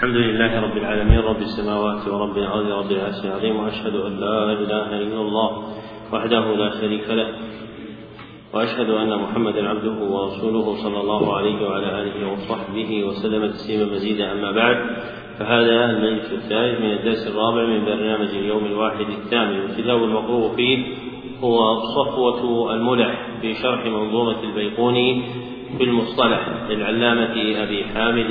الحمد لله رب العالمين رب السماوات ورب الأرض رب العرش العظيم وأشهد أن لا إله إلا الله وحده لا شريك له وأشهد أن محمدا عبده ورسوله صلى الله عليه وعلى آله وصحبه وسلم تسليما مزيدا. أما بعد فهذا المجلس الثالث من الدرس الرابع من برنامج اليوم الواحد الثامن. والكتاب المقروء فيه هو صفوة الملح في شرح منظومة البيقوني في المصطلح للعلامة أبي حامد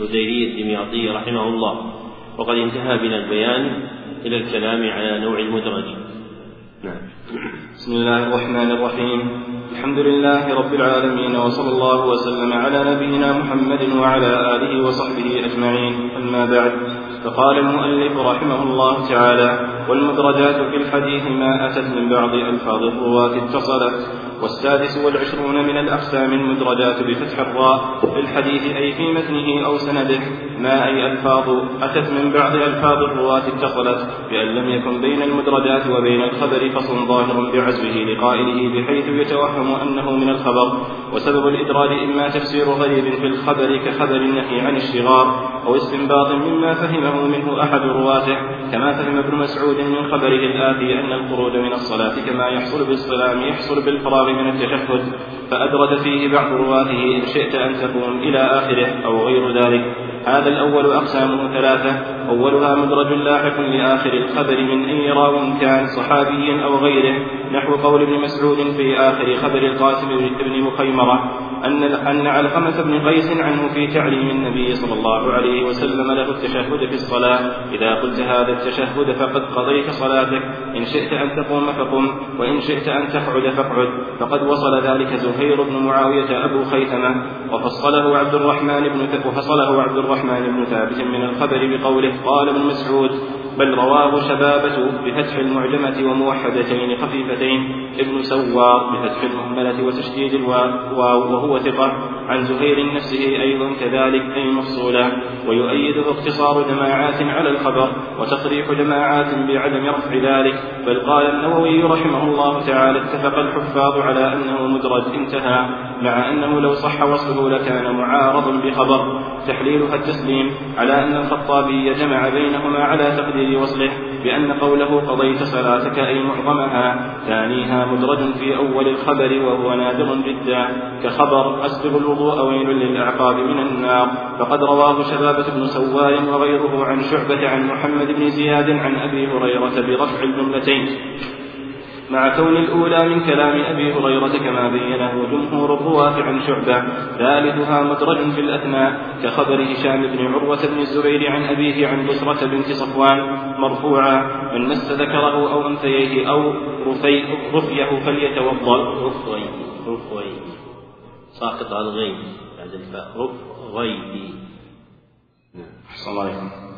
الهذيلي الدمياطي رحمه الله وقد انتهى بنا البيان إلى الكلام على نوع المدرج. نعم. بسم الله الرحمن الرحيم. الحمد لله رب العالمين وصلى الله وسلم على نبينا محمد وعلى آله وصحبه أجمعين. أما بعد فقال المؤلف رحمه الله تعالى والمدرجات في الحديث ما أتت من بعض ألفاظ الرواة اتصلت والسادس والعشرون من الأقسام المدرجات بفتح الراء في الحديث أي في متنه أو سنده ما أي ألفاظ أتت من بعض ألفاظ الرواة اتصلت بأن لم يكن بين المدرجات وبين الخبر فصل ظاهر بعزوه لقائله بحيث يتوهم أنه من الخبر. وسبب الإدراج إما تفسير غريب في الخبر كخبر النهي عن الشغار أو استنباط مما فهمه منه أحد رواته كما فهم ابن مسعود من خبره الآتي أن الخروج من الصلاة كما يحصل بالسلام يحصل بالفراغ من التشهد فأدرج فيه بعض رواته إن شئت أن تقوم إلى آخره أو غير ذلك. هذا الأول أقسامه ثلاثة. أولها مدرج لاحق لآخر الخبر من أي راو كان صحابي أو غيره. نحو قول ابن مسعود في آخر خبر القاسم بن مخيمرة أن أن علقمة بن قيس عنه في تعليم النبي صلى الله عليه وسلم له التشهد في الصلاة. إذا قلت هذا التشهد فقد قضيت صلاتك. إن شئت أن تقوم فقم وإن شئت أن تقعد فاقعد. فقد وصل ذلك زهير بن معاوية أبو خيثمة. وفصله عبد الرحمن بن وفصله عبد الرحمن بن ثابت من الخبر بقوله قال ابن مسعود بل رواه شبابة بفتح المعجمة وموحدتين خفيفتين. ابن سوار بفتح المهملة وتشديد الواو وهو ثقة. عن زهير نفسه أيضا كذلك أي مفصولا ويؤيده اقتصار جماعات على الخبر وتصريح جماعات بعدم رفع ذلك. بل قال النووي رحمه الله تعالى اتفق الحفاظ على أنه مدرج انتهى مع أنه لو صح وصله لكان معارضا بخبر. تحليلها التسليم على أن الخطابي جمع بينهما على تقدير وصله بأن قوله قضيت صلاتك أي معظمها ثانيها مدرج في أول الخبر وهو نادر جدا. كخبر أسبغ الوضوء ويل للأعقاب من النار. فقد رواه شبابة بن سوار وغيره عن شعبة عن محمد بن زياد عن أبي هريرة برفع الجملتين. مع كون الأولى من كلام أبي هريرة كما بينه جمهور الرواة عن شعبة ثالثها مدرج في الأثناء كخبر هشام بن عروة بن الزبير عن أبيه عن بصرة بنت صفوان مرفوعا من مس ذكره أو أنثيه أو رفي رفيه فليتوضأ رفوي رفوي ساقط على الغين بعد الفاء رفغيه أحسن الله عليكم.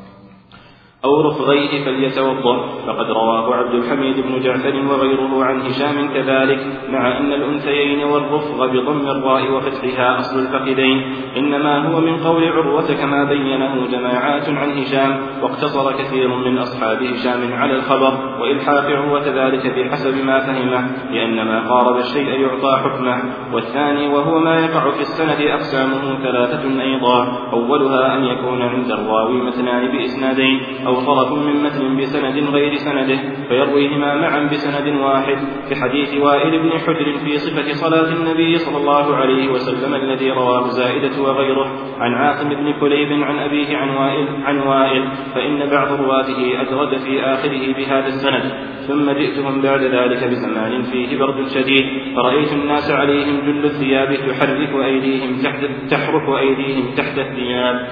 أو رفغيه فليتوضأ. فقد رواه عبد الحميد بن جعفر وغيره عن هشام كذلك مع أن الأنثيين والرفغ بضم الراء وفتحها أصل الفخذين إنما هو من قول عروة كما بينه جماعات عن هشام واقتصر كثير من أصحاب هشام على الخبر وإلحاق عروة ذلك بحسب ما فهمه لأن ما قارب الشيء يعطى حكمه. والثاني وهو ما يقع في السند أقسامه ثلاثة أيضا أولها أن يكون عند الراوي مثنان بإسنادين أو طرف من متن بسند غير سنده فيرويهما معا بسند واحد كحديث وائل بن حجر في صفة صلاة النبي صلى الله عليه وسلم الذي رواه زائدة وغيره عن عاصم بن كليب عن أبيه عن وائل عن وائل فإن بعض رواته أدرج في آخره بهذا السند. ثم جئتهم بعد ذلك بزمان فيه برد شديد فرأيت الناس عليهم جل الثياب تحرك أيديهم تحت تحرك أيديهم تحت الثياب.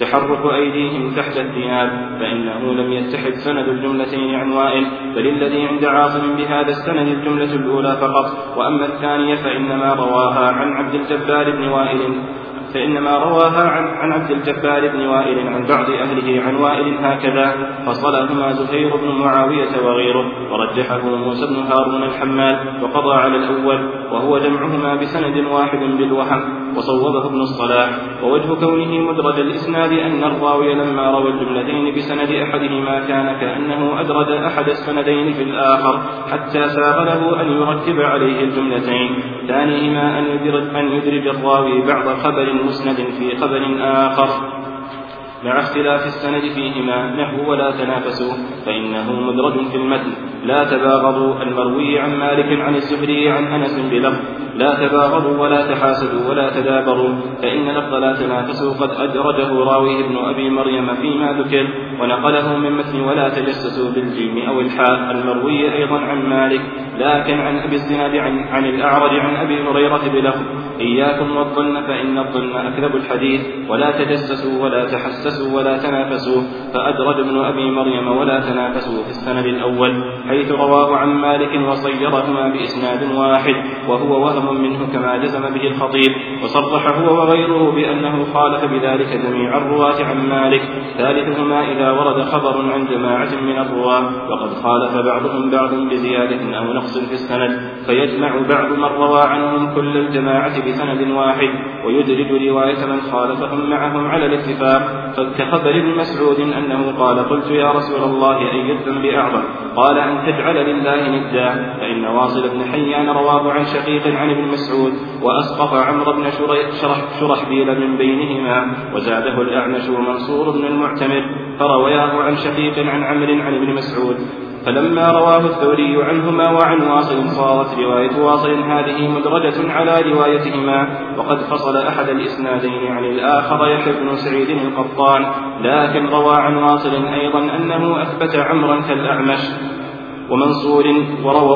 تحرك أيديهم تحت الثياب فإنه لم يتحد سند الجملتين عن وائل بل الذي عند عاصم بهذا السند الجملة الأولى فقط. وأما الثانية فإنما رواها عن عبد الجبار بن وائل. فإنما رواها عن, عن عبد الجبار بن وائل عن بعض أهله عن وائل هكذا فصلهما زهير بن معاوية وغيره ورجحه موسى بن هارون الحمال وقضى على الأول وهو جمعهما بسند واحد بالوهم وصوبه ابن الصلاح ووجه كونه مدرج الإسناد أن الراوي لما روى الجملتين بسند أحدهما كان كأنه أدرج أحد السندين في الآخر حتى ساغ له أن يرتب عليه الجملتين. ثانيهما أن يدرج, أن يدرج الراوي بعض خبر مسند في خبر آخر. مع اختلاف السند فيهما نحو ولا تنافسوا فإنه مدرج في المتن. لا تباغضوا المروي عن مالك عن الزهري عن أنس بلفظ. لا تباغضوا ولا تحاسدوا ولا تدابروا فإن لفظ لا تنافسوا قد أدرجه راوي ابن أبي مريم فيما ذكر ونقله من متن ولا تجسسوا بالجيم أو الحاء. المروي أيضا عن مالك لكن عن أبي الزناد عن, عن الأعرج عن أبي هريرة بلفظ. إياكم والظن فإن الظن أكذب الحديث. ولا تجسسوا ولا تحسسوا ولا تنافسوا. فأدرج ابن أبي مريم ولا تنافسوا في السند الأول حيث رواه عن مالك وصيرهما بإسناد واحد وهو وهم منه كما جزم به الخطيب. وصرح هو وغيره بأنه خالف بذلك جميع الرواة عن مالك. ثالثهما إذا ورد خبر عن جماعة من الرواة وقد خالف بعضهم بعض بزيادة أو نقص في السند. فيجمع بعض من روى عنهم كل الجماعة بسند واحد ويدرج رواية من خالفهم معهم على الاتفاق. كخبر ابن مسعود أنه قال قلت يا رسول الله أي الذنب أعظم؟ قال أن تجعل لله ندا. فإن واصل بن حيان رواه عن شقيق عن ابن مسعود وأسقط عمرو بن شرح شرحبيل من بينهما وزاده الأعمش ومنصور بن المعتمر فروياه عن شقيق عن عمرو عن ابن مسعود. فلما رواه الثوري عنهما وعن واصل صارت رواية واصل هذه مدرجة على روايتهما وقد فصل أحد الإسنادين عن الآخر يحيى بن سعيد القطان لكن روى عن واصل أيضا أنه أثبت عمرا كالأعمش. ومنصور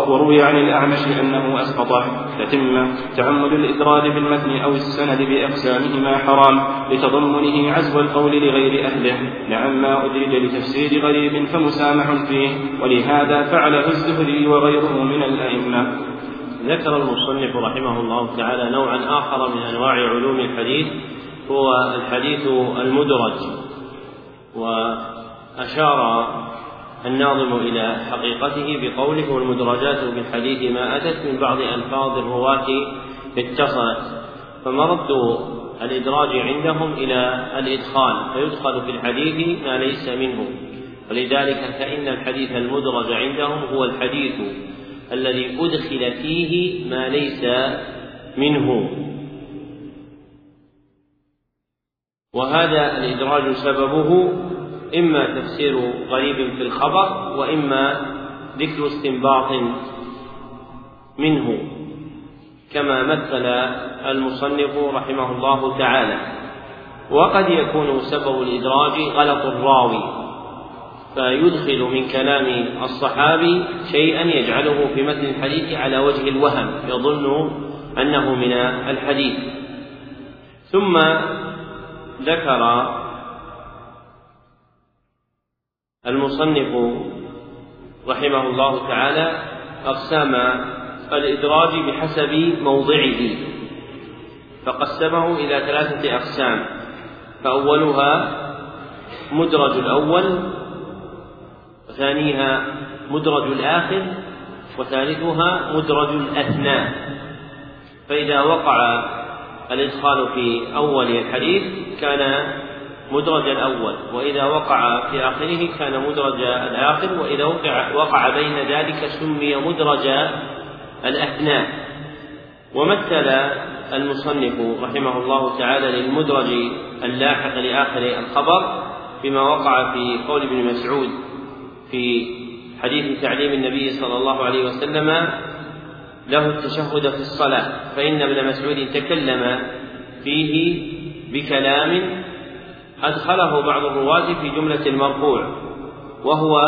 وروي عن الأعمش أنه أسقطه تتم تعمد الإدراج بالمتن أو السند بأقسامهما حرام لتضمنه عزو القول لغير أهله. نعم ما أدرج لتفسير غريب فمسامح فيه ولهذا فعله الزهري وغيره من الأئمة. ذكر المصنف رحمه الله تعالى نوعا آخر من أنواع علوم الحديث هو الحديث المدرج وأشار الناظم إلى حقيقته بقوله والمدرجات في الحديث ما أتت من بعض ألفاظ الرواة اتصلت. فمرد الإدراج عندهم إلى الإدخال فيدخل في الحديث ما ليس منه. ولذلك فإن الحديث المدرج عندهم هو الحديث الذي أدخل فيه ما ليس منه. وهذا الإدراج سببه إما تفسير غريب في الخبر وإما ذكر استنباط منه كما مثل المصنف رحمه الله تعالى. وقد يكون سبب الإدراج غلط الراوي فيدخل من كلام الصحابي شيئا يجعله في متن الحديث على وجه الوهم يظن أنه من الحديث. ثم ذكر المصنف رحمه الله تعالى أقسام الإدراج بحسب موضعه فقسمه إلى ثلاثة أقسام فأولها مدرج الأول وثانيها مدرج الآخر وثالثها مدرج الأثناء فإذا وقع الإدخال في أول الحديث كان مدرج الأول وإذا وقع في آخره كان مدرج الآخر وإذا وقع, وقع بين ذلك سمي مدرج الأثناء. ومثل المصنف رحمه الله تعالى للمدرج اللاحق لآخر الخبر بما وقع في قول ابن مسعود في حديث تعليم النبي صلى الله عليه وسلم له التشهد في الصلاة فإن ابن مسعود تكلم فيه بكلام أدخله بعض الرواة في جملة المرفوع وهو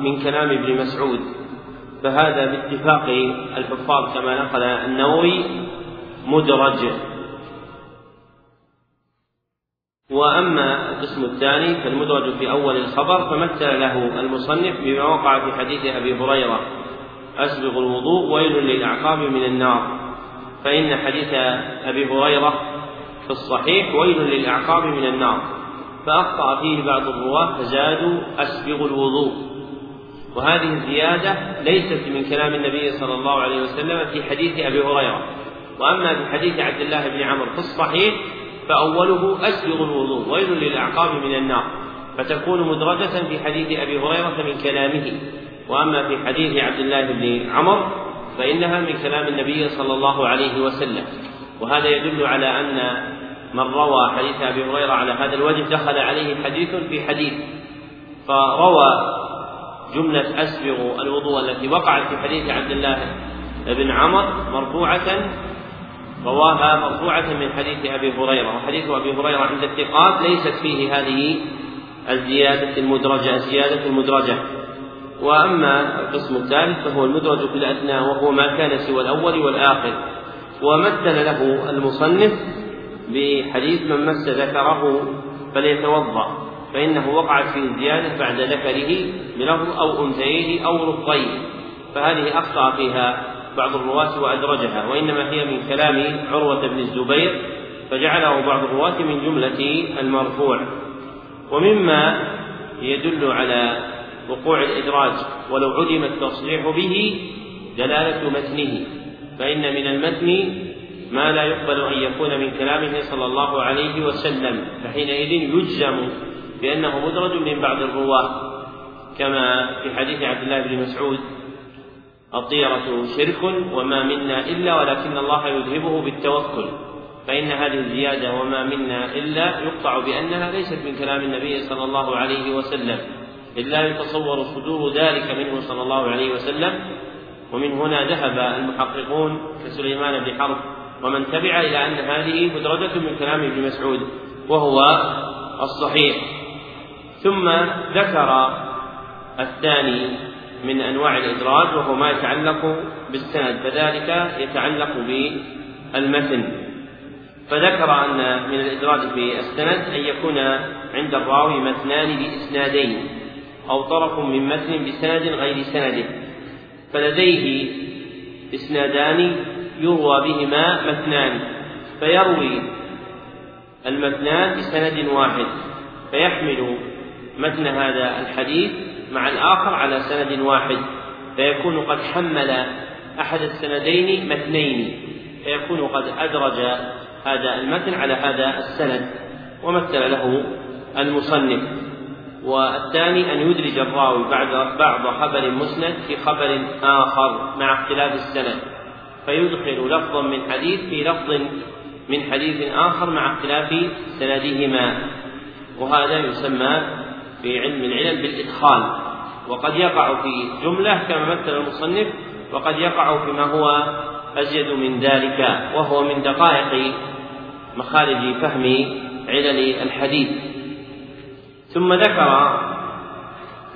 من كلام ابن مسعود. فهذا باتفاق الحفاظ كما نقل النووي مدرج. وأما القسم الثاني فالمدرج في أول الخبر فمثل له المصنف بما وقع في حديث أبي هريرة أسبغ الوضوء ويل للأعقاب من النار. فإن حديث أبي هريرة في الصحيح ويل للأعقاب من النار. فأخطأ فيه بعض الرواة فزادوا أسبغ الوضوء. وهذه الزيادة ليست من كلام النبي صلى الله عليه وسلم في حديث أبي هريرة. وأما في حديث عبد الله بن عمرو في الصحيح فأوله أسبغ الوضوء ويل للأعقاب من النار. فتكون مدرجة في حديث أبي هريرة من كلامه. وأما في حديث عبد الله بن عمر فإنها من كلام النبي صلى الله عليه وسلم. وهذا يدل على أن من روى حديث أبي هريرة على هذا الوجه دخل عليه حديث في حديث فروى جملة أسبغ الوضوء التي وقعت في حديث عبد الله بن عمر مرفوعة رواها مرفوعة من حديث أبي هريرة وحديث أبي هريرة عند الثقات ليست فيه هذه الزيادة المدرجة الزيادة المدرجة. وأما القسم الثالث فهو المدرج في الأدنى وهو ما كان سوى الأول والآخر. ومثل له المصنف بحديث من مس ذكره فليتوضأ فإنه وقعت فيه زيادة بعد ذكره بلفظ أو أنثيه أو رفضين فهذه أخطأ فيها بعض الرواة وأدرجها وإنما هي من كلام عروة بن الزبير فجعله بعض الرواة من جملة المرفوع. ومما يدل على وقوع الإدراج ولو عدم التصريح به دلالة متنه فإن من المتن ما لا يقبل أن يكون من كلامه صلى الله عليه وسلم فحينئذ يجزم بأنه مدرج من بعض الرواة. كما في حديث عبد الله بن مسعود الطيرة شرك وما منا إلا ولكن الله يذهبه بالتوكل. فإن هذه الزيادة وما منا إلا يقطع بأنها ليست من كلام النبي صلى الله عليه وسلم. إلا يتصور صدور ذلك منه صلى الله عليه وسلم. ومن هنا ذهب المحققون كسليمان بن حرب ومن تبع إلى أن هذه مدرجة من كلام ابن مسعود وهو الصحيح. ثم ذكر الثاني من أنواع الإدراج وهو ما يتعلق بالسند فذلك يتعلق بالمتن. فذكر أن من الإدراج في السند أن يكون عند الراوي متنان بإسنادين أو طرف من متن بسند غير سنده فلديه إسنادان يروى بهما متنان فيروي المتنان بسند واحد فيحمل متن هذا الحديث مع الآخر على سند واحد فيكون قد حمل أحد السندين متنين فيكون قد أدرج هذا المتن على هذا السند ومثل له المصنف. والثاني أن يدرج الراوي بعد بعض خبر مسند في خبر آخر مع اختلاف السند. فيدخل لفظا من حديث في لفظ من حديث آخر مع اختلاف سندهما. وهذا يسمى في علم العلل بالإدخال. وقد يقع في جملة كما مثل المصنف وقد يقع فيما هو أزيد من ذلك وهو من دقائق مخارج فهم علل الحديث. ثم ذكر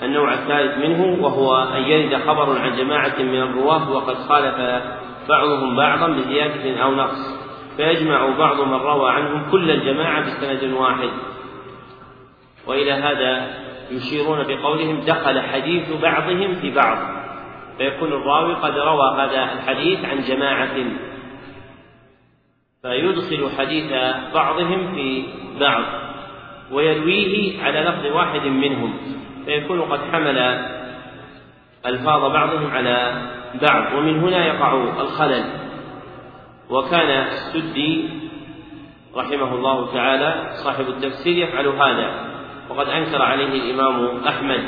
النوع الثالث منه وهو أن يرد خبر عن جماعة من الرواة وقد خالف بعضهم بعضا بزيادة أو نقص فيجمع بعض من روى عنهم كل الجماعة بسند واحد. وإلى هذا يشيرون بقولهم دخل حديث بعضهم في بعض. فيكون الراوي قد روى هذا الحديث عن جماعة. فيدخل حديث بعضهم في بعض ويرويه على لفظ واحد منهم. فيكون قد حمل ألفاظ بعضهم على بعض ومن هنا يقع الخلل. وكان السدي رحمه الله تعالى صاحب التفسير يفعل هذا وقد أنكر عليه الإمام أحمد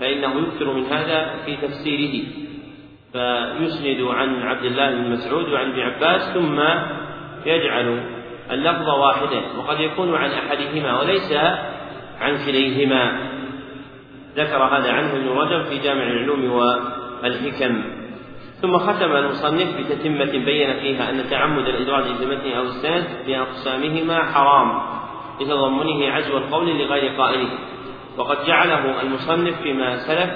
فإنه يكثر من هذا في تفسيره. فيسند عن عبد الله بن مسعود وعن ابن عباس ثم يجعل اللفظ واحدا وقد يكون عن أحدهما وليس عن كليهما. ذكر هذا عنه ابن رجب في جامع العلوم والحكم. ثم ختم المصنف بتتمة بين فيها أن تعمد الإدراج المتن أو السند بأقسامهما حرام لتضمنه عجو القول لغير قائله. وقد جعله المصنف فيما سلف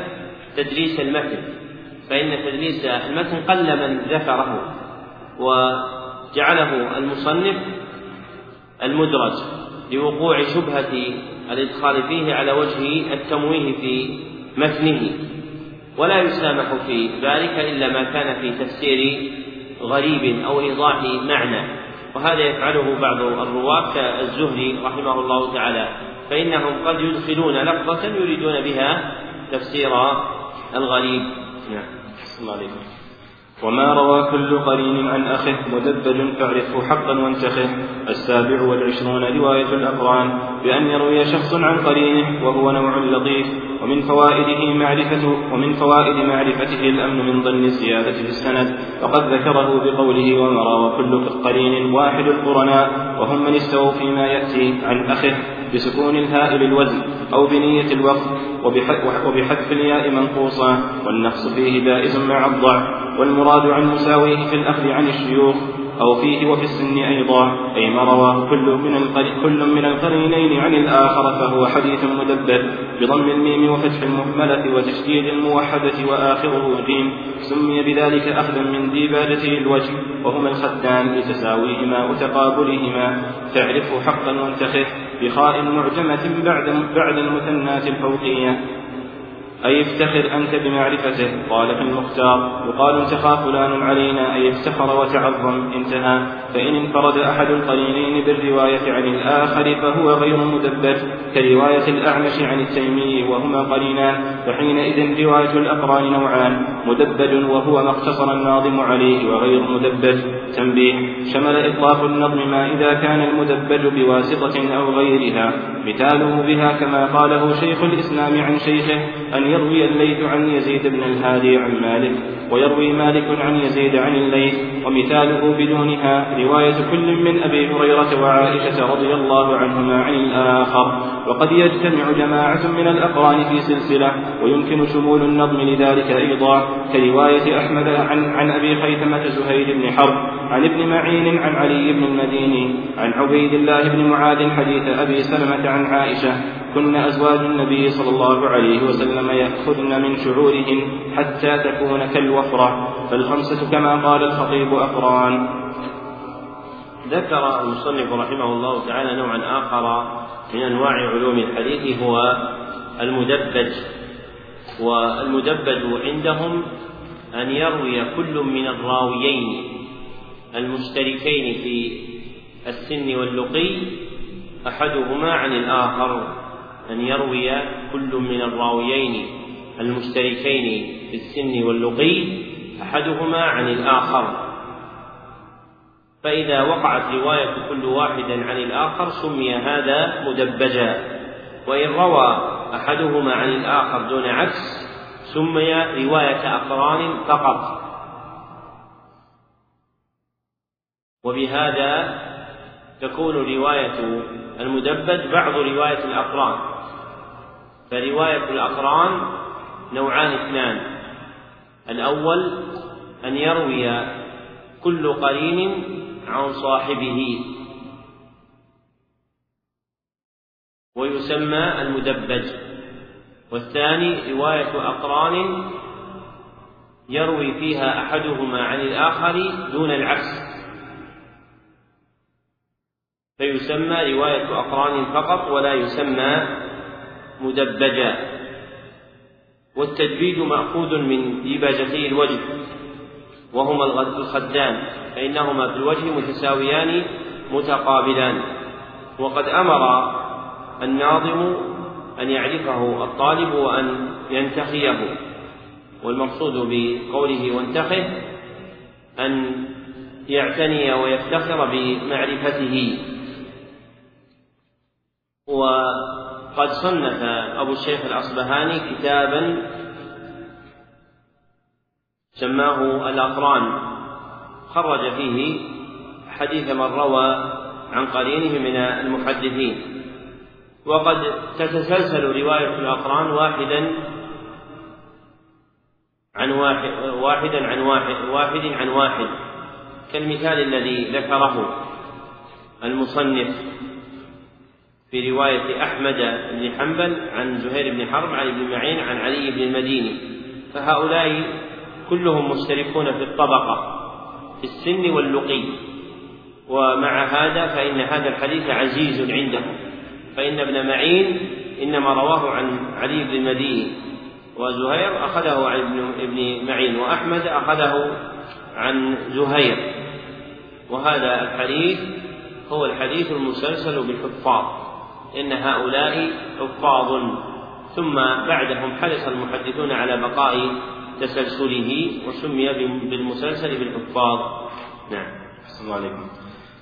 تدريس المتن فإن تدريس المتن قل من ذكره وجعله المصنف المدرج لوقوع شبهة الإدخال فيه على وجه التمويه في متنه ولا يسامح في ذلك إلا ما كان في تفسير غريب أو إيضاح معنى. وهذا يفعله بعض الرواة كالزهري رحمه الله تعالى فإنهم قد يدخلون لفظة يريدون بها تفسير الغريب. نعم. الله عليكم. وما روى كل قرين عن أخه مدبج فاعرفه حقا وانتخه. السابع والعشرون رواية الأقران بأن يروي شخص عن قرينه وهو نوع لطيف ومن فوائده معرفة ومن فوائد معرفته الأمن من ظن الزيادة في السند. وقد ذكره بقوله وما روى كل قرين واحد القرناء وهم من استووا فيما يأتي عن أخه بسكون الهاء للوزن أو بنية الوقف وبحذف الياء منقوصا والنقص فيه جائز مع الضعف والمراد عن مساويه في الأخذ عن الشيوخ أو فيه وفي السن أيضا أي ما رواه كل من كل من القرينين عن الآخر فهو حديث مدبر بضم الميم وفتح المهملة وتشديد الموحدة وآخره جيم سمي بذلك أخذا من ديباجته الوجه وهما الخدان لتساويهما وتقابلهما تعرفه حقا وانتخه. بخاء معجمة بعد بعد المثنات الفوقية. أي افتخر أنت بمعرفته. قال في المختار يقال انتخى فلان علينا أي افتخر وتعظم انتهى. فإن انفرد أحد القرينين بالرواية عن الآخر فهو غير مدبر كرواية الأعمش عن التيمي وهما قرينان فحينئذ رواية الأقران نوعان مدبج وهو ما اقتصر الناظم عليه وغير مدبج تنبيه شمل إطلاق النظم ما إذا كان المدبج بواسطة أو غيرها. مثاله بها كما قاله شيخ الإسلام عن شيخه أن يروي الليث عن يزيد بن الهادي عن مالك ويروي مالك عن يزيد عن الليث ومثاله بدونها رواية كل من أبي هريرة وعائشة رضي الله عنهما عن الآخر. وقد يجتمع جماعة من الأقران في سلسلة ويمكن شمول النظم لذلك أيضا كرواية أحمد عن, عن أبي خيثمة زهير بن حرب عن ابن معين عن علي بن المديني عن عبيد الله بن معاذ حديث أبي سلمة عن عائشة كن أزواج النبي صلى الله عليه وسلم يأخذن من شعورهن حتى تكون كالوفرة. فالخمسة كما قال الخطيب أقران. ذكر المصنف رحمه الله تعالى نوعا آخر من أنواع علوم الحديث هو المدبج. والمدبج عندهم أن يروي كل من الراويين المشتركين في السن واللقي أحدهما عن الآخر. أن يروي كل من الراويين المشتركين في السن واللقي أحدهما عن الآخر. فإذا وقعت رواية كل واحد عن الآخر سمي هذا مدبجا. وإن روى أحدهما عن الآخر دون عكس سمي رواية أقران فقط. وبهذا تكون رواية المدبج بعض رواية الأقران. فرواية الأقران نوعان اثنان. الأول أن يروي كل قرين عن صاحبه. ويسمى المدبج. والثاني رواية أقران يروي فيها أحدهما عن الآخر دون العكس. فيسمى رواية أقران فقط ولا يسمى مدبجا والتدبيج مأخوذ من ديباجتي الوجه وهما الخدان فإنهما في الوجه متساويان متقابلان. وقد أمر الناظم أن يعرفه الطالب وأن ينتخيه. والمقصود بقوله وانتخه أن يعتني ويفتخر بمعرفته. وقد صنف أبو الشيخ الأصبهاني كتابا سماه الأقران. خرج فيه حديث من روى عن قرينه من المحدثين. وقد تتسلسل رواية الأقران واحدا عن واحد واحدا عن واحد واحد عن واحد. كالمثال الذي ذكره المصنف. في رواية أحمد بن حنبل عن زهير بن حرب عن ابن معين عن علي بن المديني. فهؤلاء كلهم مشتركون في الطبقة في السن واللقي. ومع هذا فإن هذا الحديث عزيز عندهم. فإن ابن معين إنما رواه عن علي بن المديني. وزهير أخذه عن ابن معين وأحمد أخذه عن زهير. وهذا الحديث هو الحديث المسلسل بالحفاظ. إن هؤلاء حفاظ. ثم بعدهم حرص المحدثون على بقاء تسلسله وسمي بالمسلسل بالحفاظ. نعم. الله عليكم.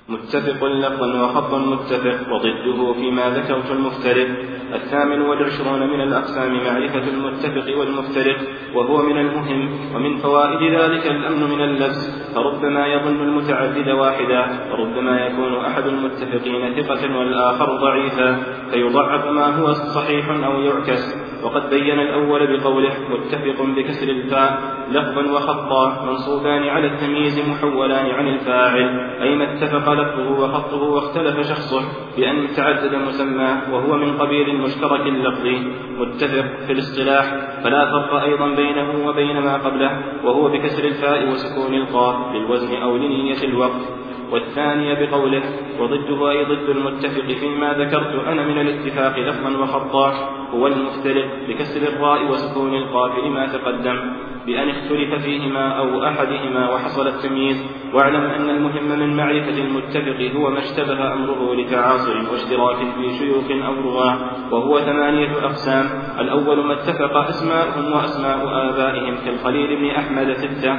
متفق لفظا وخط متفق وضده فيما ذكرت المفترق. الثامن والعشرون من الأقسام معرفة المتفق والمفترق وهو من المهم ومن فوائد ذلك الأمن من اللبس فربما يظن المتعدد واحدا وربما يكون أحد المتفقين ثقة والآخر ضعيفا فيضعف ما هو صحيح أو يعكس. وقد بين الأول بقوله متفق بكسر الفاء لفظا وخطا منصوبان على التمييز محولان عن الفاعل أي ما اتفق لفظه وخطه واختلف شخصه بأن تعدد مسماه وهو من قبيل المشترك اللفظي متفق في الاصطلاح فلا فرق أيضا بينه وبين ما قبله وهو بكسر الفاء وسكون القاف للوزن أو لنية الوقت. والثانية بقوله وضده أي ضد المتفق فيما ذكرت أنا من الاتفاق لفظا وخطا هو المفترق بكسر الراء وسكون القاف لما تقدم. بأن اختلف فيهما أو أحدهما وحصل التمييز. واعلم أن المهم من معرفة المتفق هو ما اشتبه أمره لتعاصر واشتراك في شيوخ أو رواة وهو ثمانية أقسام. الأول ما اتفق أسماءهم وأسماء آبائهم كالخليل بن أحمد ستة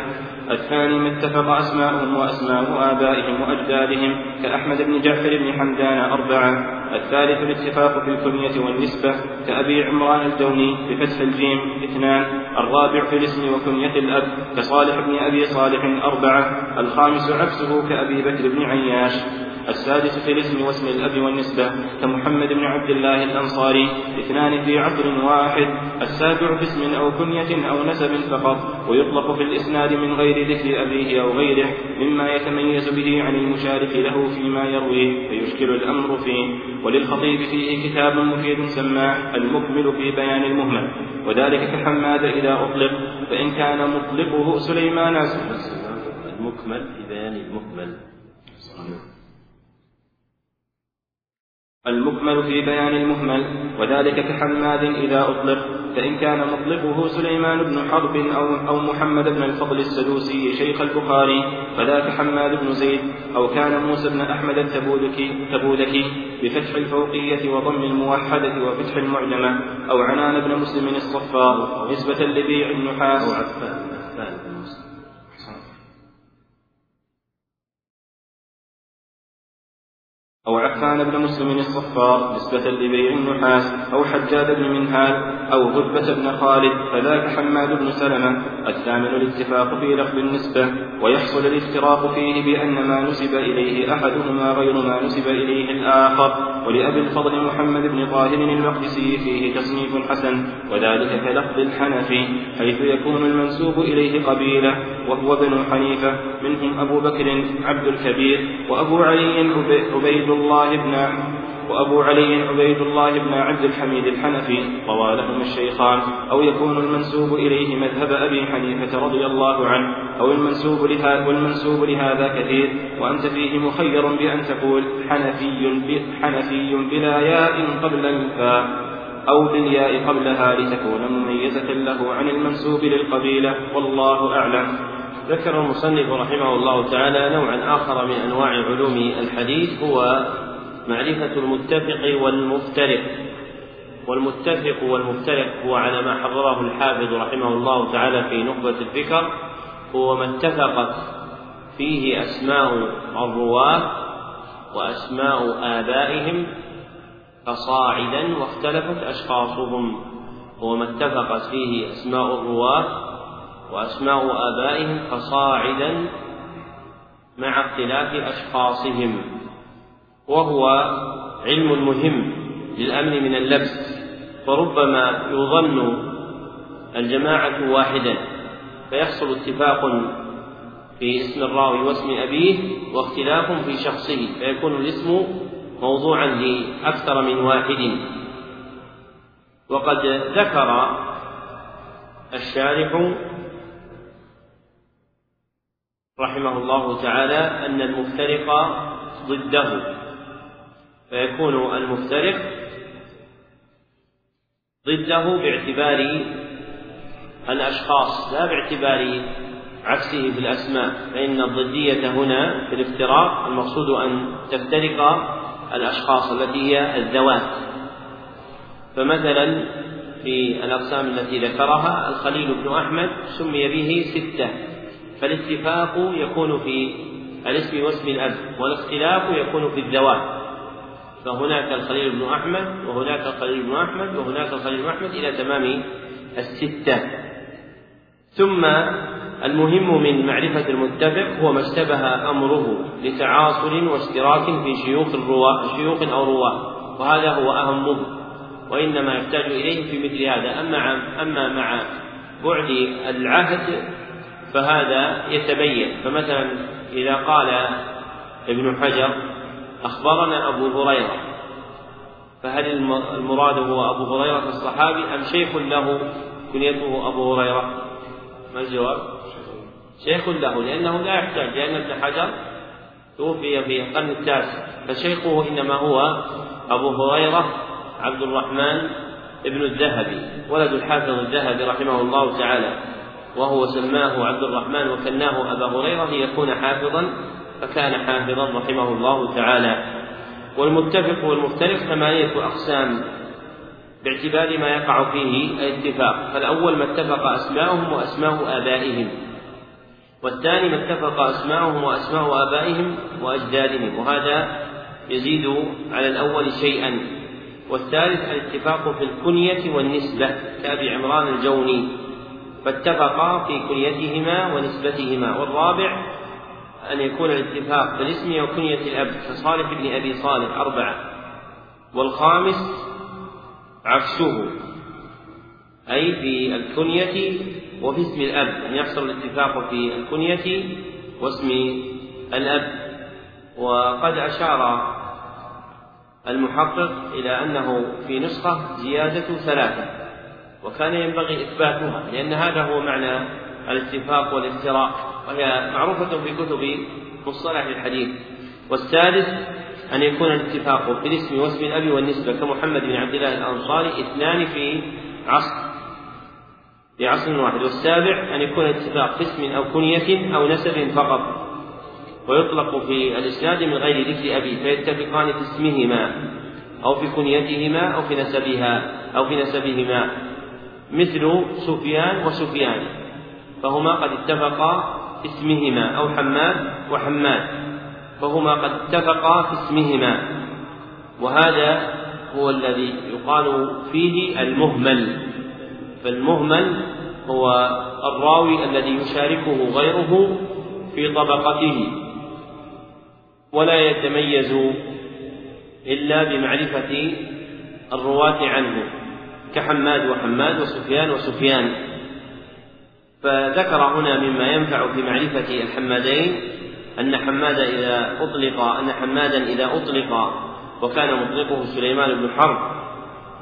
الثاني ما اتفق أسماؤهم وأسماء آبائهم وأجدادهم كأحمد بن جعفر بن حمدان أربعة الثالث الاتفاق في الكنية والنسبة كأبي عمران الجوني بفتح الجيم اثنان الرابع في الاسم وكنية الأب كصالح بن أبي صالح أربعة الخامس عكسه كأبي بكر بن عياش. السادس في الاسم واسم الأب والنسبة كمحمد بن عبد الله الأنصاري اثنان في عصر واحد السابع في اسم أو كنية أو نسب فقط ويطلق في الإسناد من غير ذكر أبيه أو غيره مما يتميز به عن المشارك له فيما يرويه فيشكل الأمر فيه. وللخطيب فيه كتاب مفيد سماه المكمل في بيان المهمل وذلك كحماد إذا أطلق فإن كان مطلقه سليمان. المكمل في بيان المكمل. المكمل في بيان المهمل وذلك كحماد إذا أطلق فإن كان مطلقه سليمان بن حرب أو, أو محمد بن الفضل السدوسي شيخ البخاري فذاك حماد بن زيد أو كان موسى بن أحمد التبوذكي تبوذكي بفتح الفوقية وضم الموحدة وفتح المعجمة أو عنان بن مسلم الصفار نسبة لبيع النحاس. أو عفان. أو عفان بن مسلم الصفار نسبة لبيع النحاس أو حجاد بن منهال أو هدبة بن خالد فذاك حماد بن سلمة الثامن الاتفاق في لفظ النسبة ويحصل الافتراق فيه بأن ما نسب إليه أحدهما غير ما نسب إليه الآخر ولأبي الفضل محمد بن طاهر المقدسي فيه تصنيف حسن وذلك كلفظ الحنفي حيث يكون المنسوب إليه قبيلة وهو ابن حنيفة منهم أبو بكر عبد الكبير وأبو علي عبيد الله بن وأبو علي عبيد الله بن عبد الحميد الحنفي روى الشيخان أو يكون المنسوب إليه مذهب أبي حنيفة رضي الله عنه أو المنسوب لهذا والمنسوب لهذا كثير وأنت فيه مخير بأن تقول حنفي حنفي بلا ياء قبل الفاء أو بالياء قبلها لتكون مميزة له عن المنسوب للقبيلة والله أعلم. ذكر المصنف رحمه الله تعالى نوعا آخر من أنواع علوم الحديث هو معرفة المتفق والمفترق. والمتفق والمفترق هو على ما حرره الحافظ رحمه الله تعالى في نخبة الفكر هو ما اتفقت فيه أسماء الرواة وأسماء آبائهم فصاعدا واختلفت أشخاصهم. هو ما اتفقت فيه أسماء الرواة وأسماء آبائهم فصاعدا مع اختلاف أشخاصهم وهو علم مهم للأمن من اللبس فربما يظن الجماعة واحدا فيحصل اتفاق في اسم الراوي واسم أبيه واختلاف في شخصه فيكون الاسم موضوعا لأكثر من واحد. وقد ذكر الشارح رحمه الله تعالى أن المفترق ضده. فيكون المفترق ضده باعتبار الأشخاص لا باعتبار عكسه في الأسماء فإن الضدية هنا في الافتراق المقصود أن تفترق الأشخاص التي هي الذوات. فمثلا في الأقسام التي ذكرها الخليل بن أحمد سمي به ستة. فالاتفاق يكون في الاسم واسم الأب والاختلاف يكون في الذوات فهناك الخليل بن أحمد وهناك الخليل بن أحمد وهناك الخليل بن أحمد إلى تمام الستة. ثم المهم من معرفة المتفق هو ما اشتبه أمره لتعاصر واشتراك في شيوخ الرواة شيوخ أو رواة وهذا هو أهمه وإنما يحتاج إليه في مثل هذا. أما أما مع بعد العهد فهذا يتبين. فمثلا إذا قال ابن حجر أخبرنا أبو هريرة فهل المراد هو أبو هريرة الصحابي أم شيخ له؟ كنيته أبو هريرة. ما الجواب؟ شيخ له لأنه لا يحتاج لأن ابن حجر توفي في القرن التاسع فشيخه إنما هو أبو هريرة عبد الرحمن ابن الذهبي ولد الحافظ الذهبي رحمه الله تعالى. وهو سماه عبد الرحمن وكناه أبا هريرة ليكون حافظا فكان حافظا رحمه الله تعالى. والمتفق والمختلف ثمانية أقسام باعتبار ما يقع فيه الاتفاق. فالأول ما اتفق أسماؤهم وأسماء آبائهم والثاني ما اتفق أسماؤهم وأسماء آبائهم وأجدادهم وهذا يزيد على الأول شيئا. والثالث الاتفاق في الكنية والنسبة كأبي عمران الجوني. فاتفقا في كنيتهما ونسبتهما. والرابع أن يكون الاتفاق في الاسم وكنية الأب كصالح بن أبي صالح أربعة. والخامس عكسه أي في الكنية وفي اسم الأب أن يحصل الاتفاق في الكنية واسم الأب. وقد أشار المحقق إلى أنه في نسخة زيادة ثلاثة. وكان ينبغي إثباتها لأن هذا هو معنى الاتفاق والافتراق وهي معروفة في كتب مصطلح الحديث. والسادس أن يكون الاتفاق في الاسم واسم الأب والنسبة كمحمد بن عبد الله الأنصاري اثنان في عصر في عصر واحد. والسابع أن يكون الاتفاق في اسم أو كنية أو نسب فقط ويطلق في الإسناد من غير ذكر أبي فيتفقان في اسمهما أو في كنيتهما أو في نسبها أو في نسبهما. مثل سفيان وسفيان فهما قد اتفقا في اسمهما أو حماد وحماد فهما قد اتفقا في اسمهما وهذا هو الذي يقال فيه المهمل فالمهمل هو الراوي الذي يشاركه غيره في طبقته ولا يتميز إلا بمعرفة الرواة عنه. كحماد وحماد وسفيان وسفيان. فذكر هنا مما ينفع في معرفة الحمادين أن حماد إذا أطلق أن حمادا إذا أطلق وكان مطلقه سليمان بن حرب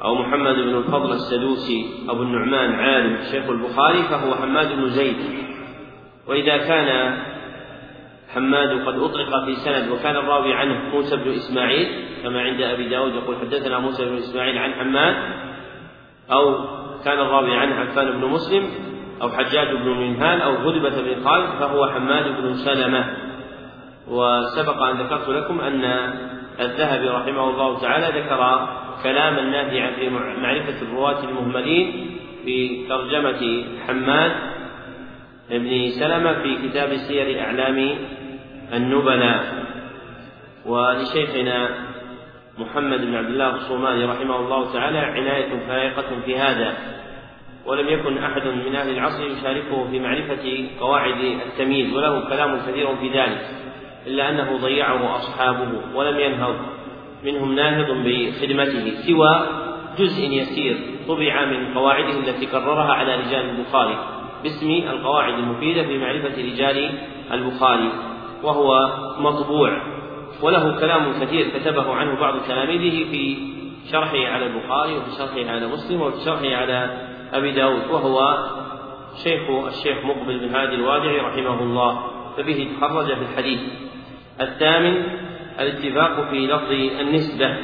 أو محمد بن الفضل السدوسي أبو النعمان عالم شيخ البخاري فهو حماد بن زيد. وإذا كان حماد قد أطلق في سند وكان الراوي عنه موسى بن إسماعيل كما عند أبي داود يقول حدثنا موسى بن إسماعيل عن حماد أو كان الراوي عنه عفان بن مسلم أو حجاج بن منهال أو هدبة بن خالد فهو حماد بن سلمة. وسبق أن ذكرت لكم أن الذهبي رحمه الله تعالى ذكر كلاما نافعا في معرفة الرواة المهملين في ترجمة حماد بن سلمة في كتاب سير أعلام النبلاء. ولشيخنا محمد بن عبد الله الصومالي رحمه الله تعالى عناية فائقة في هذا ولم يكن أحد من أهل العصر يشاركه في معرفة قواعد التمييز وله كلام كثير في ذلك إلا أنه ضيعه أصحابه ولم ينهض منهم ناهض بخدمته سوى جزء يسير طبع من قواعده التي كررها على رجال البخاري باسم القواعد المفيدة في معرفة رجال البخاري وهو مطبوع. وله كلام كثير كتبه عنه بعض تلاميذه في شرحه على البخاري وفي شرحه على مسلم وفي شرحه على أبي داود وهو شيخ الشيخ مقبل بن هادي الوادعي رحمه الله. فبه تخرج في الحديث. الثامن الاتفاق في لفظ النسبة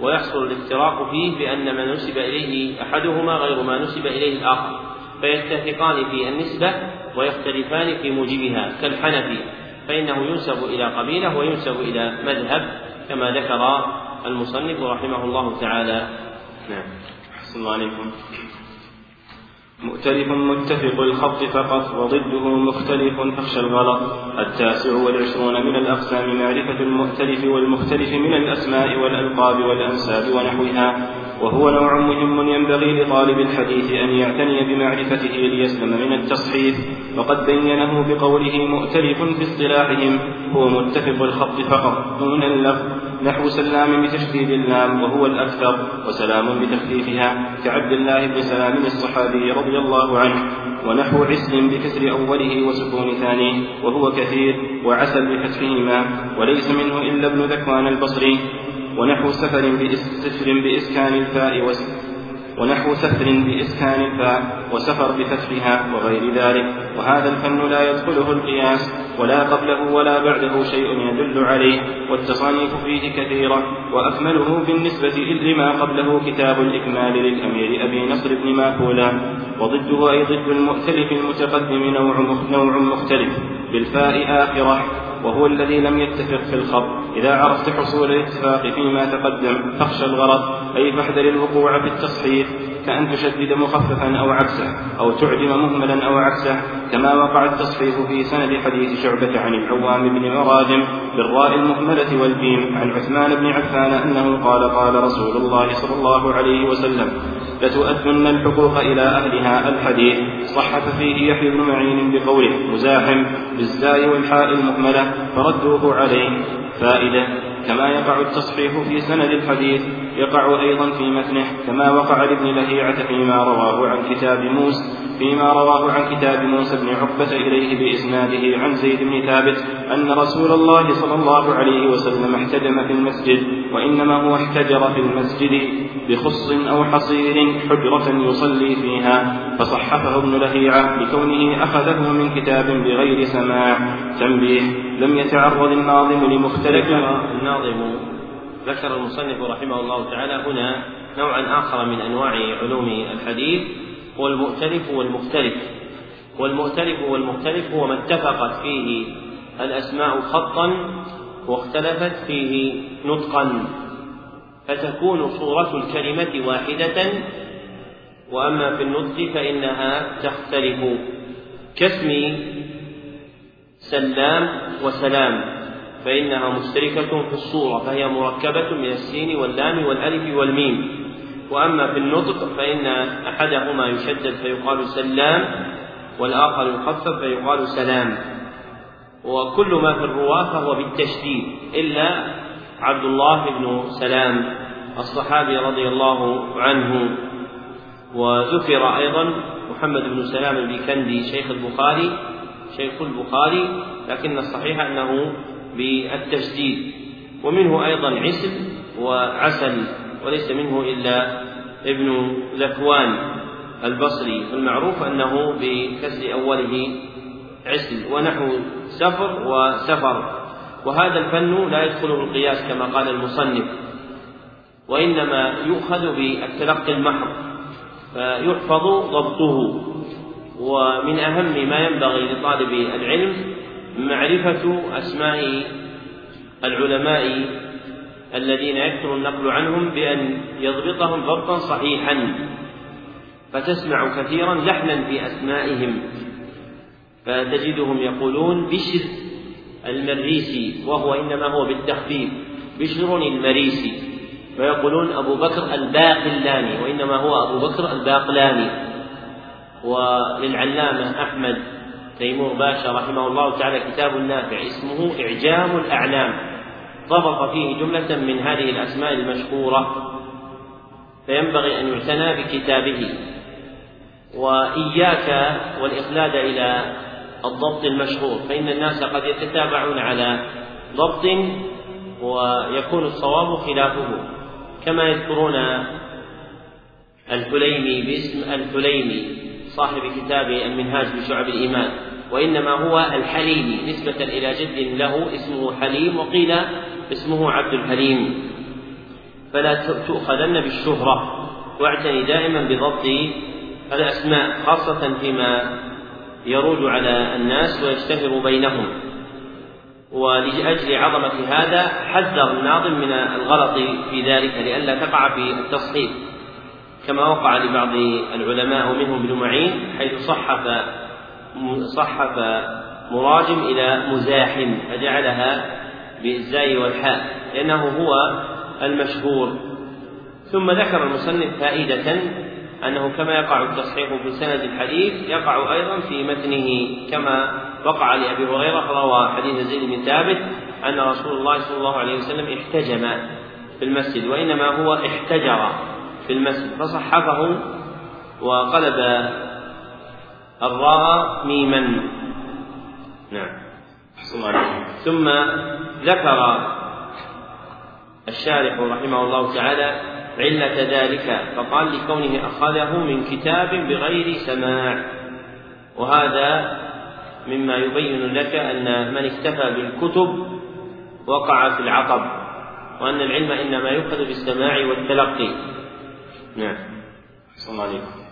ويحصل الافتراق فيه بأن ما نسب إليه أحدهما غير ما نسب إليه الآخر. فيتفقان في النسبة ويختلفان في موجبها كالحنفي. فإنه ينسب إلى قبيلة وينسب إلى مذهب كما ذكر المصنف رحمه الله تعالى. نعم. عليكم. مؤتلف متفق الخط فقط وضده مختلف فاخشى الغلط. التاسع والعشرون من الأقسام معرفة المؤتلف والمختلف من الأسماء والألقاب والأنساب ونحوها. وهو نوع مهم ينبغي لطالب الحديث أن يعتني بمعرفته ليسلم من التصحيف وقد بينه بقوله مؤتلف في اصطلاحهم هو متفق الخط فقط دون اللفظ نحو سلام بتشديد اللام وهو الأكثر وسلام بتخفيفها كعبد الله بن سلام الصحابي رضي الله عنه ونحو عسل بكسر أوله وسكون ثانية وهو كثير وعسل بفتحهما وليس منه إلا ابن ذكوان البصري ونحو سفر بسفر بإسكان الفاء ونحو سفر بإسكان الفاء وسفر بفتحها وغير ذلك. وهذا الفن لا يدخله القياس ولا قبله ولا بعده شيء يدل عليه. والتصانيف فيه كثيرة وأكمله بالنسبة لما قبله كتاب الإكمال للأمير أبي نصر بن ماكولا. وضده أي ضد المؤتلف المتقدم نوع نوع مختلف. بالفاء آخرة وهو الذي لم يتفق في الخط. إذا عرفت حصول الاتفاق فيما تقدم فاخشى الغلط أي فاحذر الوقوع في التصحيح. كأن تشدد مخففا أو عكسه أو تعدم مهملا أو عكسه كما وقع التصحيح في سند حديث شعبة عن العوام بن مرادم بالراء المهملة والجيم عن عثمان بن عفان أنه قال قال رسول الله صلى الله عليه وسلم لتؤدن الحقوق إلى أهلها. الحديث صحف فيه يحيى بن معين بقوله مزاحم بالزاي والحاء المهملة فردوه عليه. فائدة كما يقع التصحيح في سند الحديث يقع أيضا في متنه كما وقع لابن لهيعة فيما رواه عن كتاب موسى فيما رواه عن كتاب موسى بن عقبة إليه بإسناده عن زيد بن ثابت أن رسول الله صلى الله عليه وسلم احتجم في المسجد وإنما هو احتجر في المسجد بخص أو حصير حجرة يصلي فيها فصحفه ابن لهيعة لكونه أخذه من كتاب بغير سماع تنبيه لم يتعرض الناظم لمختلف الناظم ذكر المصنف رحمه الله تعالى هنا نوعا آخر من أنواع علوم الحديث هو المؤتلف والمختلف. والمؤتلف والمختلف هو ما اتفقت فيه الأسماء خطا واختلفت فيه نطقا. فتكون صورة الكلمة واحدة وأما في النطق فإنها تختلف. كاسم سلام وسلام. فإنها مشتركة في الصورة فهي مركبة من السين واللام والألف والميم. وأما في النطق فإن أحدهما يشدد فيقال سلام والآخر يخفف فيقال سلام. وكل ما في الرواة فهو بالتشديد إلا عبد الله بن سلام الصحابي رضي الله عنه. وذكر أيضا محمد بن سلام البيكندي شيخ البخاري شيخ البخاري لكن الصحيح أنه بالتشديد ومنه أيضا عسل وعسل وليس منه إلا ابن ذكوان البصري المعروف أنه بكسر أوله عسل ونحو سفر وسفر. وهذا الفن لا يدخله القياس كما قال المصنف وإنما يؤخذ بالتلقي المحض فيحفظ ضبطه. ومن أهم ما ينبغي لطالب العلم معرفة أسماء العلماء الذين يكثر النقل عنهم بأن يضبطهم ضبطا صحيحا فتسمع كثيرا لحنا في أسمائهم فتجدهم يقولون بشر المريسي وهو إنما هو بالتخفيف بشر المريسي ويقولون أبو بكر الباقلاني وإنما هو أبو بكر الباقلاني وللعلامة أحمد تيمور باشا رحمه الله تعالى كتاب نافع اسمه إعجام الأعلام. ضبط فيه جملة من هذه الأسماء المشهورة. فينبغي أن يعتنى بكتابه. وإياك والإخلاد إلى الضبط المشهور. فإن الناس قد يتتابعون على ضبط ويكون الصواب خلافه. كما يذكرون الحليمي باسم الحليمي صاحب كتاب المنهاج بشعب الإيمان. وإنما هو الحليمي نسبة إلى جد له اسمه حليم وقيل اسمه عبد الحليم. فلا تؤخذن بالشهرة. واعتني دائما بضبط الأسماء خاصة فيما يروج على الناس ويشتهر بينهم. ولأجل عظمة هذا حذر الناظم من الغلط في ذلك لئلا تقع في التصحيح كما وقع لبعض العلماء ومنهم ابن معين حيث صحف صحف مراجم إلى مزاحم فجعلها بالزاي والحاء لأنه هو المشهور. ثم ذكر المصنف فائدة أنه كما يقع التصحيح في سند الحديث يقع أيضا في متنه كما وقع لأبي هريرة روى حديث زيد بن ثابت أن رسول الله صلى الله عليه وسلم احتجم في المسجد وإنما هو احتجر في المسجد فصحفه وقلب الراء ميما. نعم. ثم ذكر الشارح رحمه الله تعالى علة ذلك فقال لكونه أخذه من كتاب بغير سماع. وهذا مما يبين لك أن من اكتفى بالكتب وقع في العقب وأن العلم إنما يؤخذ بالسماع والتلقي. نعم. صلى عليكم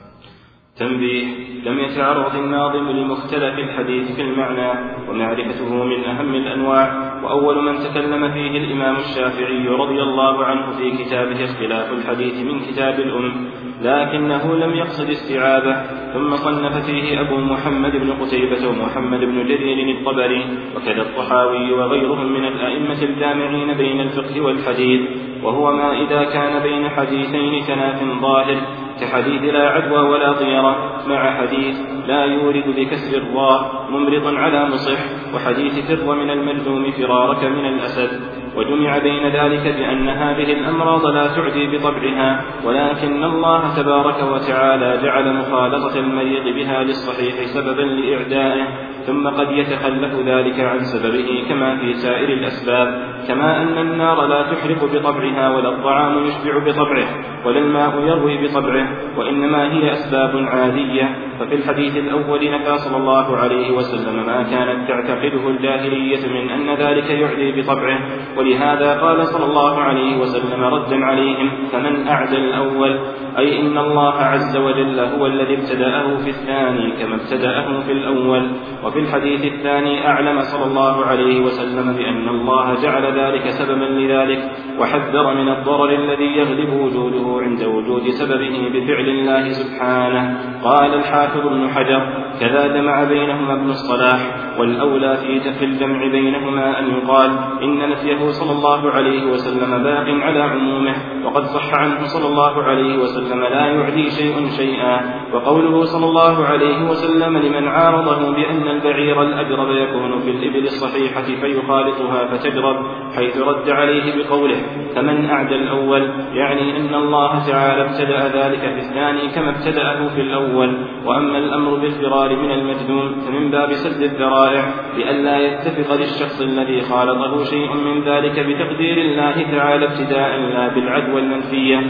تنبيه لم يتعرض الناظم لمختلف الحديث في المعنى ومعرفته من أهم الأنواع وأول من تكلم فيه الإمام الشافعي رضي الله عنه في كتابه اختلاف الحديث من كتاب الأم لكنه لم يقصد استيعابه ثم صنف فيه أبو محمد بن قتيبة ومحمد بن جرير الطبري وكذا الطحاوي وغيرهم من الأئمة الجامعين بين الفقه والحديث وهو ما إذا كان بين حديثين تناف ظاهر كحديث لا عدوى ولا طيرة مع حديث لا يورد بكسر الراء ممرضا على مصح وحديث فر من الملزوم فرارك من الأسد. وجمع بين ذلك بأن هذه الأمراض لا تعدي بطبعها ولكن الله تبارك وتعالى جعل مخالطة المريض بها للصحيح سببا لإعدائه ثم قد يتخلف ذلك عن سببه كما في سائر الأسباب كما أن النار لا تحرق بطبعها ولا الطعام يشبع بطبعه ولا الماء يروي بطبعه وإنما هي أسباب عادية. ففي الحديث الأول نفى صلى الله عليه وسلم ما كانت تعتقده الجاهلية من أن ذلك يعدي بطبعه ولهذا قال صلى الله عليه وسلم ردا عليهم فمن أعدى الأول؟ أي إن الله عز وجل هو الذي ابتدأه في الثاني كما ابتدأه في الأول. وفي الحديث الثاني أعلم صلى الله عليه وسلم بأن الله جعل ذلك سببا لذلك وحذر من الضرر الذي يغلب وجوده عند وجود سببه بفعل الله سبحانه. قال الحافظ ابن حجر كذا جمع بينهما ابن الصلاح والأولى في الجمع بينهما أن يقال إن نفيه صلى الله عليه وسلم باق على عمومه وقد صح عنه صلى الله عليه وسلم لا يعدي شيء شيئا وقوله صلى الله عليه وسلم لمن عارضه بأن البعير الأجرب يكون في الإبل الصحيحة فيخالطها فتجرب حيث رد عليه بقوله فمن أعدى الأول؟ يعني أن الله تعالى ابتدأ ذلك في الثاني كما ابتدأه في الأول. وأما الأمر بالفرار من المجنون فمن باب سد الذرائع لئلا يتفق للشخص الذي خالطه شيء من ذلك بتقدير الله تعالى ابتداء لا بالعدوى المنفية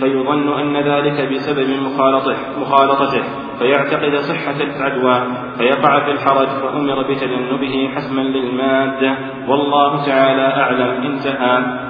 فيظن أن ذلك بسبب مخالطته, مخالطته فيعتقد صحة العدوى فيقع في الحرج فأمر بتجنبه حسما للمادة والله تعالى أعلم انتهى.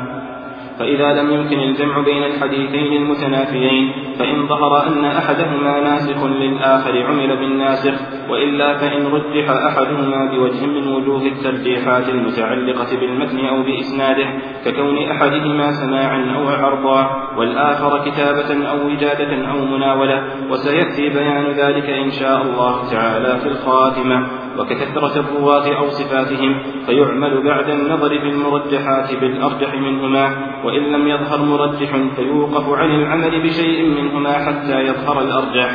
فإذا لم يمكن الجمع بين الحديثين المتنافيين فإن ظهر أن أحدهما ناسخ للآخر عمل بالناسخ وإلا فإن رجح أحدهما بوجه من وجوه الترجيحات المتعلقة بالمتن أو بإسناده ككون أحدهما سماعا أو عرضا والآخر كتابة أو وجادة أو مناولة وسيأتي بيان ذلك إن شاء الله تعالى في الخاتمة. وككثرة الرواة أو صفاتهم فيعمل بعد النظر في المرجحات بالأرجح منهما وإن لم يظهر مرجح فيوقف عن العمل بشيء منهما حتى يظهر الأرجح.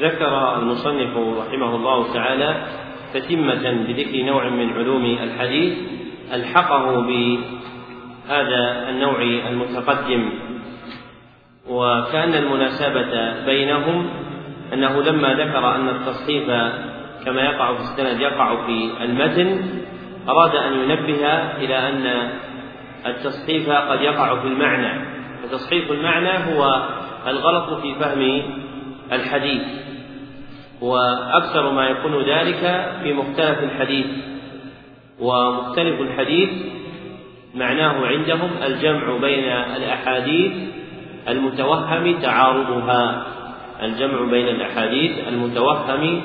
ذكر المصنف رحمه الله تعالى تتمة بذكر نوع من علوم الحديث ألحقه بهذا النوع المتقدم وكأن المناسبة بينهم أنه لما ذكر أن التصحيف كما يقع في السند يقع في المتن أراد أن ينبه إلى أن التصحيف قد يقع في المعنى. فتصحيف المعنى هو الغلط في فهم الحديث. وأكثر ما يكون ذلك في مختلف الحديث. ومختلف الحديث معناه عندهم الجمع بين الأحاديث المتوهم تعارضها. الجمع بين الأحاديث المتوهم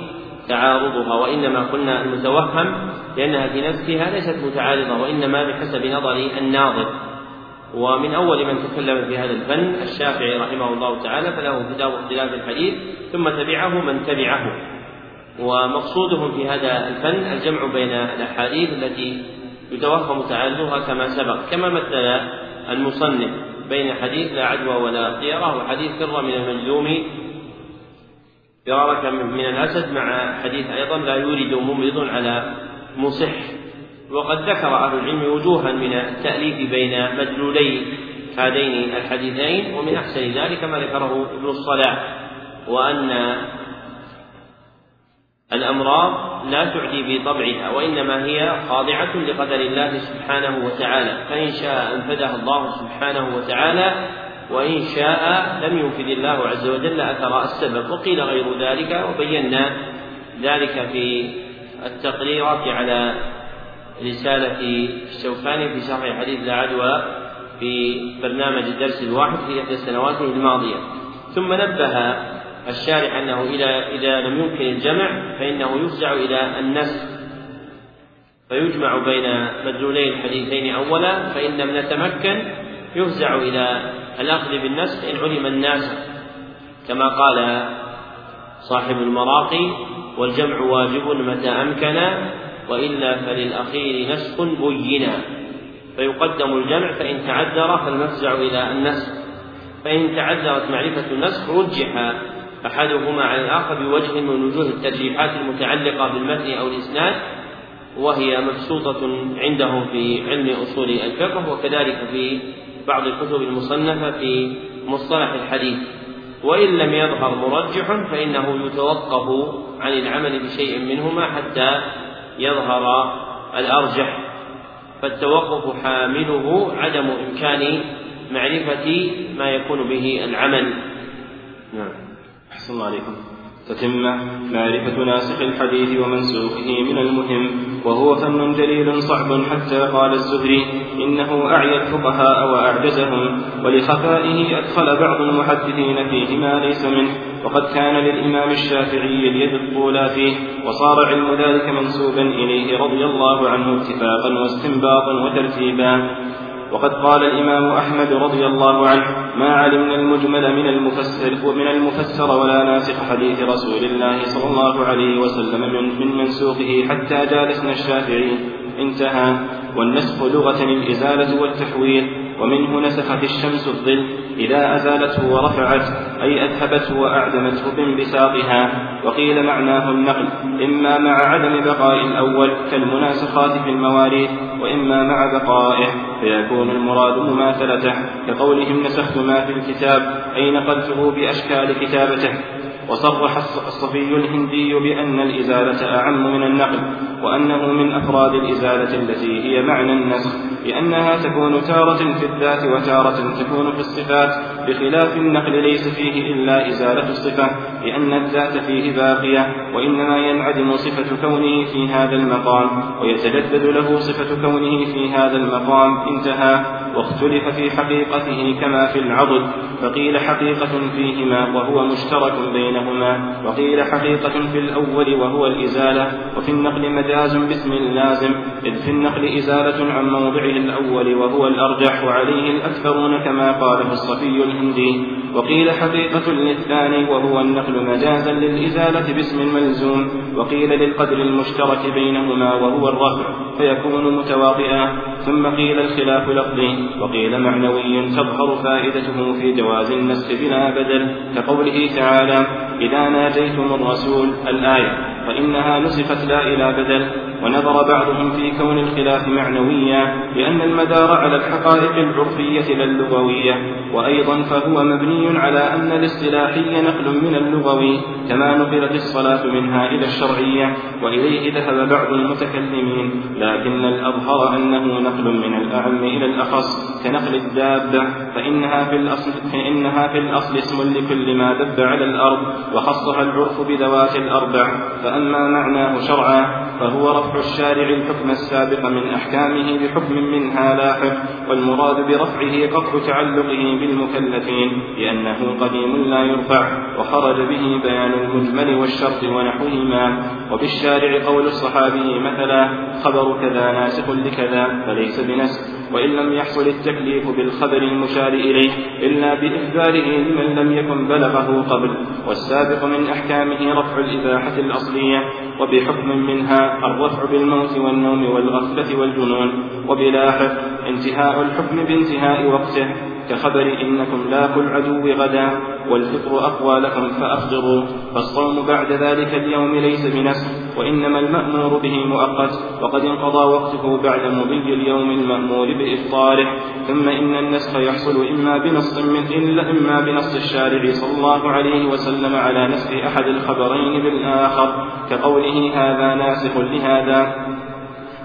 تعارضها وإنما قلنا المتوهم لأنها في نفسها ليست متعارضة وإنما بحسب نظر الناظر. ومن أول من تكلم في هذا الفن الشافعي رحمه الله تعالى فله كتاب اختلاف الحديث ثم تبعه من تبعه. ومقصودهم في هذا الفن الجمع بين الأحاديث التي يتوهم تعالجها كما سبق. كما مثل المصنف بين حديث لا عدوى ولا طيرة وحديث فر من المجذوم فرارك من الأسد مع حديث أيضا لا يورد ممرض على مصح. وقد ذكر أهل العلم وجوها من التأليف بين مدلولي هذين الحديثين ومن أحسن ذلك ما ذكره ابن الصلاح وأن الأمراض لا تعدي بطبعها وإنما هي خاضعة لقدر الله سبحانه وتعالى. فإن شاء أنفذها الله سبحانه وتعالى وإن شاء لم ينفذ الله عز وجل أثر السبب. وقيل غير ذلك وبينا ذلك في التقريرات على رسالة الشوكاني في شرح حديث لا عدوى في برنامج الدرس الواحد في إحدى سنواته الماضية. ثم نبه الشارع أنه إذا إذا لم يمكن الجمع فإنه يفزع إلى النسخ. فيجمع بين مدلولي الحديثين أولا فإن لم نتمكن يفزع إلى الأخذ بالنسخ إن علم الناسخ كما قال صاحب المراقي والجمع واجب متى أمكن وإلا فللأخير نسخ بينا فيقدم الجمع فإن تعذر فالمفزع إلى النسخ. فإن تعذرت معرفة النسخ رجح. أحدهما على الآخر بوجه من وجوه الترجيحات المتعلقة بالمتن أو الإسناد وهي مبسوطة عندهم في علم أصول الفقه وكذلك في بعض الكتب المصنفة في مصطلح الحديث. وإن لم يظهر مرجح فإنه يتوقف عن العمل بشيء منهما حتى يظهر الأرجح. فالتوقف حامله عدم إمكان معرفة ما يكون به العمل. نعم. أحسن الله عليكم. تتمة معرفة ناسخ الحديث ومنسوخه من المهم. وهو فن جليل صعب حتى قال الزهري إنه أعيا الفقهاء وأعجزهم ولخفائه أدخل بعض المحدثين فيه ما ليس منه وقد كان للإمام الشافعي اليد الطولى فيه وصار علم ذلك منسوبا إليه رضي الله عنه اتفاقا واستنباطا وترتيبا. وقد قال الإمام أحمد رضي الله عنه ما علمنا المجمل من المفسر ومن المفسر ولا ناسخ حديث رسول الله صلى الله عليه وسلم من منسوخه حتى جالسنا الشافعي. انتهى. والنسخ لغة الإزالة والتحويل ومنه نسخت الشمس الظل إذا أزالته ورفعت أي أذهبته وأعدمته بانبساطها وقيل معناه النقل إما مع عدم بقاء الأول كالمناسخات في المواريث وإما مع بقائه فيكون المراد مماثلته كقولهم نسخت ما في الكتاب أي نقلته بأشكال كتابته. وصرح الصفي الهندي بأن الإزالة أعم من النقل وأنه من أفراد الإزالة التي هي معنى النسخ لأنها تكون تارة في الذات وتارة تكون في الصفات بخلاف النقل ليس فيه إلا إزالة الصفة لأن الذات فيه باقية وإنما ينعدم صفة كونه في هذا المقام ويتجدد له صفة كونه في هذا المقام انتهى واختلف في حقيقته كما في العضد فقيل حقيقة فيهما وهو مشترك بينهما وقيل حقيقة في الأول وهو الإزالة وفي النقل مجاز باسم لازم إذ في النقل إزالة عن موضعه الأول وهو الأرجح وعليه الأكثرون كما قال في الصفي الهندي وقيل حقيقة للثاني وهو النقل مجازا للإزالة باسم الملزوم وقيل للقدر المشترك بينهما وهو الرفع فيكون متواطئا ثم قيل الخلاف لفظي. وقيل معنوي تظهر فائدته في جواز النسخ بلا بدل كقوله تعالى إذا ناجيتم الرسول الآية فإنها نسخت لا إلى بدل. ونظر بعضهم في كون الخلاف معنويا لأن المدار على الحقائق العرفية لا اللغوية وأيضا فهو مبني على أن الاصطلاحي نقل من اللغوي كما نقلت الصلاة منها إلى الشرعية وإليه ذهب بعض المتكلمين لكن الأظهر أنه نقل من الأعم إلى الأخص كنقل الدابة فإنها في الأصل فإنها في الأصل اسم لكل ما دب على الأرض وخصها العرف بذوات الأربع فأما معناه شرعا فهو رفع الشارع الحكم السابق من أحكامه بحكم منها لاحق والمراد برفعه قطع تعلقه بالمكلفين لأنه قديم لا يرفع وخرج به بيان المجمل والشرط ونحوهما. وبالشارع قول الصحابي مثلا خبر كذا ناسخ لكذا فليس بنسخ. وإن لم يحصل التكليف بالخبر المشار إليه إلا بإخباره لمن لم يكن بلغه قبل والسابق من أحكامه رفع الإباحة الأصلية وبحكم منها الرفع بالموت والنوم والغفلة والجنون وبلاحق انتهاء الحكم بانتهاء وقته كخبر إنكم لاقوا العدو غدا والفطر أقوى لكم فأفطروا فالصوم بعد ذلك اليوم ليس بنسخ وإنما المأمور به مؤقت وقد انقضى وقته بعد مضي اليوم المأمور بإفطاره ثم إن النسخ يحصل إما بنص من إلا إما بنص الشارع صلى الله عليه وسلم على نسخ أحد الخبرين بالآخر كقوله هذا ناسخ لهذا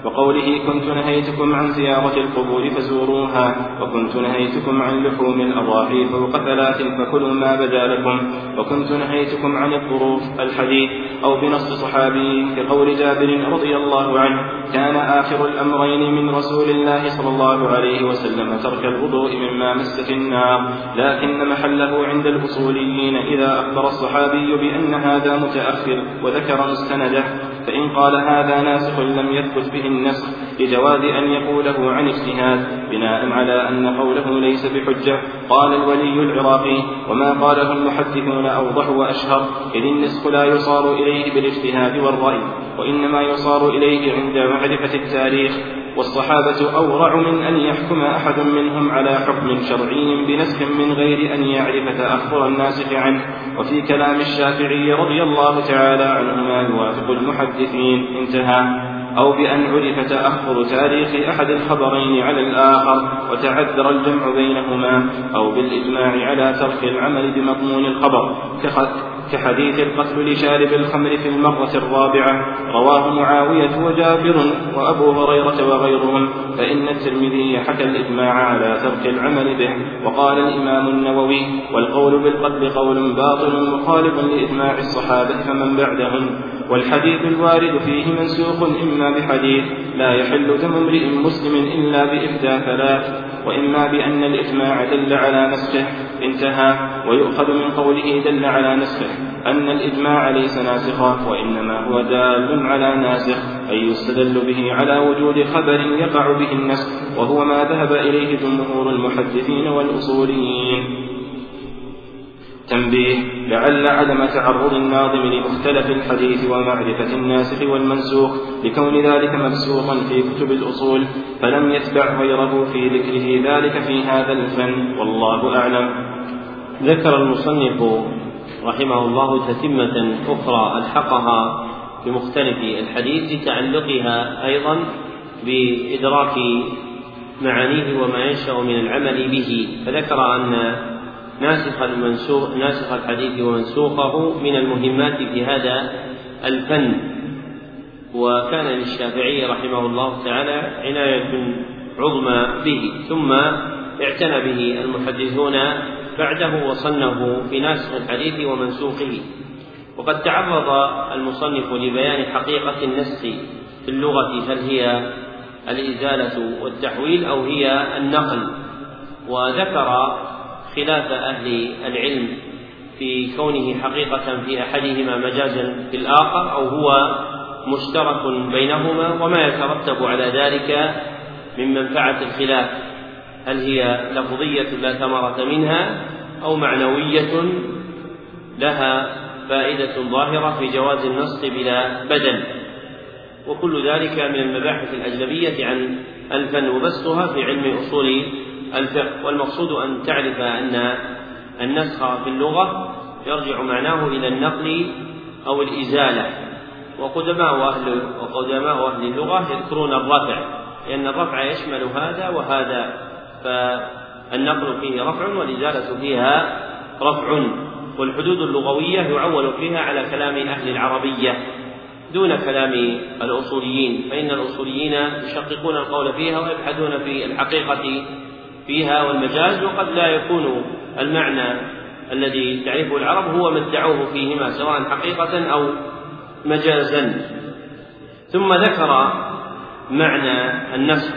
وقوله كنت نهيتكم عن زيارة القبور فزوروها وكنت نهيتكم عن لحوم الأضاحي فوق ثلاث فكلوا ما بدا لكم وكنت نهيتكم عن الظروف الحديث أو بنص صحابي كقول جابر رضي الله عنه كان آخر الأمرين من رسول الله صلى الله عليه وسلم ترك الوضوء مما مست النار لكن محله عند الأصوليين إذا أخبر الصحابي بأن هذا متأخر وذكر مستنده فإن قال هذا ناسخ لم يثبت به النسخ لجواز أن يقوله عن اجتهاد بناء على أن قوله ليس بحجة. قال الولي العراقي وما قاله المحدثون أوضح وأشهر إذ النسخ لا يصار إليه بالاجتهاد والرأي وإنما يصار إليه عند معرفة التاريخ. والصحابة أورع من أن يحكم أحد منهم على حكم شرعي بنسخ من غير أن يعرف تأخر الناسخ عنه. وفي كلام الشافعي رضي الله تعالى عنه ما يوافق المحدثين. انتهى. أو بأن عرف تأخر تاريخ أحد الخبرين على الآخر وتعذر الجمع بينهما أو بالإجماع على ترك العمل بمضمون الخبر. كحديث القتل لشارب الخمر في المرة الرابعة رواه معاوية وجابر وأبو هريرة وغيرهم فإن الترمذي حكى الإجماع على ترك العمل به وقال الإمام النووي والقول بالقتل قول باطل مخالف لإجماع الصحابة فمن بعدهم. والحديث الوارد فيه منسوخ إما بحديث لا يحل دم امرئ مسلم إلا بإحدى ثلاث وإما بأن الإجماع دل على نسخه انتهى ويؤخذ من قوله دل على نسخه أن الإجماع ليس ناسخا وإنما هو دال على ناسخ أي يستدل به على وجود خبر يقع به النسخ وهو ما ذهب إليه جمهور المحدثين والأصوليين. تنبيه لعل عدم تعرض الناظم لمختلف الحديث ومعرفة الناسخ والمنسوخ لكون ذلك مبسوطا في كتب الأصول فلم يتبع غيره في ذكره ذلك في هذا الفن والله أعلم. ذكر المصنف رحمه الله تتمة أخرى ألحقها بمختلف الحديث لتعلقها أيضا بإدراك معانيه وما ينشأ من العمل به فذكر أن ناسخ المنسوخ ناسخ الحديث ومنسوخه من المهمات في هذا الفن. وكان للشافعي رحمه الله تعالى عناية عظمى به. ثم اعتنى به المحدثون بعده وصنفوا في ناسخ الحديث ومنسوخه. وقد تعرض المصنف لبيان حقيقة النسخ في اللغة هل هي الإزالة والتحويل أو هي النقل. وذكر خلاف أهل العلم في كونه حقيقة في أحدهما مجازا في الآخر أو هو مشترك بينهما وما يترتب على ذلك من منفعة الخلاف. هل هي لفظية لا ثمرة منها أو معنوية لها فائدة ظاهرة في جواز النص بلا بدل؟ وكل ذلك من المباحث الأجنبية عن الفن وبسطها في علم أصول الفقه والمقصود أن تعرف أن النسخ في اللغة يرجع معناه إلى النقل أو الإزالة. وقدماء أهل وقدماء أهل اللغة يذكرون الرفع لأن الرفع يشمل هذا وهذا فالنقل فيه رفع والإزالة فيها رفع. والحدود اللغوية يعول فيها على كلام أهل العربية دون كلام الأصوليين فإن الأصوليين يشققون القول فيها ويبحثون في الحقيقة فيها والمجاز وقد لا يكون المعنى الذي تعرفه العرب هو ما ادعوه فيهما سواء حقيقة أو مجازا. ثم ذكر معنى النسخ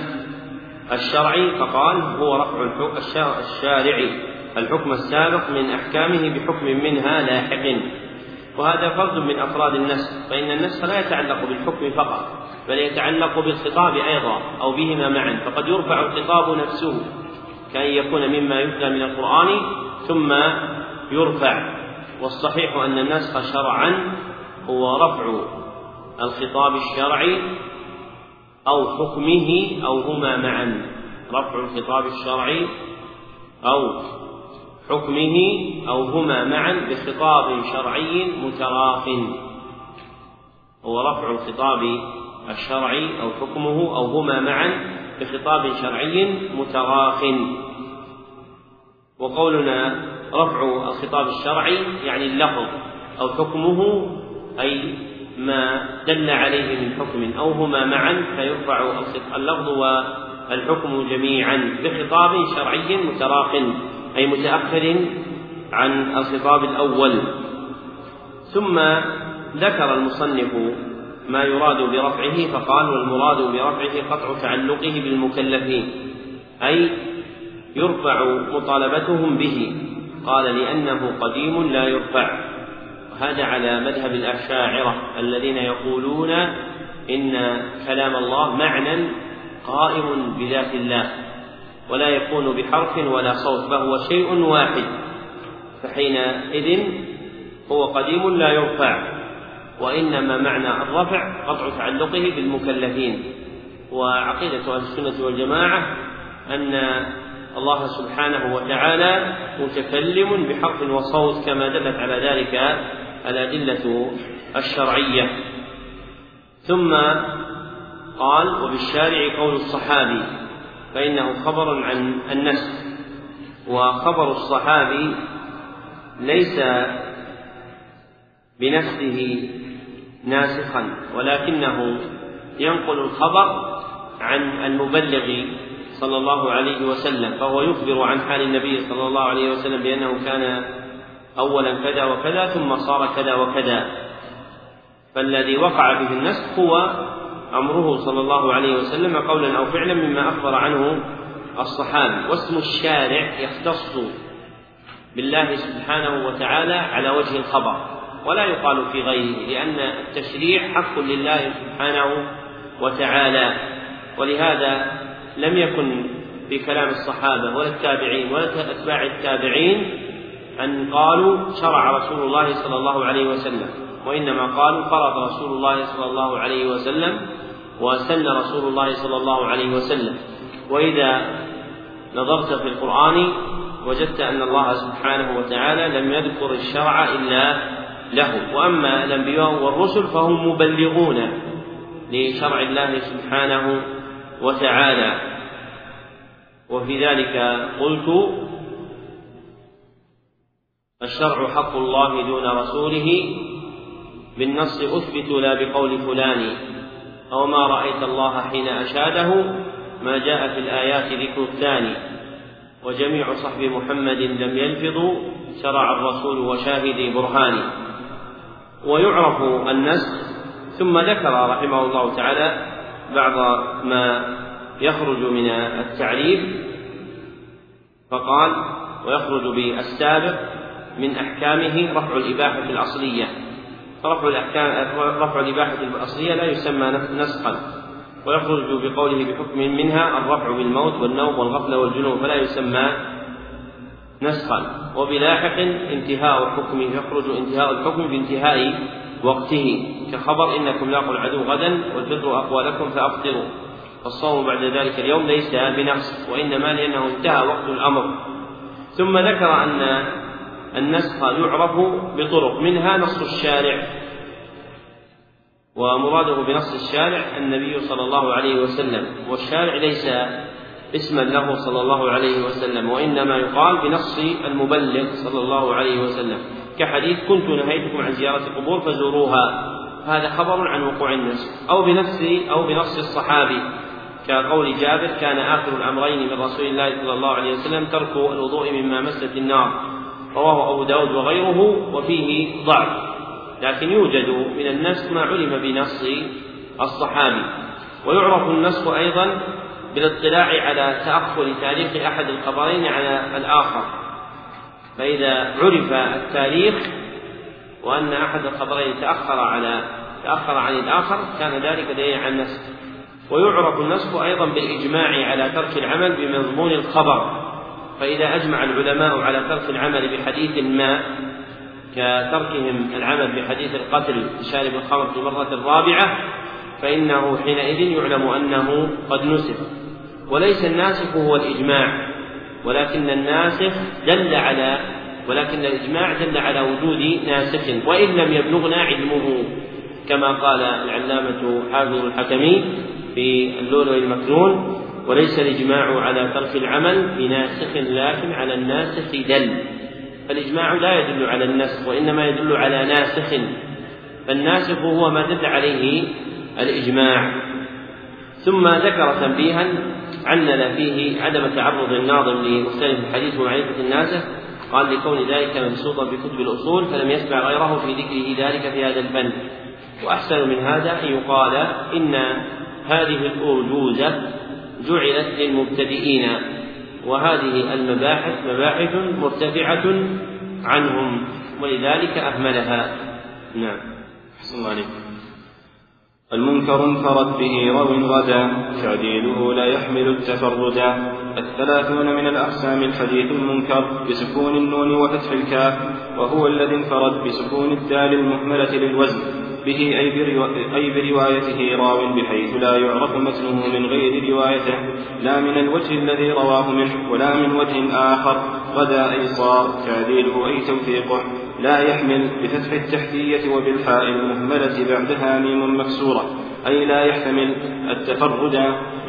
الشرعي فقال هو رفع الشارع الحكم السابق من أحكامه بحكم منها لاحق. وهذا فرد من أفراد النسخ فإن النسخ لا يتعلق بالحكم فقط بل يتعلق بالخطاب أيضا أو بهما معا فقد يرفع الخطاب نفسه. كأن يكون مما يتلى من القرآن ثم يرفع. والصحيح أن النسخ شرعا هو رفع الخطاب الشرعي أو حكمه أو هما معا. رفع الخطاب الشرعي أو حكمه أو هما معا بخطاب شرعي متراخ. هو رفع الخطاب الشرعي أو حكمه أو هما معا بخطاب شرعي متراخ. وقولنا رفع الخطاب الشرعي يعني اللفظ أو حكمه أي ما دل عليه من حكم أو هما معا فيرفع اللفظ والحكم جميعا بخطاب شرعي متراخ أي متأخر عن الخطاب الأول. ثم ذكر المصنف ما يراد برفعه فقال والمراد برفعه قطع تعلقه بالمكلفين. أي يرفع مطالبتهم به. قال لأنه قديم لا يرفع. وهذا على مذهب الأشاعرة الذين يقولون إن كلام الله معنى قائم بذات الله ولا يكون بحرف ولا صوت فهو شيء واحد. فحينئذ هو قديم لا يرفع. وإنما معنى الرفع قطع تعلقه بالمكلفين. وعقيدة أهل السنة والجماعة أن الله سبحانه وتعالى متكلم بحرف وصوت كما دلت على ذلك الأدلة الشرعية. ثم قال وبالشارع قول الصحابي فإنه خبر عن النسخ وخبر الصحابي ليس بنفسه ناسخا ولكنه ينقل الخبر عن المبلغ صلى الله عليه وسلم فهو يخبر عن حال النبي صلى الله عليه وسلم بأنه كان أولا كذا وكذا ثم صار كذا وكذا. فالذي وقع به النسخ هو أمره صلى الله عليه وسلم قولا أو فعلا مما أخبر عنه الصحابي. واسم الشارع يختص بالله سبحانه وتعالى على وجه الخبر. ولا يقال في غيره لأن التشريع حق لله سبحانه وتعالى. ولهذا لم يكن في كلام الصحابة ولا التابعين ولا أتباع التابعين أن قالوا شرع رسول الله صلى الله عليه وسلم وإنما قالوا فرض رسول الله صلى الله عليه وسلم وسن رسول الله صلى الله عليه وسلم. وإذا نظرت في القرآن وجدت أن الله سبحانه وتعالى لم يذكر الشرع إلا له. وأما الأنبياء والرسل فهم مبلغون لشرع الله سبحانه وتعالى. وفي ذلك قلت الشرع حق الله دون رسوله. بالنص أثبت لا بقول فلان. أو ما رأيت الله حين أشاده ما جاء في الآيات ذكر الثاني وجميع صحب محمد لم يلفظوا شرع الرسول وشاهد برهان ويعرف النسخ ثم ذكر رحمه الله تعالى بعض ما يخرج من التعريف فقال ويخرج بالسابق من أحكامه رفع الإباحة الأصلية. رفع الأحكام رفع الإباحة الأصلية لا يسمى نسخا. ويخرج بقوله بحكم منها الرفع بالموت والنوم والغفلة والجنون فلا يسمى نسخا. وبلاحق انتهاء الحكم يخرج انتهاء الحكم بانتهاء وقته. كخبر إنكم لاقوا العدو غدا والفطر أقوى لكم فأفطروا. فالصوم بعد ذلك اليوم ليس بنقص وإنما لأنه انتهى وقت الأمر. ثم ذكر أن النسخ يعرف بطرق منها نص الشارع. ومراده بنص الشارع النبي صلى الله عليه وسلم. والشارع ليس اسما له صلى الله عليه وسلم وإنما يقال بنص المبلغ صلى الله عليه وسلم. كحديث كنت نهيتكم عن زيارة القبور فزوروها. هذا خبر عن وقوع النسخ أو بنفس أو بنص الصحابي. كقول جابر كان آخر الأمرين من رسول الله صلى الله عليه وسلم ترك الوضوء مما مست النار. رواه أبو داود وغيره وفيه ضعف. لكن يوجد من النسخ ما علم بنص الصحابي. ويعرف النسخ أيضا بالاطلاع على تأخر تاريخ أحد الخبرين على الآخر. فإذا عرف التاريخ وأن أحد الخبرين تأخر على تأخر عن الآخر كان ذلك دليلا على النسخ. ويعرف النسخ أيضا بالإجماع على ترك العمل بمضمون الخبر. فإذا أجمع العلماء على ترك العمل بحديث ما كتركهم العمل بحديث القتل لشارب الخمر في المرة الرابعة فإنه حينئذ يعلم أنه قد نسخ. وليس الناسخ هو الإجماع ولكن الناسخ دل على ولكن الإجماع دل على وجود ناسخ وإن لم يبلغنا علمه كما قال العلامة حافظ الحكمي في اللؤلؤ المكنون وليس الإجماع على ترك العمل بناسخ لكن على الناسخ دل. فالإجماع لا يدل على النسخ وإنما يدل على ناسخ. فالناسخ هو ما دل عليه الإجماع. ثم ذكر تنبيها علل فيه عدم تعرض الناظم لمختلف الحديث ومعرفة الناسخ قال لكون ذلك مبسوطا في كتب الأصول فلم يتبع غيره في ذكره ذلك في هذا الفن وأحسن من هذا أن يقال إن هذه الأرجوزة جعلت للمبتدئين وهذه المباحث مباحث مرتفعة عنهم ولذلك أهملها. نعم. أحسن الله عليكم. المنكر انفرد به رو غدا تعديله لا يحمل التفردا الثلاثون من الأقسام الحديث المنكر بسكون النون وفتح الكاف وهو الذي انفرد بسكون الدال المهملة للوزن. به أي, بروا... أي بروايته راو بحيث لا يعرف متنه من غير روايته. لا من الوجه الذي رواه منه ولا من وجه آخر. غدا أي صار تعديله أي توثيقه. لا يحمل بفتح التحتية وبالحاء المهملة بعدها ميم مكسورة. أي لا يحتمل التفرد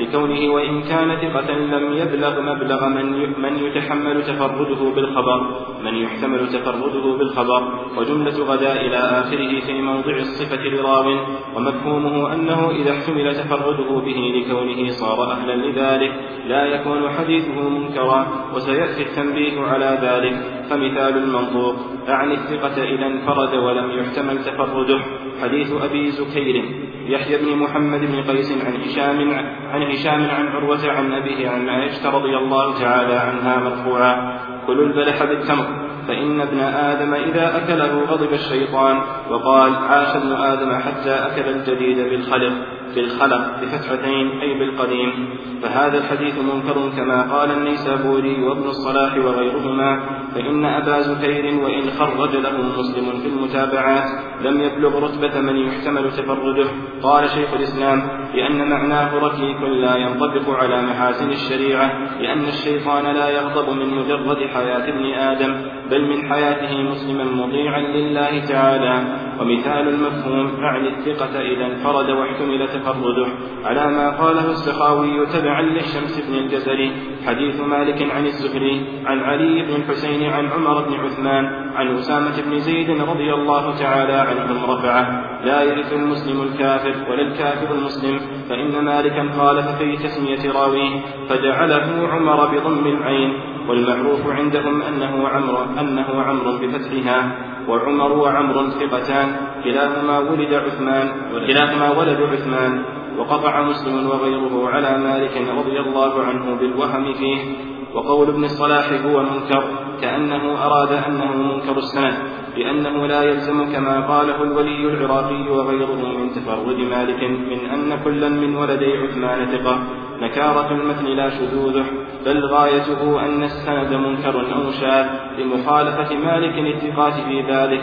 لكونه وإن كان ثقة لم يبلغ مبلغ من من يتحمل تفرده بالخبر من يحتمل تفرده بالخبر. وجملة غدا إلى آخره في موضع الصفة لراو ومفهومه أنه إذا احتمل تفرده به لكونه صار أهلا لذلك لا يكون حديثه منكرا وسيأتي التنبيه على ذلك. فمثال المنطوق أعني الثقة إذا انفرد ولم يحتمل تفرده حديث أبي زكير يحيى بن محمد بن قيس عن هشام عن هشام عن عروة عن أبيه عن عائشة رضي الله تعالى عنها مرفوعا. كلوا البلح بالتمر فإن ابن آدم إذا أكله غضب الشيطان وقال عاش ابن آدم حتى أكل الجديد بالخلق بالخلق بفتحتين أي بالقديم. فهذا الحديث منكر كما قال النيسابوري وابن الصلاح وغيرهما. فإن أبا زكير وإن خرج له مسلم في المتابعات لم يبلغ رتبة من يحتمل تفرده. قال شيخ الإسلام لأن معناه ركيك لا ينطبق على محاسن الشريعة لأن الشيطان لا يغضب من مجرد حياة ابن آدم. بل من حياته مسلما مطيعا لله تعالى. ومثال المفهوم أعني الثقة إذا انفرد واحتمل تفرده. على ما قاله السخاوي تبعا للشمس بن الجزري حديث مالك عن الزهري عن علي بن الحسين عن عمر بن عثمان عن أسامة بن زيد رضي الله تعالى عنهم رفعه. لا يرث المسلم الكافر ولا الكافر المسلم فإن مالكا خالف في تسمية راويه فجعله عمر بضم العين. والمعروف عندهم أنه عمرو أنه عمرو بفتحها وعمر وعمر ثقتان كلاهما ولد عثمان كلاهما ولد عثمان وقطع مسلم وغيره على مالك رضي الله عنه بالوهم فيه وقول ابن الصلاح هو منكر كأنه أراد أنه منكر السند لأنه لا يلزم كما قاله الولي العراقي وغيره من تفرد مالك من أن كلا من ولدي عثمان ثقة. نكارة المتن لا شذوذه بل غايته أن السند منكر أو شاذ لمخالفة مالك الثقات في ذلك.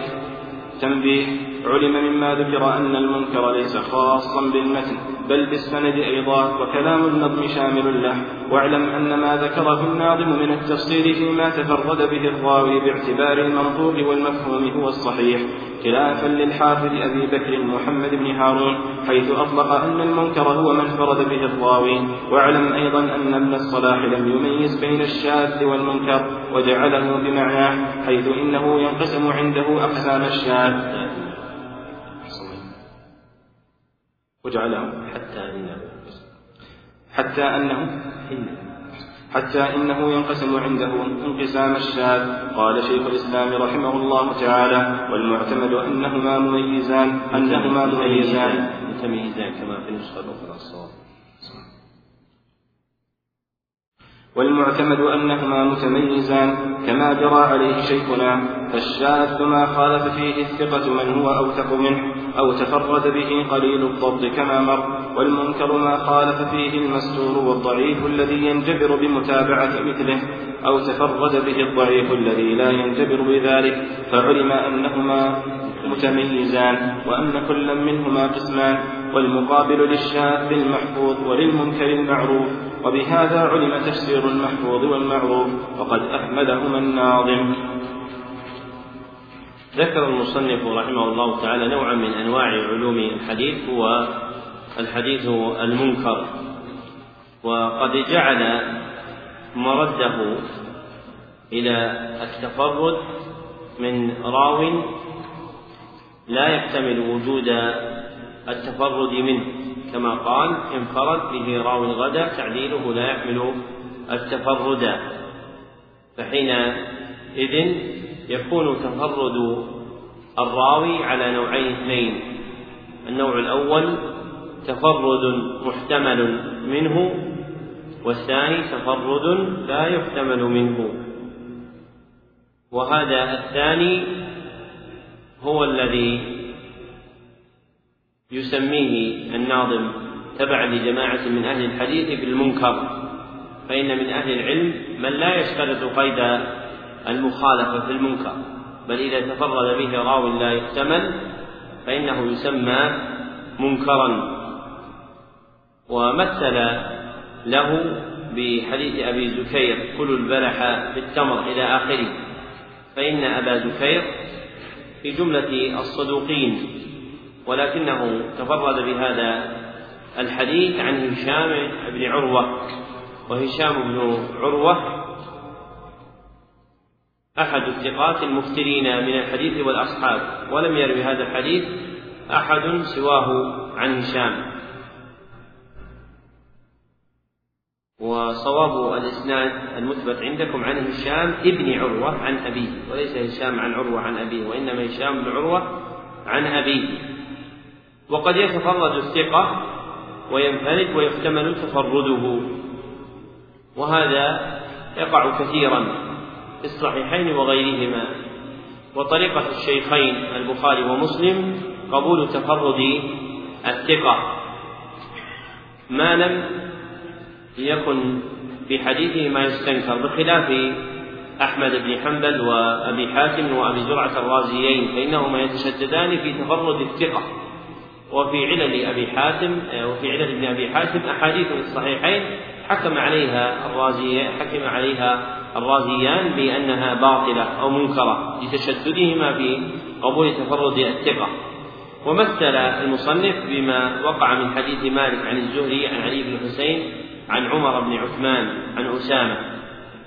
تنبيه علم مما ذكر أن المنكر ليس خاصا بالمتن بل بالسند أيضا وكلام النظم شامل له. واعلم أن ما ذكره الناظم من التفصيل فيما تفرد به الراوي باعتبار المنطوق والمفهوم هو الصحيح خلافا للحافظ أبي بكر محمد بن هارون حيث أطلق أن المنكر هو من فرد به الراوي. واعلم أيضا أن ابن الصلاح لم يميز بين الشاذ والمنكر وجعله بمعناه حيث إنه ينقسم عنده أقسام الشاذ. وجعله حتى إنه حتى أنه حتى إنه ينقسم عنده انقسام الشاذ. قال شيخ الإسلام رحمه الله تعالى والمعتمد أنهما مميزان أنهما مميزان. متميزان كما في النسخة الأخرى الصواب. والمعتمد أنهما متميزان كما جرى عليه شيخنا فالشاذ ما خالف فيه الثقة من هو أوثق منه. أو تفرد به قليل الضبط كما مر والمنكر ما خالف فيه المستور والضعيف الذي ينجبر بمتابعة مثله أو تفرد به الضعيف الذي لا ينجبر بذلك فعلم أنهما متميزان وأن كلا منهما قسمان والمقابل للشاذ المحفوظ وللمنكر المعروف وبهذا علم تفسير المحفوظ والمعروف وقد أحمدهما الناظم. ذكر المصنف رحمه الله تعالى نوعا من أنواع علوم الحديث هو الحديث المنكر. وقد جعل مرده إلى التفرد من راو لا يحتمل وجود التفرد منه كما قال انفرد به راو غدا تعديله لا يحمل التفرد. فحينئذ يكون تفرد الراوي على نوعين اثنين. النوع الأول تفرد محتمل منه والثاني تفرد لا يحتمل منه. وهذا الثاني هو الذي يسميه الناظم. تبعا لجماعة من أهل الحديث بالمنكر. فإن من أهل العلم من لا يشترط قيد المخالفة في المنكر بل إذا تفرد به راو لا يحتمل فإنه يسمى منكرا. ومثل له بحديث أبي زكير كلوا البلح في التمر إلى آخره فإن أبا زكير في جملة الصدوقين. ولكنه تفرد بهذا الحديث عن هشام بن عروة وهشام بن عروة أحد الثقات المفترين من الحديث والأصحاب ولم يروي هذا الحديث أحد سواه عن هشام. وصواب الإسناد المثبت عندكم عن هشام ابن عروة عن أبيه وليس هشام عن عروة عن أبيه وإنما هشام بن عروة عن أبيه وقد يتفرد الثقة وينفرد ويحتمل تفرده وهذا يقع كثيرا. في الصحيحين وغيرهما. وطريقة الشيخين البخاري ومسلم قبول تفرد الثقة. ما لم يكن في حديثه ما يستنكر بخلاف أحمد بن حنبل وأبي حاتم وأبي زرعة الرازيين فإنهما يتشددان في تفرد الثقة. وفي علل أبي حاتم وفي علل ابن أبي حاتم أحاديث في الصحيحين حكم عليها الرازي حكم عليها الرازيان بأنها باطلة أو منكرة لتشددهما في قبول تفرد الثقة. ومثل المصنف بما وقع من حديث مالك عن الزهري عن علي بن الحسين عن عمر بن عثمان عن أسامة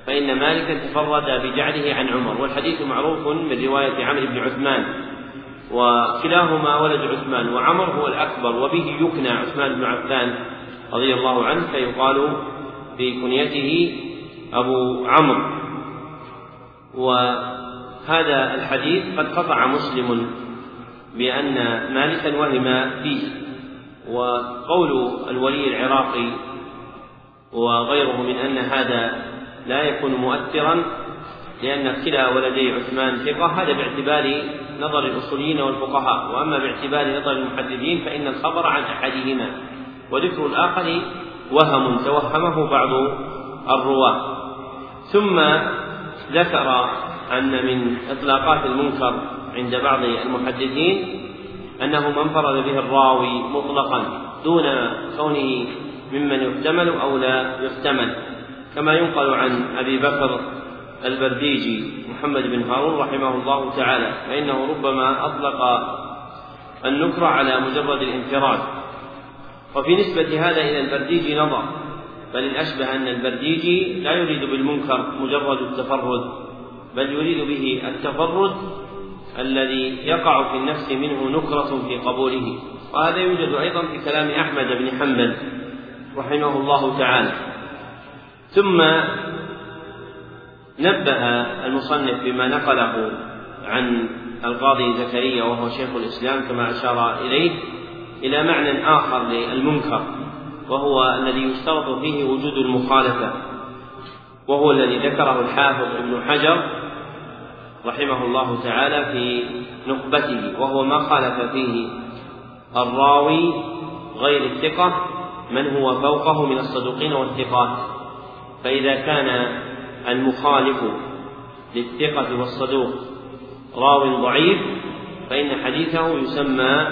فإن مالكا تفرد بجعله عن عمر. والحديث معروف من رواية عمرو بن عثمان وكلاهما ولد عثمان وعمر هو الأكبر وبه يكنى عثمان بن عفان رضي الله عنه فيقال في كنيته أبو عمرو. وهذا الحديث قد قطع مسلم بأن مالكا وهم فيه وقول الولي العراقي وغيره من أن هذا لا يكون مؤثرا لأن كلا ولدي عثمان ثقة هذا باعتبار نظر الأصوليين والفقهاء. وأما باعتبار نظر المحدثين فإن الخبر عن أحدهما وذكر الآخر وهم توهمه بعض الرواة. ثم ذكر أن من إطلاقات المنكر عند بعض المحدثين أنه من انفرد به الراوي مطلقا دون كونه ممن يحتمل أو لا يحتمل كما ينقل عن أبي بكر البرديجي محمد بن هارون رحمه الله تعالى فإنه ربما أطلق النكرة على مجرد الانفراد. وفي نسبة هذا إلى البرديجي نظر بل الأشبه أن البرديجي لا يريد بالمنكر مجرد التفرد بل يريد به التفرد الذي يقع في النفس منه نكرة في قبوله. وهذا يوجد أيضا في كلام أحمد بن حنبل رحمه الله تعالى. ثم نبه المصنف بما نقله عن القاضي زكريا وهو شيخ الإسلام كما أشار إليه إلى معنى آخر للمنكر. وهو الذي يشترط فيه وجود المخالفة وهو الذي ذكره الحافظ ابن حجر رحمه الله تعالى في نخبته وهو ما خالف فيه الراوي غير الثقة من هو فوقه من الصدوقين والثقات. فإذا كان المخالف للثقة والصدوق راو ضعيف فإن حديثه يسمى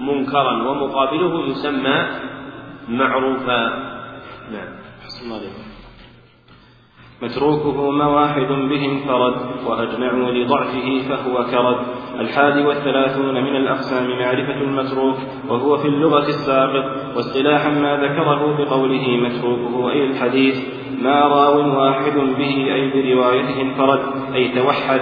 منكرا ومقابله يسمى معروفا. نعم. متروكه ما واحد به انفرد وأجمعوا لضعفه فهو كرد. الحادي والثلاثون من الأقسام معرفة المتروك وهو في اللغة الساقط واصطلاحا ما ذكره بقوله متروكه أي الحديث ما راو واحد به أي بروايته انفرد أي توحد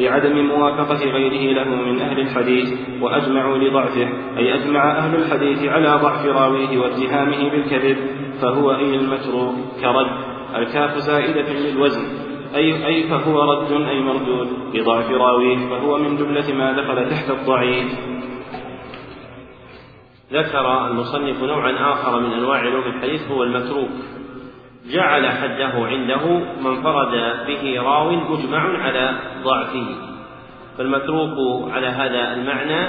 لعدم موافقة غيره له من أهل الحديث وأجمعوا لضعفه أي أجمع أهل الحديث على ضعف راويه واتهامه بالكذب فهو أي المتروك كرد. الكاف زائدة للوزن. أي أي فهو رد أي مردود. لضعف راويه فهو من جملة ما دخل تحت الضعيف. ذكر المصنف نوعا آخر من أنواع علوم الحديث هو المتروك. جعل حده عنده من انفرد به راو مجمع على ضعفه. فالمتروك على هذا المعنى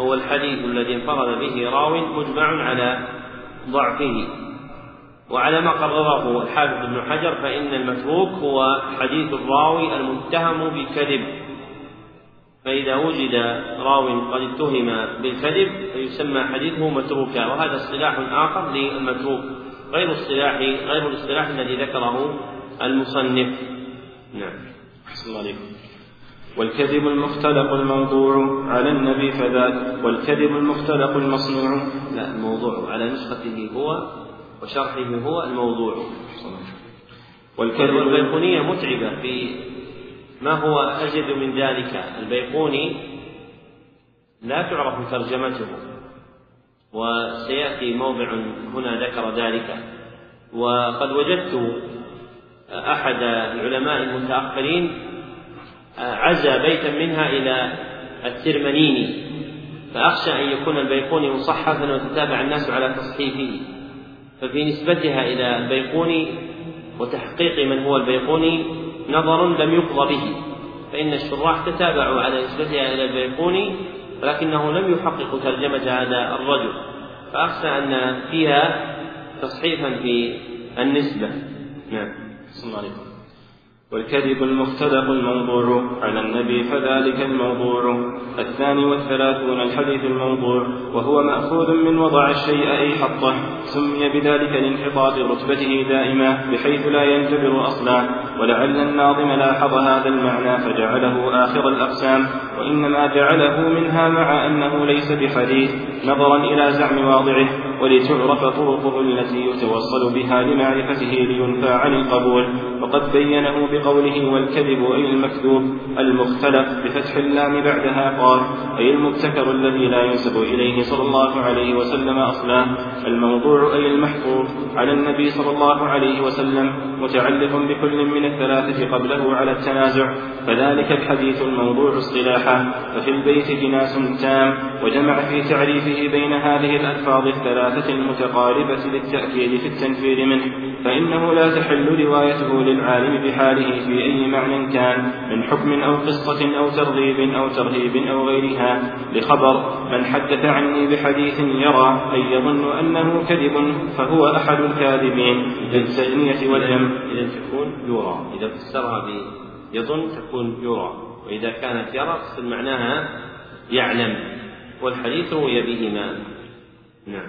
هو الحديث الذي انفرد به راو مجمع على ضعفه. وعلى ما قرره الحافظ ابن حجر فإن المتروك هو حديث الراوي المتهم بالكذب فإذا وجد راو قد اتهم بالكذب فيسمى حديثه متروكا. وهذا اصطلاح آخر للمتروك. غير اصطلاح غير الاصطلاح الذي ذكره المصنف. نعم. أحسن الله عليكم. والكذب المختلق الموضوع على النبي فذاك والكذب المختلق المصنوع. لا الموضوع على نسخته هو وشرحه هو الموضوع. والكذب البيقونية متعبة في ما هو أجد من ذلك. البيقوني لا تعرف ترجمته وسيأتي موضع هنا ذكر ذلك. وقد وجدت أحد العلماء المتأخرين عزى بيتا منها إلى الترمنيني فأخشى أن يكون البيقوني مصحفا وتتابع الناس على تصحيفه ففي نسبتها إلى البيقوني وتحقيق من هو البيقوني نظر لم يقضى به فإن الشراح تتابعوا على نسبتها إلى البيقوني ولكنه لم يحقق ترجمة هذا الرجل فأخشى أن فيها تصحيفا في النسبة. نعم. السلام عليكم. والكذب المختلق الموضوع على النبي فذلك الموضوع الثاني والثلاثون الحديث الموضوع وهو مأخوذ من وضع الشيء أي حطه. سمي بذلك لانحطاط رتبته دائما بحيث لا ينجبر أصلا. ولعل الناظم لاحظ هذا المعنى فجعله آخر الأقسام. وإنما جعله منها مع أنه ليس بحديث نظرا إلى زعم واضعه. ولتعرف طرقه التي يتوصل بها لمعرفته لينفى عن القبول. وقد بينه بقوله والكذب أي المكذوب المختلف بفتح اللام بعدها قال أي المبتكر الذي لا ينسب إليه صلى الله عليه وسلم أصلا الموضوع أي المحفوظ؟ على النبي صلى الله عليه وسلم متعلق بكل من الثلاثة قبله على التنازع. فذلك الحديث الموضوع اصطلاحا ففي البيت جناس تام وجمع في تعريفه بين هذه الألفاظ الثلاثة المتقاربة للتأكيد في التنفير منه فإنه لا تحل روايته للعالم بحاله في أي معنى كان من حكم أو قصة أو ترغيب أو ترهيب أو غيرها. لخبر من حدث عني بحديث يرى أي يظن أنه كذب فهو أحد الكاذبين. للتجنية والجمع إذا تكون يرى إذا فسرها يظن تكون يرى وإذا كانت يرى معناها يعلم والحديث روي بهما. نعم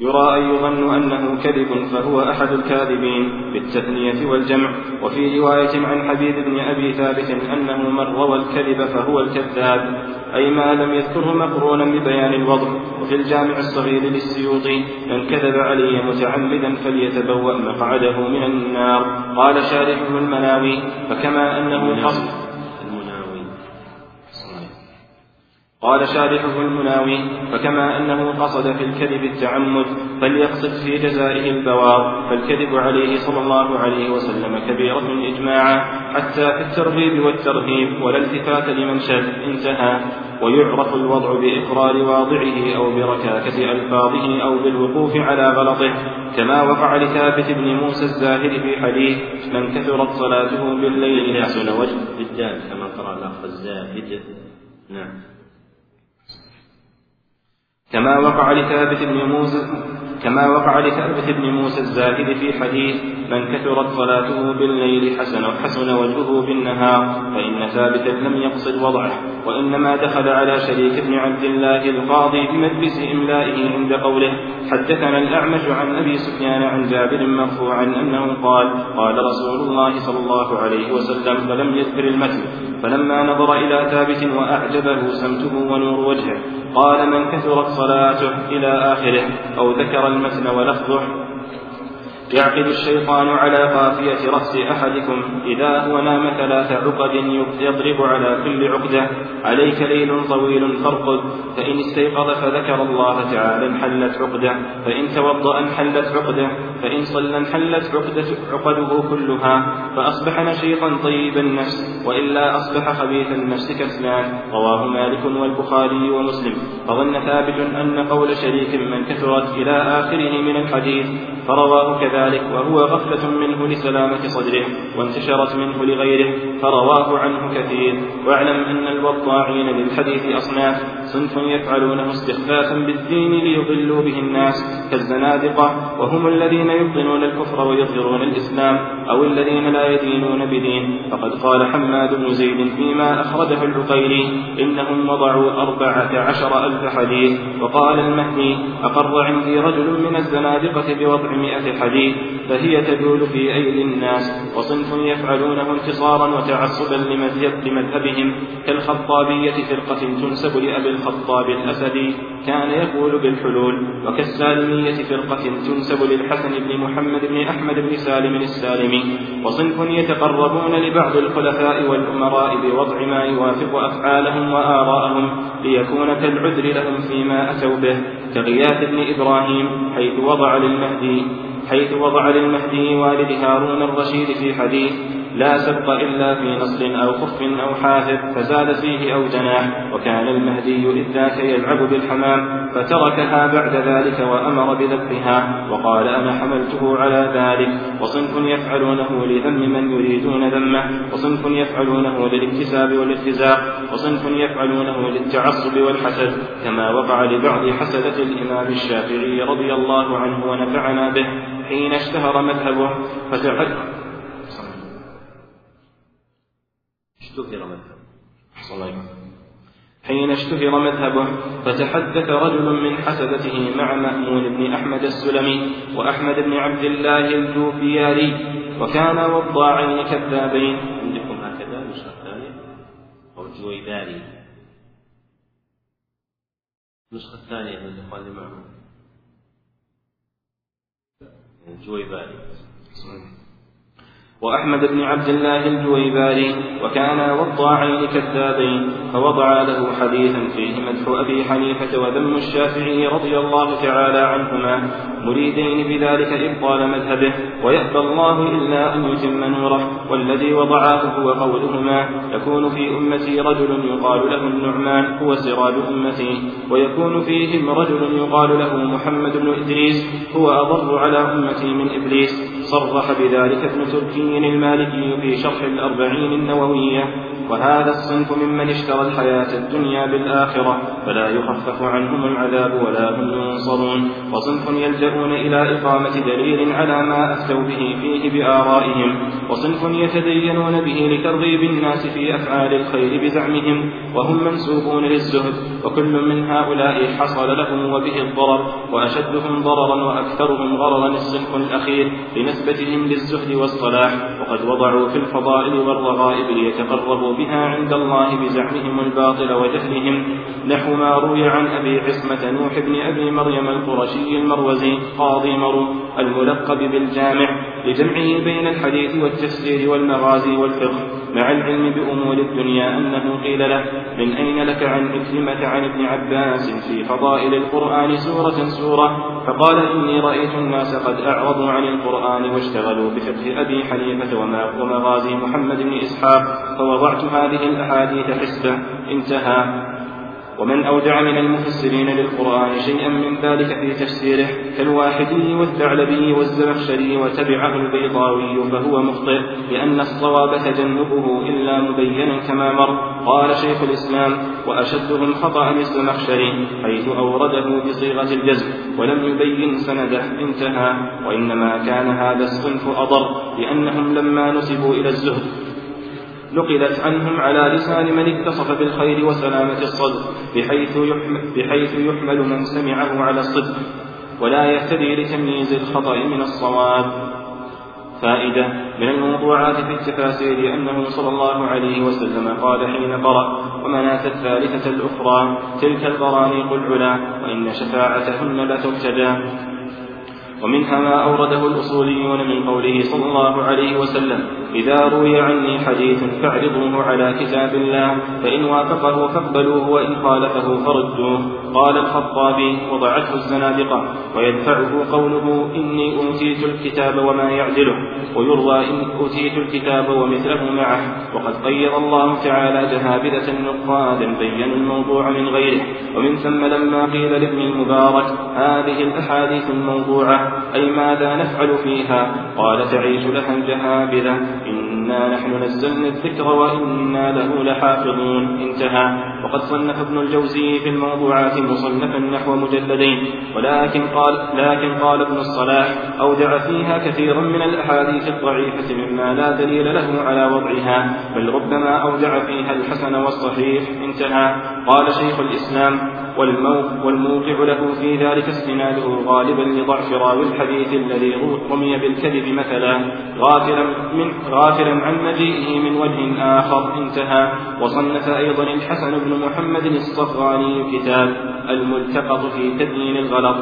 يرى أن يظن أنه كذب فهو أحد الكاذبين بالتثنية والجمع. وفي رواية عن حبيب بن أبي ثابت أنه من روى الكذب فهو الكذاب أي ما لم يذكره مقرونا ببيان الوضع. وفي الجامع الصغير للسيوطي من كذب علي متعمدا فليتبوأ مقعده من النار. قال شارحه المناوي فكما أنه قصد قال شارحه المناوي فكما أنه قصد في الكذب التعمد فليقصد في جزائه البوار فالكذب عليه صلى الله عليه وسلم كبيرة إجماعا حتى في الترغيب والترهيب ولا التفات لمن شذ انتهى ويعرف الوضع بإقرار واضعه أو بركاكة ألفاظه أو بالوقوف على غلطه كما وقع لثابت بن موسى الزاهد في حديث من كثرت صلاته بالليل حسن وجه بالدال كما قرأ الأخ الزاهد. نعم. كما وقع لثابت بن موسى كما وقع لثابت بن موسى الزاهد في حديث من كثرت صلاته بالليل حسن حسن وجهه بالنهار فإن ثابتا لم يقصد وضعه. وإنما دخل على شريك بن عبد الله القاضي بمجلس إملائه عند قوله حدثنا الأعمش عن أبي سفيان عن جابر مرفوعا أنه قال قال رسول الله صلى الله عليه وسلم ولم يذكر المتن. فلما نظر إلى ثابت وأعجبه سمته ونور وجهه. قال من كثرت صلاته إلى آخره أو ذكر المتن ولفظه يعقد الشيطان على قافية رأس أحدكم إذا هو نام ثلاث عقد يضرب على كل عقدة. عليك ليل طويل فارقد. فإن استيقظ فذكر الله تعالى انحلت عقدة. فإن توضأ انحلت عقدة. فإن صلى انحلت عقده كلها فأصبح نشيطا طيب النفس وإلا أصبح خبيث النفس كسلان رواه مالك والبخاري ومسلم. فظن ثابت أن قول شريك من كثرت إلى آخره من الحديث فرواه كذلك وهو غفلة منه لسلامة صدره وانتشرت منه لغيره فرواه عنه كثير. واعلم أن الوضاعين للحديث أصناف صنف يفعلونه استخفافا بالدين ليضلوا به الناس كالزنادقة وهم الذين يبطنون الكفر ويظهرون الإسلام أو الذين لا يدينون بدين فقد قال حماد بن زيد فيما أخرجه العقيلي إنهم وضعوا أربعة عشر ألف حديث. وقال المهدي أقر عندي رجل من الزنادقة بوضع مئة حديث فهي تجول في أيدي الناس وصنف يفعلونه انتصارا وتعصبا لمذهبهم كالخطابية فرقة تنسب لأبي الخطاب الأسدي كان يقول بالحلول وكالسالمية فرقة تنسب للحسن بن محمد بن أحمد بن سالم السالمي وصنف يتقربون لبعض الخلفاء والأمراء بوضع ما يوافق أفعالهم وآراءهم ليكون كالعذر لهم فيما أتوا به كغياث بن إبراهيم حيث وضع للمهدي حيث وضع للمهدي والد هارون الرشيد في حديث لا سبق إلا في نصل أو خف أو حافظ فزاد فيه أو جناح وكان المهدي إذ ذاك يلعب بالحمام فتركها بعد ذلك وأمر بذبحها وقال أنا حملته على ذلك وصنف يفعلونه لذم من يريدون ذمه وصنف يفعلونه للاكتساب والارتزاق وصنف يفعلونه للتعصب والحسد كما وقع لبعض حسدة الإمام الشافعي رضي الله عنه ونفعنا به حين اشتهر مذهبه فتعد اشتهر مذهبه. حين اشتهر مذهبه فتحدث رجل من حسبته مع مأمون بن أحمد السلمي وأحمد بن عبد الله الجوفياري وكان وضاعين كذابين. عندكم هكذا النسخة الثانية أو الجويباري النسخة الثانية من الإخوان معهم الجويباري وأحمد بن عبد الله الجويباري وكانا وضاعين كذابين فوضعا له حديثا فيه مدح أبي حنيفة وذم الشافعي رضي الله تعالى عنهما مريدين بذلك إبطال مذهبه. ويأبى الله إلا أن يتم نوره والذي وضعاه هو قولهما. يكون في أمتي رجل يقال له النعمان هو سراج أمتي. ويكون فيهم رجل يقال له محمد بن إدريس هو أضر على أمتي من إبليس. صرح بذلك ابن تركي المالكي في شرح الأربعين النووية. وهذا الصنف ممن اشترى الحياة الدنيا بالآخرة فلا يخفف عنهم العذاب ولا هم ينصرون. وصنف يلجؤون إلى إقامة دليل على ما أفتوا به فيه بآرائهم. وصنف يتدينون به لترغيب الناس في أفعال الخير بزعمهم. وهم منسوبون للزهد وكل من هؤلاء حصل لهم وبه الضرر. وأشدهم ضررا وأكثرهم غررا الصنف الأخير لنسبتهم للزهد والصلاح. وقد وضعوا في الفضائل والرغائب ليتقربوا بها عند الله بزعمهم الباطل وجهلهم. نحو ما روي عن أبي عصمة نوح بن أبي مريم القرشي المروزي قاضي مرو الملقب بالجامع لجمعه بين الحديث والتفسير والمغازي والفقه. مع العلم بأمور الدنيا أنه قيل له من أين لك عن إكرمة عن ابن عباس في فضائل القرآن سورة سورة؟ فقال إني رأيت الناس قد أعرضوا عن القرآن واشتغلوا بفقه أبي حنيفة ومغازي محمد بن إسحاق فوضعت هذه الأحاديث حسبة. انتهى. ومن أودع من المفسرين للقرآن شيئا من ذلك في تفسيره كالواحدي والثعلبي والزمخشري وتبعه البيضاوي فهو مخطئ لأن الصواب تجنبه إلا مبينا كما مر. قال شيخ الإسلام وأشدهم خطأ الزمخشري حيث أورده بصيغة الجزم ولم يبين سنده انتهى. وإنما كان هذا الصنف أضر لأنهم لما نسبوا إلى الزهد نقلت عنهم على لسان من اتصف بالخير وسلامة الصدر بحيث يحمل, بحيث يحمل من سمعه على الصدق ولا يهتدي لتمييز الخطأ من الصواب. فائدة من الموضوعات في التفاسير أنه صلى الله عليه وسلم قال حين قرأ ومناة الثالثة الأخرى تلك البرانيق العلا وإن شفاعتهن لترتجى ومنها ما أورده الأصوليون من قوله صلى الله عليه وسلم إذا روي عني حديث فاعرضوه على كتاب الله فإن وافقه فاقبلوه وإن خالفه فردوه. قال الخطابي وضعته الزنادقة. ويدفعه قوله إني أوتيت الكتاب وما يعدله. ويروى إن أوتيت الكتاب ومثله معه. وقد قيض الله تعالى جهابذة نقادا بينوا الموضوع من غيره. ومن ثم لما قيل لابن المبارك هذه الأحاديث الموضوعة أي ماذا نفعل فيها؟ قال تعيش لها الجهابذة إنا نحن نزلنا الذكر وإنا له لحافظون. انتهى. وقد صنف ابن الجوزي في الموضوعات مصنفا نحو مجلدين. ولكن قال لكن قال ابن الصلاح أودع فيها كثيرا من الأحاديث الضعيفة مما لا دليل له على وضعها. بل ربما أودع فيها الحسن والصحيح. انتهى. قال شيخ الإسلام والموقع له في ذلك استناده غالبا لضعف راوي الحديث الذي رمي بالكذب مثلا غافلا من غافلا عن مجيئه من وجه آخر انتهى. وصنف أيضا الحسن بن محمد الصفراني كتاب الملتقط في تبيين الغلط.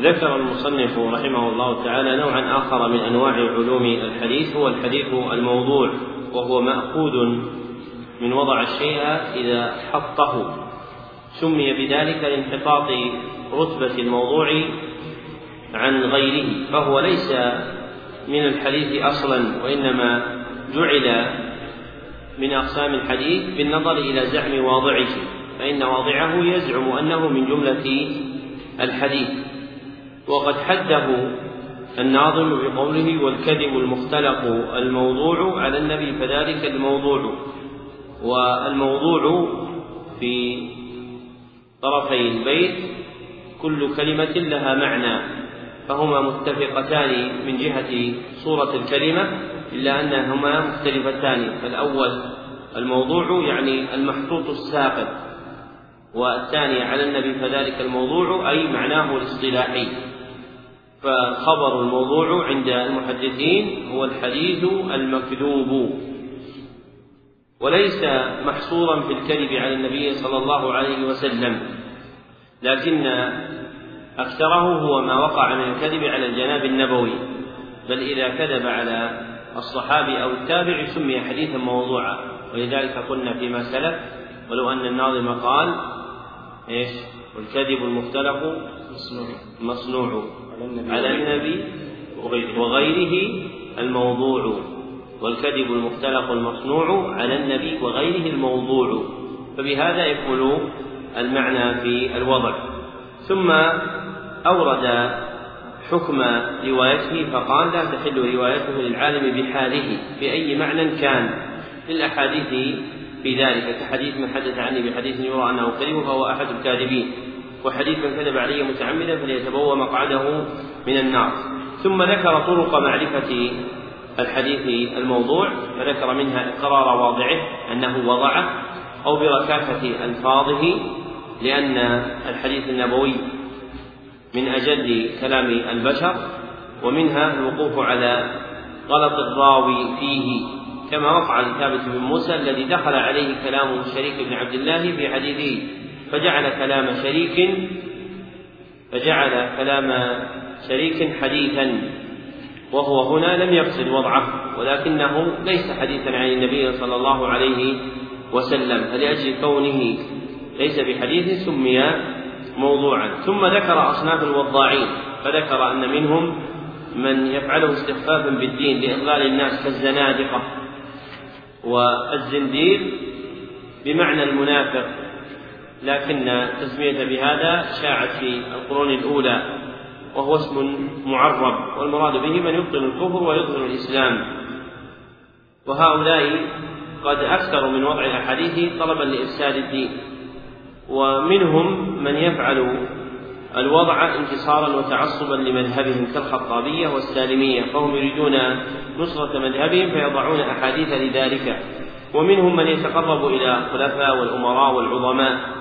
ذكر المصنف رحمه الله تعالى نوعا آخر من أنواع علوم الحديث هو الحديث الموضوع وهو مأخوذ من وضع الشيء إذا حطه. سمي بذلك لانحطاط رتبة الموضوع عن غيره فهو ليس من الحديث أصلا وإنما جعل من أقسام الحديث بالنظر إلى زعم واضعه فإن واضعه يزعم أنه من جملة الحديث. وقد حده الناظم بقوله والكذب المختلق الموضوع على النبي فذلك الموضوع. والموضوع في طرفي البيت كل كلمة لها معنى فهما متفقتان من جهة صورة الكلمة إلا أنهما مختلفتان. فالأول الموضوع يعني المحطوط الساقط والثاني على النبي فذلك الموضوع أي معناه الاصطلاحي. فخبر الموضوع عند المحدثين هو الحديث المكذوب. وليس محصورا في الكذب على النبي صلى الله عليه وسلم لكن أكثره هو ما وقع من الكذب على الجناب النبوي. بل إذا كذب على الصحابي أو التابع سمي حديثا موضوعا. ولذلك قلنا فيما سلف ولو أن الناظم قال إيش؟ والكذب المختلق مصنوع. على النبي وغيره الموضوع. والكذب المختلق المصنوع على النبي وغيره الموضوع. فبهذا يكون المعنى في الوضع. ثم أورد حكم روايته فقال لا تحل روايته للعالم بحاله بأي معنى كان. للأحاديث في ذلك كحديث من حدث عني بحديث يرى أنه كذب فهو أحد الكاذبين. وحديث من كذب علي متعمدا فليتبوأ مقعده من النار. ثم ذكر طرق معرفة الحديث الموضوع فذكر منها إقرار واضعه أنه وضعه أو بركاكة ألفاظه لأن الحديث النبوي من أجل كلام البشر ومنها الوقوف على غلط الراوي فيه كما وقع لثابت بن موسى الذي دخل عليه كلام شريك بن عبد الله في حديثه فجعل كلام شريك فجعل كلام شريك حديثا. وهو هنا لم يقصد وضعه ولكنه ليس حديثا عن النبي صلى الله عليه وسلم فلأجل كونه ليس بحديث سمي موضوعا. ثم ذكر أصناف الوضاعين فذكر أن منهم من يفعله استخفافا بالدين لإضلال الناس لكن تسمية بهذا شاعت في القرون الأولى. وهو اسم معرب والمراد به من يبطل الكفر ويظهر الإسلام. وهؤلاء قد أكثروا من وضع الأحاديث طلبا لإفساد الدين. ومنهم من يفعل الوضع انتصارا وتعصبا لمذهبهم كالخطابية والسالمية فهم يريدون نصرة مذهبهم فيضعون أحاديث لذلك. ومنهم من يتقرب إلى الخلفاء والأمراء والعظماء.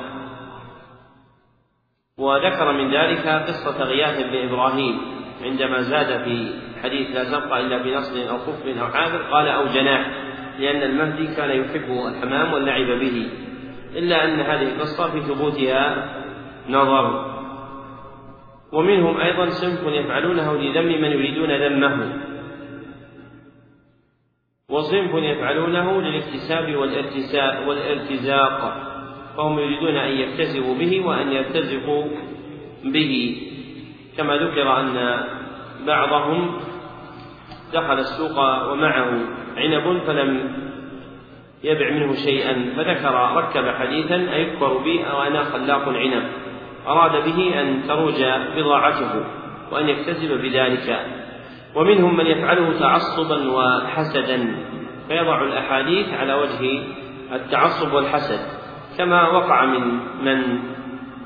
وذكر من ذلك قصة غياث بن إبراهيم عندما زاد في حديث لا تبقى إلا بنصر أو خف أو حافر قال أو جناح لأن المهدي كان يحب الحمام واللعب به إلا أن هذه القصة في ثبوتها نظر. ومنهم أيضا صنف يفعلونه لذم من يريدون ذمه. وصنف يفعلونه للاكتساب والارتزاق. فهم يريدون أن يكتسبوا به وأن يرتزقوا به. كما ذكر أن بعضهم دخل السوق ومعه عنب فلم يبع منه شيئا فذكر ركب حديثا أيكبر بي أو أنا خلاق عنب. أراد به أن تروج بضاعته وأن يكتسب بذلك. ومنهم من يفعله تعصبا وحسدا. فيضع الأحاديث على وجه التعصب والحسد. كما وقع من من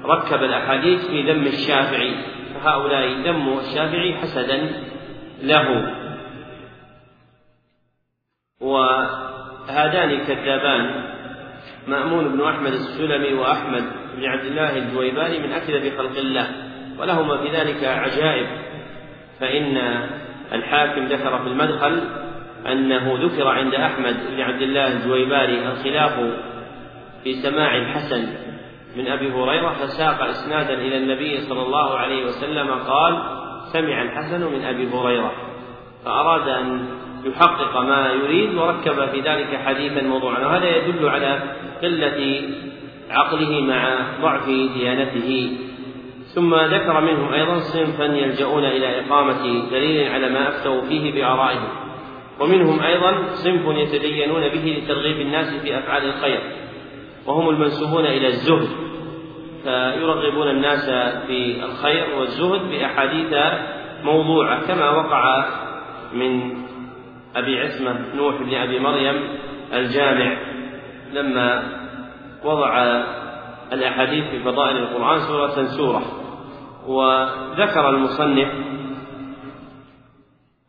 ركب الأحاديث في ذم الشافعي فهؤلاء ذموا الشافعي حسدا له. وهذان الكذابان مأمون بن أحمد السلمي وأحمد بن عبد الله الجويباني من أكذب خلق الله ولهما في ذلك عجائب. فإن الحاكم ذكر في المدخل أنه ذكر عند أحمد بن عبد الله الجويباري الخلاف في سماع الحسن من أبي هريرة فساق إسنادا إلى النبي صلى الله عليه وسلم قال سمع الحسن من أبي هريرة. فأراد أن يحقق ما يريد وركب في ذلك حديثا موضوعا وهذا يدل على قلة عقله مع ضعف ديانته. ثم ذكر منهم أيضا صنفا يلجؤون إلى إقامة دليل على ما أفتوا فيه بآرائهم. ومنهم أيضا صنف يتدينون به لترغيب الناس في أفعال الخير. وهم المنسوبون إلى الزهد. فيرغبون الناس في الخير والزهد بأحاديث موضوعة كما وقع من أبي عصمة نوح بن أبي مريم الجامع. لما وضع الأحاديث في فضائل القرآن سورة سورة وذكر المصنف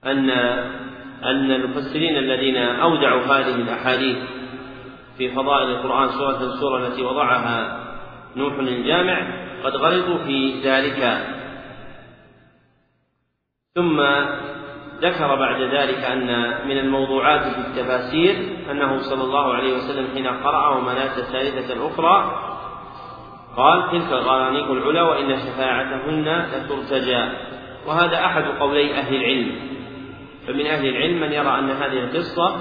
أن أن المفسرين الذين أودعوا هذه الأحاديث في فضائل القرآن سورة سورة التي وضعها نوح الجامع قد غلطوا في ذلك. ثم ذكر بعد ذلك أن من الموضوعات في التفاسير أنه صلى الله عليه وسلم حين قرأ ومناة الثالثة الأخرى قال تلك الغرانيق العلا وإن شفاعتهن لترتجى. وهذا أحد قولي أهل العلم. فمن أهل العلم من يرى أن هذه القصة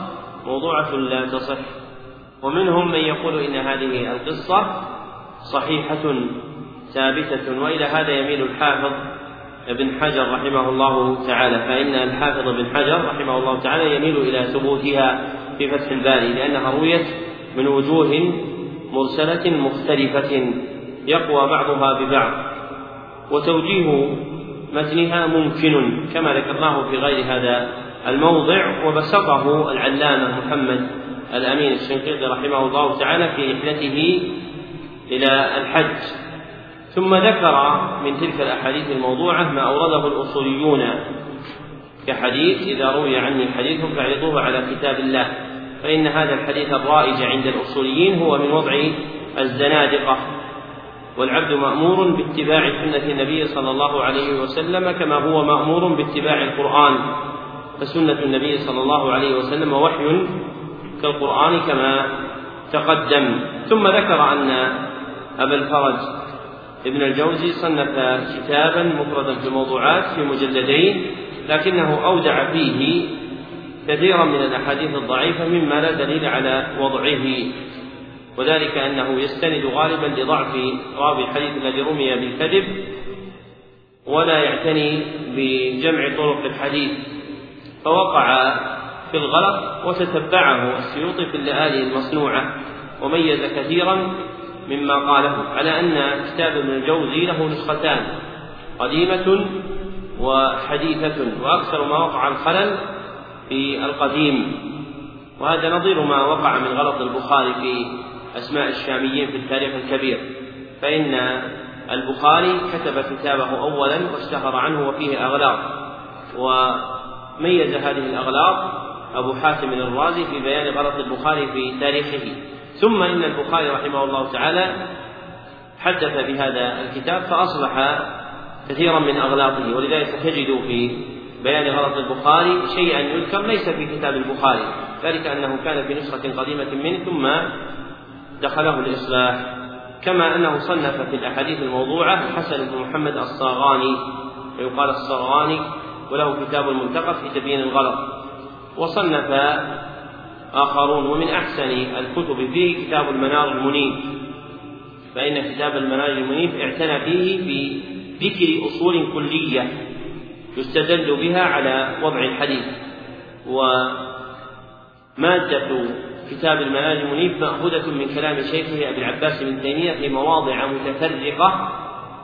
موضوعة لا تصح. ومنهم من يقول إن هذه القصة صحيحة ثابتة وإلى هذا يميل الحافظ ابن حجر رحمه الله تعالى. فإن الحافظ ابن حجر رحمه الله تعالى يميل إلى ثبوتها في فتح الباري لأنها رويت من وجوه مرسلة مختلفة يقوى بعضها ببعض وتوجيه متنها ممكن كما ذكرناه في غير هذا الموضع وبسطه العلامة محمد الأمين الشنقيطي رحمه الله تعالى في رحلته إلى الحج. ثم ذكر من تلك الأحاديث الموضوعة ما أورده الأصوليون كحديث إذا روي عني حديث فاعرضوه على كتاب الله فإن هذا الحديث الرائج عند الأصوليين هو من وضع الزنادقة. والعبد مأمور باتباع سنة النبي صلى الله عليه وسلم كما هو مأمور باتباع القرآن فسنة النبي صلى الله عليه وسلم وحي كالقرآن كما تقدم. ثم ذكر أن أبا الفرج ابن الجوزي صنف كتابا مفردا في الموضوعات في مجلدين لكنه أودع فيه كثيرا من الأحاديث الضعيفة مما لا دليل على وضعه. وذلك أنه يستند غالبا لضعف راوي الحديث الذي رمي بالكذب ولا يعتني بجمع طرق الحديث. فوقع في الغلط وتتبعه السيوطي في اللآلئ المصنوعة وميز كثيرا مما قاله على أن كتاب ابن الجوزي له نسختان قديمة وحديثة وأكثر ما وقع الخلل في القديم. وهذا نظير ما وقع من غلط البخاري في أسماء الشاميين في التاريخ الكبير. فإن البخاري كتب كتابه أولا واشتهر عنه وفيه أغلاط وميز هذه الأغلاط أبو حاتم الرازي في بيان غلط البخاري في تاريخه. ثم إن البخاري رحمه الله تعالى حدث بهذا الكتاب فأصلح كثيرا من أغلاطه ولذلك تجد في بيان غلط البخاري شيئا يذكر ليس في كتاب البخاري. ذلك أنه كان في نسخة قديمة منه ثم دخله الإصلاح. كما أنه صنف في الأحاديث الموضوعة الحسن بن محمد الصاغاني ويقال الصاغاني وله كتاب المنتقى في تبيين الغلط. وصنف آخرون ومن أحسن الكتب فيه كتاب المنار المنيف فإن كتاب المنار المنيف اعتنى فيه بذكر أصول كلية يستدل بها على وضع الحديث. ومادة كتاب المنار المنيف مأخوذة من كلام شيخه أبي العباس بن تيمية في مواضع متفرقة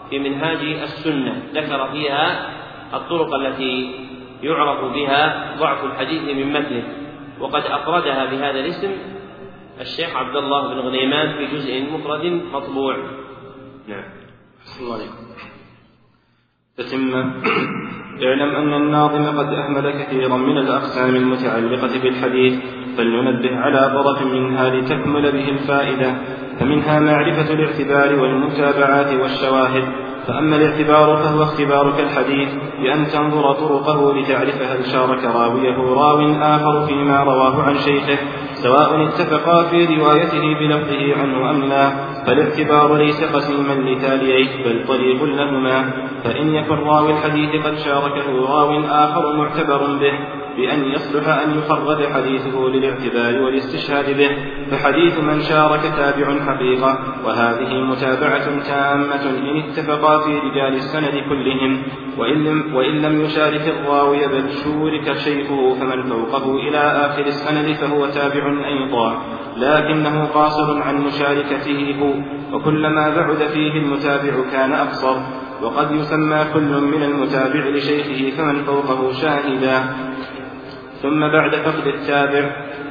في منهاج السنة. ذكر فيها الطرق التي يعرف بها ضعف الحديث من مثله وقد أفردها بهذا الاسم الشيخ عبد الله بن غنيمان في جزء مفرد مطبوع. نعم. الله عليكم. تتم اعلم أن الناظم قد أهمل كثيرا من الأقسام المتعلقة بالحديث فلننبه على طرف منها لتكمل به الفائدة فمنها معرفة الاعتبار والمتابعات والشواهد. فأما الاعتبار فهو اختبارك الحديث بأن تنظر طرقه لتعرف هل شارك راويه راو آخر فيما رواه عن شيخه سواء اتفقا في روايته بلفظه عنه أم لا فالاعتبار ليس قسيما لتاليه بل طريق لهما فإن يكن راوي الحديث قد شاركه راو آخر معتبر به. بأن يصلح أن يخرج حديثه للاعتبار والاستشهاد به فحديث من شارك تابع حقيقة وهذه متابعة تامة إن اتفقا في رجال السند كلهم وإن لم, وإن لم يشارك الراوي بل شورك شيخه فمن فوقه إلى آخر السند فهو تابع أيضا لكنه قاصر عن مشاركته هو وكلما بعد فيه المتابع كان أقصر وقد يسمى كل من المتابع لشيخه فمن فوقه شاهدا. ثم بعد فقد التابع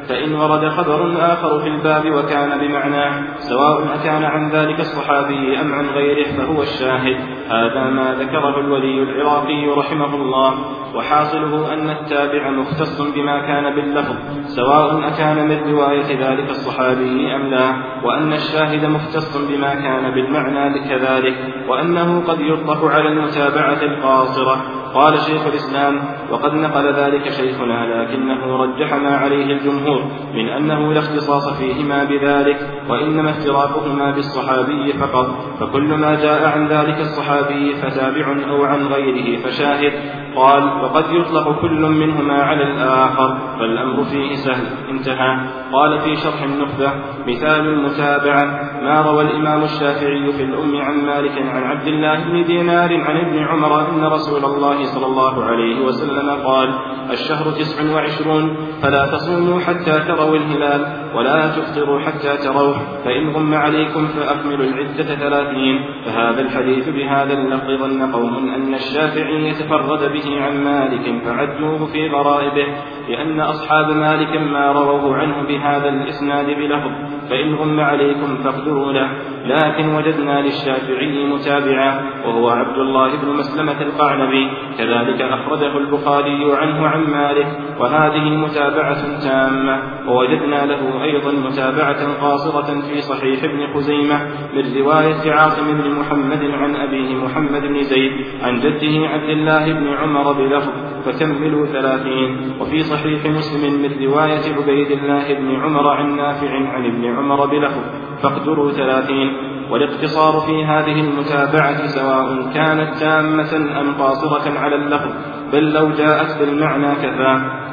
فإن ورد خبر آخر في الباب وكان بمعناه سواء أكان عن ذلك الصحابي أم عن غيره فهو الشاهد. هذا ما ذكره الولي العراقي رحمه الله وحاصله أن التابع مختص بما كان باللفظ سواء أكان من رواية ذلك الصحابي أم لا وأن الشاهد مختص بما كان بالمعنى كذلك وأنه قد يطلق على المتابعة القاصرة. قال شيخ الإسلام وقد نقل ذلك شيخنا لكنه رجح ما عليه الجمهور من أنه لا اختصاص فيهما بذلك وإنما افتراقهما بالصحابي فقط. فكل ما جاء عن ذلك الصحابي فتابع أو عن غيره فشاهد. قال وقد يطلق كل منهما على الآخر فالأمر فيه سهل. انتهى. قال في شرح النخبة مثال المتابعة ما روى الإمام الشافعي في الأم عن مالك عن عبد الله بن دينار عن ابن عمر أن رسول الله صلى الله عليه وسلم قال الشهر تسع وعشرون فلا تصوموا حتى تروا الهلال. ولا تفطروا حتى تروه فإن غم عليكم فأكملوا العدة ثلاثين فهذا الحديث بهذا اللفظ ظن قوم أن الشافعي يتفرد به عن مالك فعدوه في غرائبه لأن أصحاب مالك ما رووه عنه بهذا الإسناد بلفظ فإن غم عليكم فاقدروا له لكن وجدنا للشافعي متابعا وهو عبد الله بن مسلمة القعنبي كذلك أخرجه البخاري عنه عن مالك وهذه متابعة تامة ووجدنا له أيضا متابعة قاصرة في صحيح ابن خزيمة من رواية عاصم بن محمد عن أبيه محمد بن زيد عن جده عبد الله بن عمر بلفظ فكملوا ثلاثين. وفي صحيح مسلم من رواية عبيد الله بن عمر عن نافع عن ابن عمر بلفظ فاقدروا ثلاثين. والاقتصار في هذه المتابعة سواء كانت تامة أم قاصرة على اللفظ بل لو جاءت بالمعنى كفى.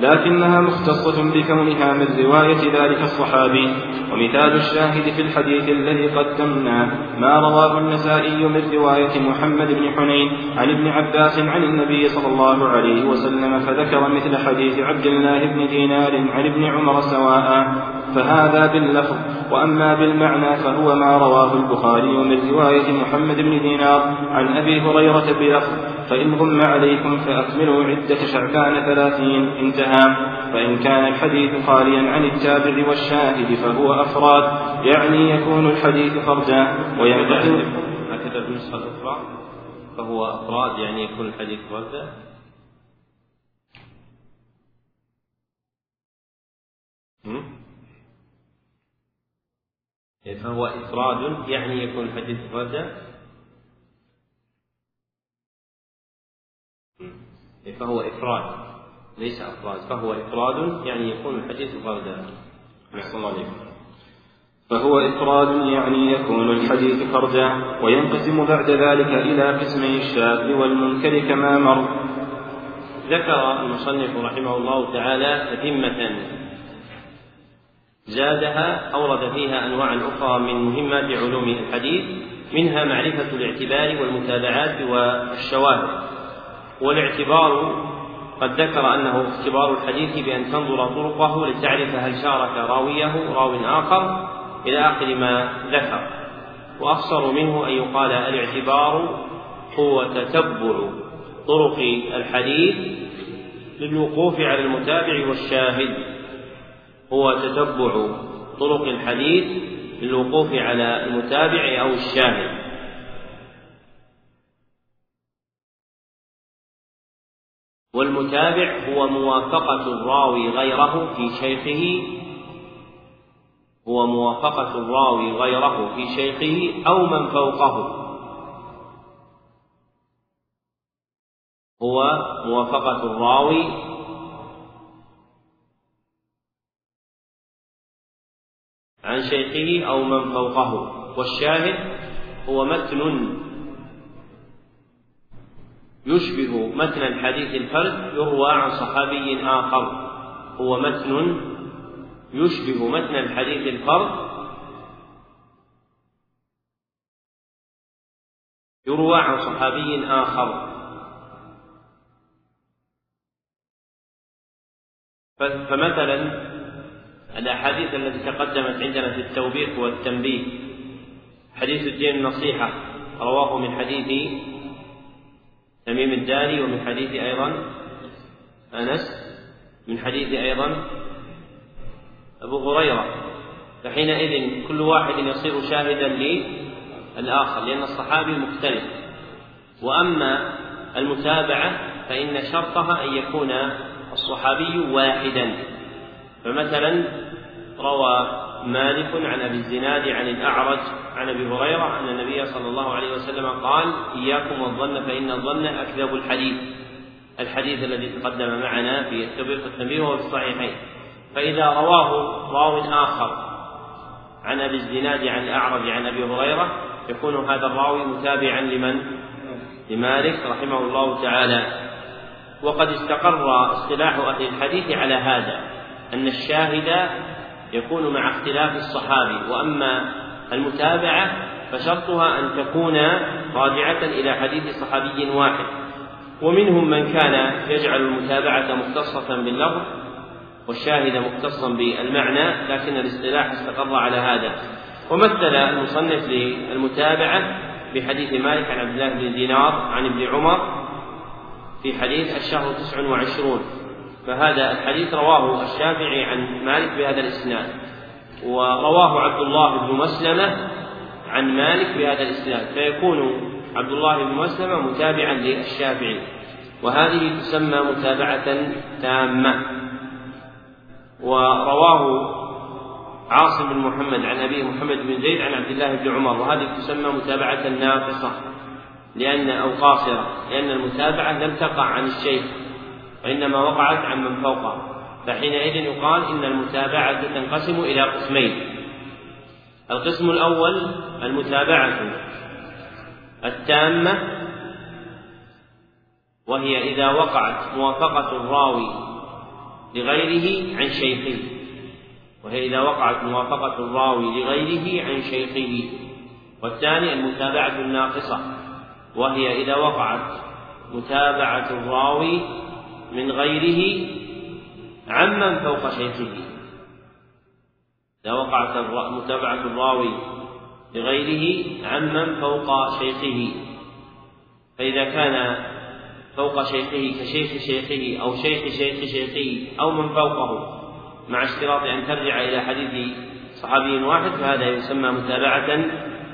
لكنها مختصة بكونها من رواية ذلك الصحابي. ومثال الشاهد في الحديث الذي قدمناه ما رواه النسائي من رواية محمد بن حنين عن ابن عباس عن النبي صلى الله عليه وسلم فذكر مثل حديث عبد الله بن دينار عن ابن عمر سواء. فهذا باللفظ وأما بالمعنى فهو ما رواه البخاري من رواية محمد بن دينار عن أبي هريرة بلفظ. فإن غم عليكم فأكملوا عدة شعبان ثلاثين انتهى فإن كان الحديث خاليا عن التابع والشاهد فهو أفراد. يعني يكون الحديث فردا وينقسم هكذا النسخة الأخرى فهو أفراد يعني يكون الحديث فردا فهو إفراد يعني يكون الحديث فردا فهو إفراد ليس أفراد فهو إفراد يعني يكون الحديث فردا أحسن الله عليكم فهو إفراد يعني يكون الحديث فردا وينقسم بعد ذلك إلى قسمي الشاذ والمنكر كما مر. ذكر المصنف رحمه الله تعالى تتمة زادها أورد فيها أنواعا أخرى من مهمات علوم الحديث منها معرفة الاعتبار والمتابعات والشواهد. والاعتبار قد ذكر أنه اختبار الحديث بأن تنظر طرقه لتعرف هل شارك راويه راو آخر إلى آخر ما ذكر. وأقصر منه أن يقال الاعتبار هو تتبع طرق الحديث للوقوف على المتابع والشاهد. هو تتبع طرق الحديث للوقوف على المتابع أو الشاهد. والمتابع هو موافقة الراوي غيره في شيخه هو موافقة الراوي غيره في شيخه أو من فوقه. هو موافقة الراوي عن شيخه أو من فوقه. والشاهد هو متن يشبه متن الحديث الفرد يروى عن صحابي آخر. هو متن يشبه متن الحديث الفرد يروى عن صحابي آخر. فمثلا الأحاديث التي تقدمت عندنا في التوبيخ والتنبيه حديث الدين النصيحة رواه من حديث تميم الداري ومن حديث أيضا أنس من حديث أيضا أبو هريرة. فحينئذ كل واحد يصير شاهدا للآخر لأن الصحابي مختلف. وأما المتابعة فإن شرطها أن يكون الصحابي واحدا. فمثلا روى مالك عن أبي الزناد عن الأعرج عن أبي هريرة أن النبي صلى الله عليه وسلم قال إياكم والظن فإن الظن أكذب الحديث. الحديث الذي تقدم معنا في التوبيخ التنبيه وفي الصحيحين. فإذا رواه راو آخر عن أبي الزناد عن الأعرج عن أبي هريرة يكون هذا الراوي متابعا لمن؟ لمالك رحمه الله تعالى. وقد استقر اصطلاح أهل الحديث على هذا أن الشاهد يكون مع اختلاف الصحابي وأما المتابعة فشرطها أن تكون راجعة إلى حديث صحابي واحد. ومنهم من كان يجعل المتابعة مختصة باللفظ والشاهد مختصا بالمعنى لكن الاصطلاح استقر على هذا. ومثل المصنف للمتابعة بحديث مالك عن عبد الله بن دينار عن ابن عمر في حديث الشهر تسع وعشرون. فهذا الحديث رواه الشافعي عن مالك بهذا الإسناد. ورواه عبد الله بن مسلمة عن مالك بهذا الإسناد. فيكون عبد الله بن مسلمة متابعا للشافعي. وهذه تسمى متابعة تامة. ورواه عاصم بن محمد عن أبي محمد بن زيد عن عبد الله بن عمر. وهذه تسمى متابعة ناقصة لأن أو قاصرة لأن المتابعة لم تقع عن الشيخ. وإنما وقعت عن من فوقه فحينئذ يقال إن المتابعة تنقسم إلى قسمين. القسم الأول المتابعة التامة وهي إذا وقعت موافقة الراوي لغيره عن شيخه. وهي إذا وقعت موافقة الراوي لغيره عن شيخه. والثاني المتابعة الناقصة وهي إذا وقعت متابعة الراوي من غيره عمن فوق شيخه. إذا وقعت متابعة الراوي لغيره عمن فوق شيخه. فإذا كان فوق شيخه كشيخ شيخه أو شيخ شيخ شيخه أو من فوقه مع اشتراط أن ترجع إلى حديث صحابي واحد فهذا يسمى متابعة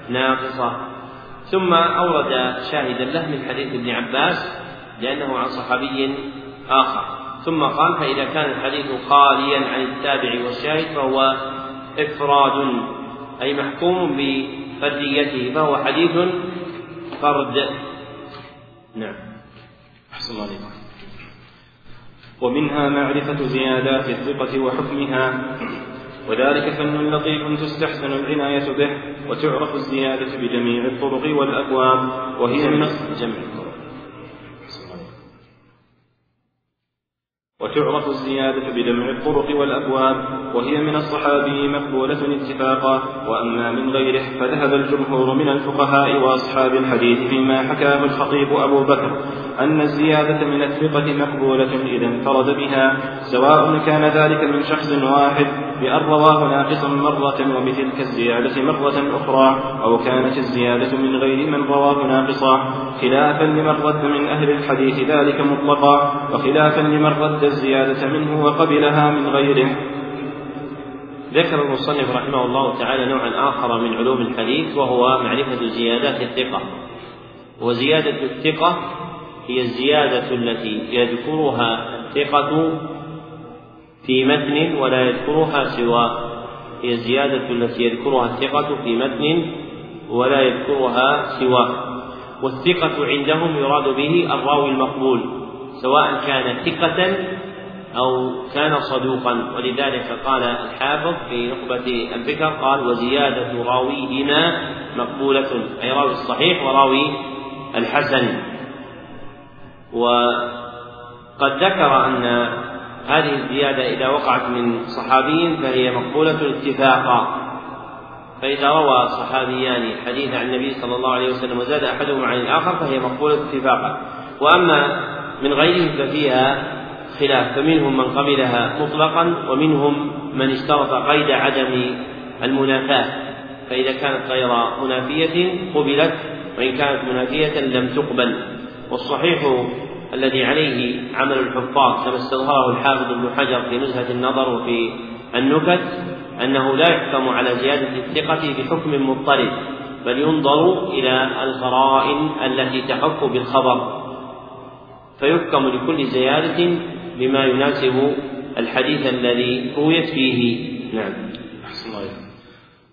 ناقصة. ثم أورد شاهدا له من حديث ابن عباس لأنه عن صحابي آخر. ثم قال فإذا كان الحديث خاليا عن التابع والشاهد فهو إفراد أي محكوم بفرديته فهو حديث فرد. نعم. أحسن الله عليكم ومنها معرفة زيادات الثقة وحكمها وذلك فن لطيف تستحسن العناية به وتعرف الزيادة بجميع الطرق والأبواب وهي من جمع وتعرف الزيادة بجمع الطرق والأبواب وهي من الصحابي مقبولة اتفاقا وأما من غيره فذهب الجمهور من الفقهاء وأصحاب الحديث فيما حكاه الخطيب أبو بكر أن الزيادة من الثقة مقبولة إذا انفرد بها سواء كان ذلك من شخص واحد بأن رواه ناقصا مرة وبتلك الزيادة مرة أخرى أو كانت الزيادة من غير من رواه ناقصا خلافا لمن رد من أهل الحديث ذلك مطلقا وخلافا لمن رد الزيادة منه وقبلها من غيره. ذكر المصنف رحمه الله تعالى نوعا آخر من علوم الحديث وهو معرفة زيادات الثقة. وزيادة الثقة هي الزيادة التي يذكرها الثقة في متن ولا يذكرها سواه هي الزيادة التي يذكرها الثقة في متن ولا يذكرها سواه والثقة عندهم يراد به الراوي المقبول. سواء كان ثقة أو كان صدوقا. ولذلك قال الحافظ في نخبة البكر قال وزيادة راويهما مقبولة. أي راوي الصحيح وراوي الحسن. وقد ذكر أن هذه الزيادة إذا وقعت من صحابي فهي مقبولة اتفاقا فإذا روى صحابيان حديث عن النبي صلى الله عليه وسلم وزاد أحدهما عن الآخر فهي مقبولة اتفاقا. وأما من غيرهم ففيها خلاف فمنهم من قبلها مطلقا ومنهم من اشترط قيد عدم المنافاة. فإذا كانت غير منافية قبلت وإن كانت منافية لم تقبل. والصحيح الذي عليه عمل الحفاظ كما استظهره الحافظ ابن حجر في نزهة النظر وفي النكت أنه لا يحكم على زيادة الثقة بحكم مضطرد بل ينظر إلى القرائن التي تحك بالخبر. فيحكم لكل زيادة بما يناسب الحديث الذي رويت فيه. نعم. أحسن الله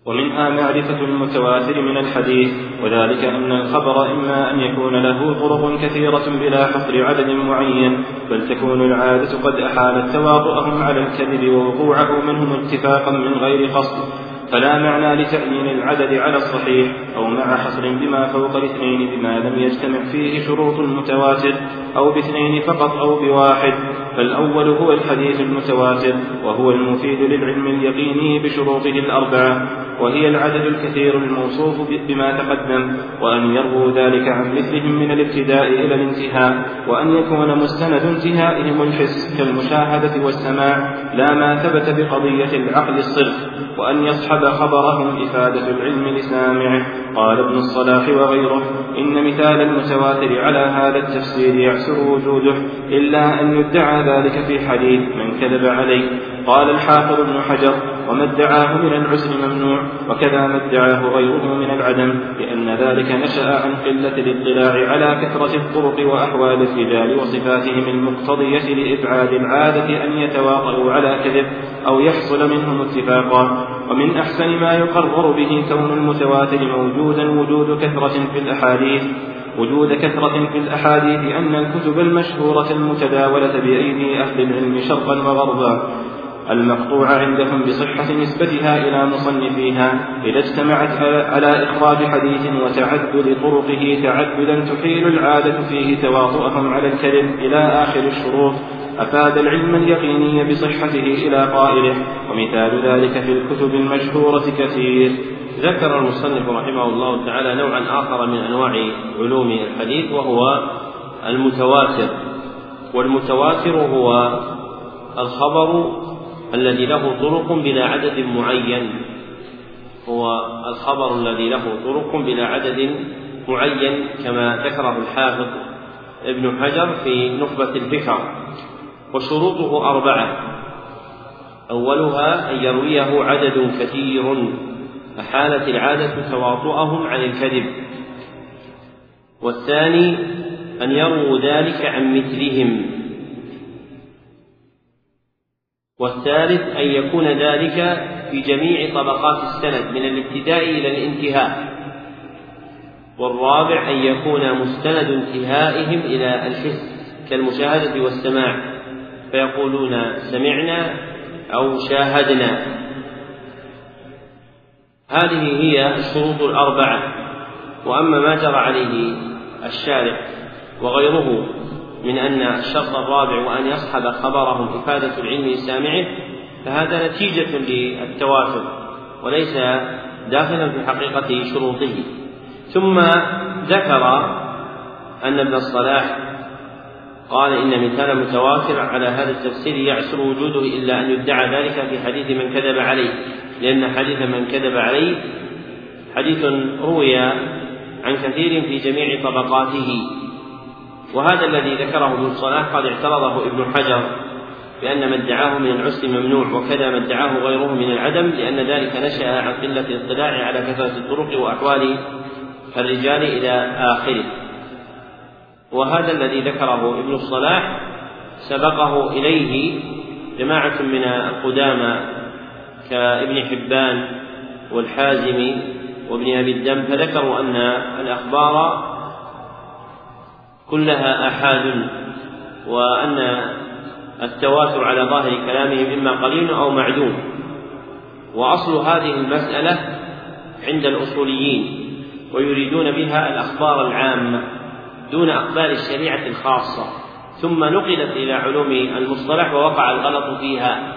ومنها معرفة المتواتر من الحديث وذلك أن الخبر إما أن يكون له طرق كثيرة بلا حصر عدد معين بل تكون العادة قد أحالت تواطؤهم على الكذب ووقوعه منهم اتفاقا من غير قصد. فلا معنى لتأمين العدد على الصحيح أو مع حصر بما فوق الاثنين بما لم يجتمع فيه شروط المتواتر أو باثنين فقط أو بواحد. فالأول هو الحديث المتواتر وهو المفيد للعلم اليقيني بشروطه الأربعة وهي العدد الكثير الموصوف بما تقدم وأن يروا ذلك عن مثلهم من الابتداء إلى الانتهاء وأن يكون مستند انتهائهم الحس كالمشاهدة والسماع لا ما ثبت بقضية العقل الصرف وأن يصحب خبرهم إفادة العلم لسامعه. قال ابن الصلاح وغيره إن مثال المتواتر على هذا التفسير يعسر وجوده إلا أن يدعى ذلك في حديث من كذب عليه قال الحافظ ابن حجر وما ادعاه من العسر ممنوع وكذا ما ادعاه غيره من العدم لأن ذلك نشأ عن قلة الاطلاع على كثرة الطرق وأحوال الرجال وصفاتهم المقتضية لإبعاد العادة أن يتواطؤوا على كذب أو يحصل منهم اتفاقا. ومن أحسن ما يقرر به كون المتواتر موجودا وجود كثرة في الأحاديث وجود كثرة في الأحاديث أن الكتب المشهورة المتداولة بأيدي أهل العلم شرقا وغربا المقطوع عندهم بصحة نسبتها إلى مصنفيها إذا اجتمعت على إخراج حديث وتعدد طرقه تعددا تحيل العادة فيه تواطؤهم على الكذب إلى آخر الشروط أفاد العلم اليقيني بصحته إلى قائله ومثال ذلك في الكتب المشهورة كثير. ذكر المصنف رحمه الله تعالى نوعا آخر من أنواع علوم الحديث وهو المتواتر. والمتواتر هو الخبر الذي له طرق بلا عدد معين. هو الخبر الذي له طرق بلا عدد معين كما ذكره الحافظ ابن حجر في نخبة الفكر وشروطه أربعة. أولها أن يرويه عدد كثير أحالت العادة تواطؤهم عن الكذب. والثاني أن يروا ذلك عن مثلهم. والثالث أن يكون ذلك في جميع طبقات السند من الابتداء إلى الانتهاء. والرابع أن يكون مستند انتهائهم إلى الحس كالمشاهدة والسماع. فيقولون سمعنا أو شاهدنا. هذه هي الشروط الأربعة وأما ما جرى عليه الشارع وغيره من أن الشرط الرابع وأن يصحب خبرهم إفادة العلم لسامعه فهذا نتيجة للتواتر وليس داخلا في حقيقة شروطه. ثم ذكر أن ابن الصلاح قال إن مثال متواتر على هذا التفسير يعسر وجوده إلا أن يدعى ذلك في حديث من كذب عليه لأن حديث من كذب عليه حديث روي عن كثير في جميع طبقاته. وهذا الذي ذكره ابن الصلاح قد اعترضه ابن حجر بأن ما ادعاه من العسر ممنوع وكذا ما ادعاه غيره من العدم لأن ذلك نشأ عن قلة الاطلاع على كثرة الطرق وأحوال الرجال إلى آخره. وهذا الذي ذكره ابن الصلاح سبقه إليه جماعة من القدامى كابن حبان والحازم وابن أبي الدم فذكروا أن الأخبار كلها آحاد وأن التواتر على ظاهر كلامهم إما قليل أو معدوم. وأصل هذه المسألة عند الأصوليين ويريدون بها الأخبار العامة. دون أقبال الشريعة الخاصة. ثم نقلت إلى علوم المصطلح ووقع الغلط فيها.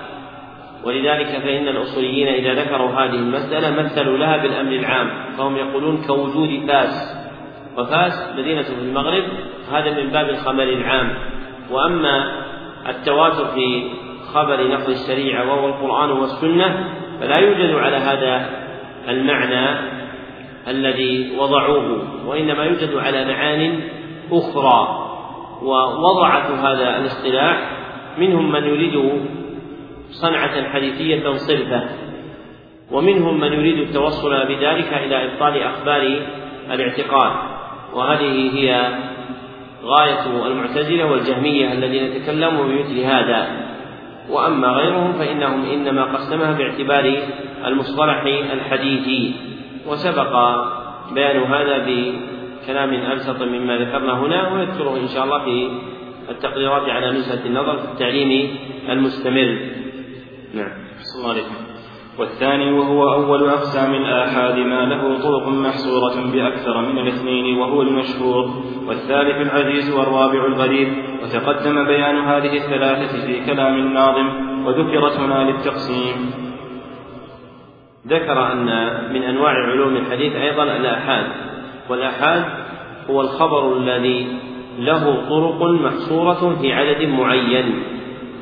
ولذلك فإن الأصوليين إذا ذكروا هذه المسألة مثلوا لها بالأمر العام. فهم يقولون كوجود فاس. وفاس مدينة في المغرب هذا من باب الخبر العام. وأما التواتر في خبر نقل الشريعة وهو القرآن والسنة فلا يوجد على هذا المعنى الذي وضعوه وإنما يوجد على معان أخرى ووضعت هذا الاصطلاح منهم من يريد صنعة حديثية صرفة ومنهم من يريد التوصل بذلك إلى إبطال أخبار الاعتقاد. وهذه هي غاية المعتزلة والجهمية الذين تكلموا بمثل هذا. وأما غيرهم فإنهم إنما قسمها باعتبار المصطلح الحديثي. وسبق بيان هذا بكلام أبسط مما ذكرنا هنا ونذكره إن شاء الله في التقريرات على نزهة النظر في التعليم المستمر. نعم. الله عليكم. والثاني وهو أول أقسام الآحاد ما له طرق محصورة بأكثر من الاثنين وهو المشهور. والثالث العزيز والرابع الغريب. وتقدم بيان هذه الثلاثة في كلام الناظم وذكرت هنا للتقسيم. ذكر أن من أنواع علوم الحديث أيضا الآحاد والآحاد هو الخبر الذي له طرق محصورة في عدد معين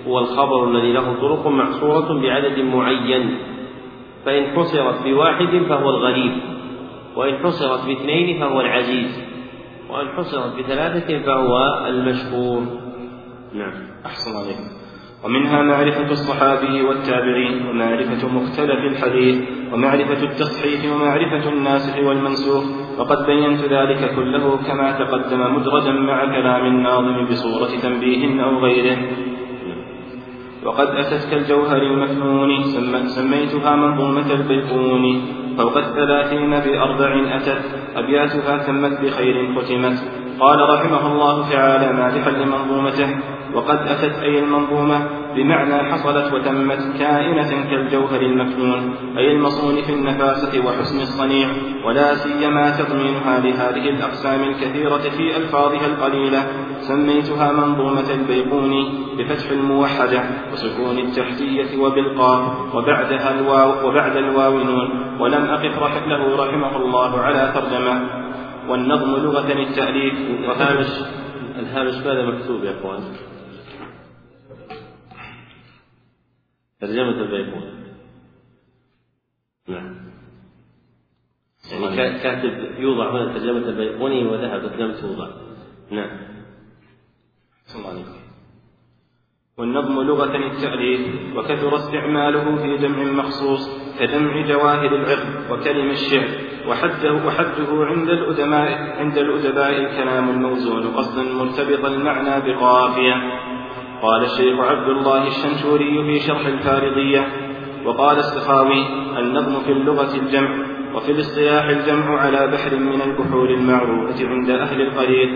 هو الخبر الذي له طرق محصورة بعدد معين فإن حصرت بواحد فهو الغريب وإن حصرت باثنين فهو العزيز وإن حصرت بثلاثة فهو المشهور. نعم. أحسن عليكم ومنها معرفة الصحابي والتابعين ومعرفة مختلف الحديث ومعرفة التصحيح ومعرفة الناسخ والمنسوخ وقد بينت ذلك كله كما تقدم مدرجا مع كلام الناظم بصورة تنبيه أو غيره. وقد أتت كالجوهر المكنون سميتها منظومة البيقون. فوق الثلاثين بأربع أتت أبياتها تمت بخير ختمت. قال رحمه الله تعالى مادحا لمنظومته وقد أتت أي المنظومة بمعنى حصلت وتمت كائنة كالجوهر المكنون أي المصون في النفاسة وحسن الصنيع ولا سيما تضمينها لهذه الأقسام الكثيرة في ألفاظها القليلة. سميتها منظومة البيقوني بفتح الموحدة وسكون التحتية وبالقاف وبعدها الواو وبعد الواو نون. ولم أقف له رحمه الله على ترجمة. والنظم لغة التأليف. الهامش الهامش ماذا مكتوب يا إخوان؟ ترجمة البيقوني نعم. يعني كاتب يوضع هنا ترجمة البيقوني وذهبت لم توضع. نعم. الله عليكم. والنظم لغة التأليف وكثر استعماله في جمع مخصوص كجمع جواهر العقد وكلم الشعر وحده وحده عند الأدباء عند الأدباء الكلام الموزون قصدا مرتبط المعنى بقافية. قال الشيخ عبد الله الشنشوري في شرح الفارضية وقال السخاوي النظم في اللغة الجمع وفي الاصطلاح الجمع على بحر من البحور المعروفة عند أهل القرير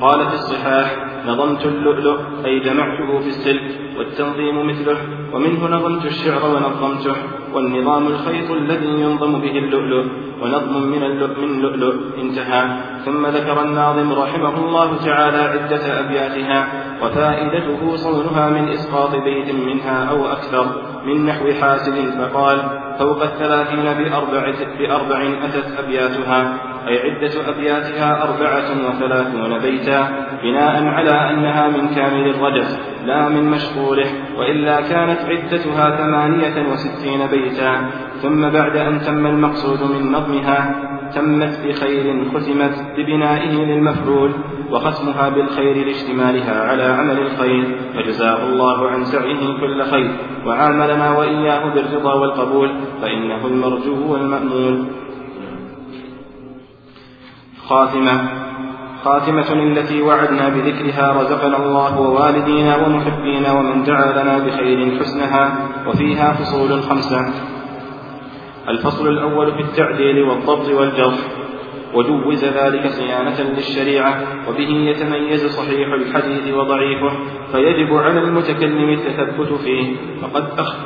قال في الصحاح نظمت اللؤلؤ أي جمعته في السلك والتنظيم مثله ومنه نظمت الشعر ونظمته والنظام الخيط الذي ينظم به اللؤلؤ. ونظم من اللؤلؤ من لؤلؤ انتهى. ثم ذكر الناظم رحمه الله تعالى عدة أبياتها وفائدته صونها من إسقاط بيت منها أو أكثر من نحو حاسد فقال فوق الثلاثين بأربع, بأربع أتت أبياتها أي عدة أبياتها أربعة وثلاثون بيتا بناء على أنها من كامل الرجس لا من مشغوله وإلا كانت عدتها ثمانية وستين بيتا. ثم بعد أن تم المقصود من نظمها تمت بخير ختمت ببنائه للمفعول وختمها بالخير لاشتمالها على عمل الخير فجزاه الله عن سعيه كل خير وعاملنا وإياه بالرضا والقبول فإنه المرجو والمأمول. خاتمة. خاتمة التي وعدنا بذكرها رزقنا الله ووالدينا ومحبينا ومن دعا لنا بخير حسنها وفيها فصول خمسة. الفصل الأول في التعديل والضبط والجرح وجوز ذلك صيانة للشريعة وبه يتميز صحيح الحديث وضعيفه فيجب على المتكلم التثبت فيه. فقد أخ...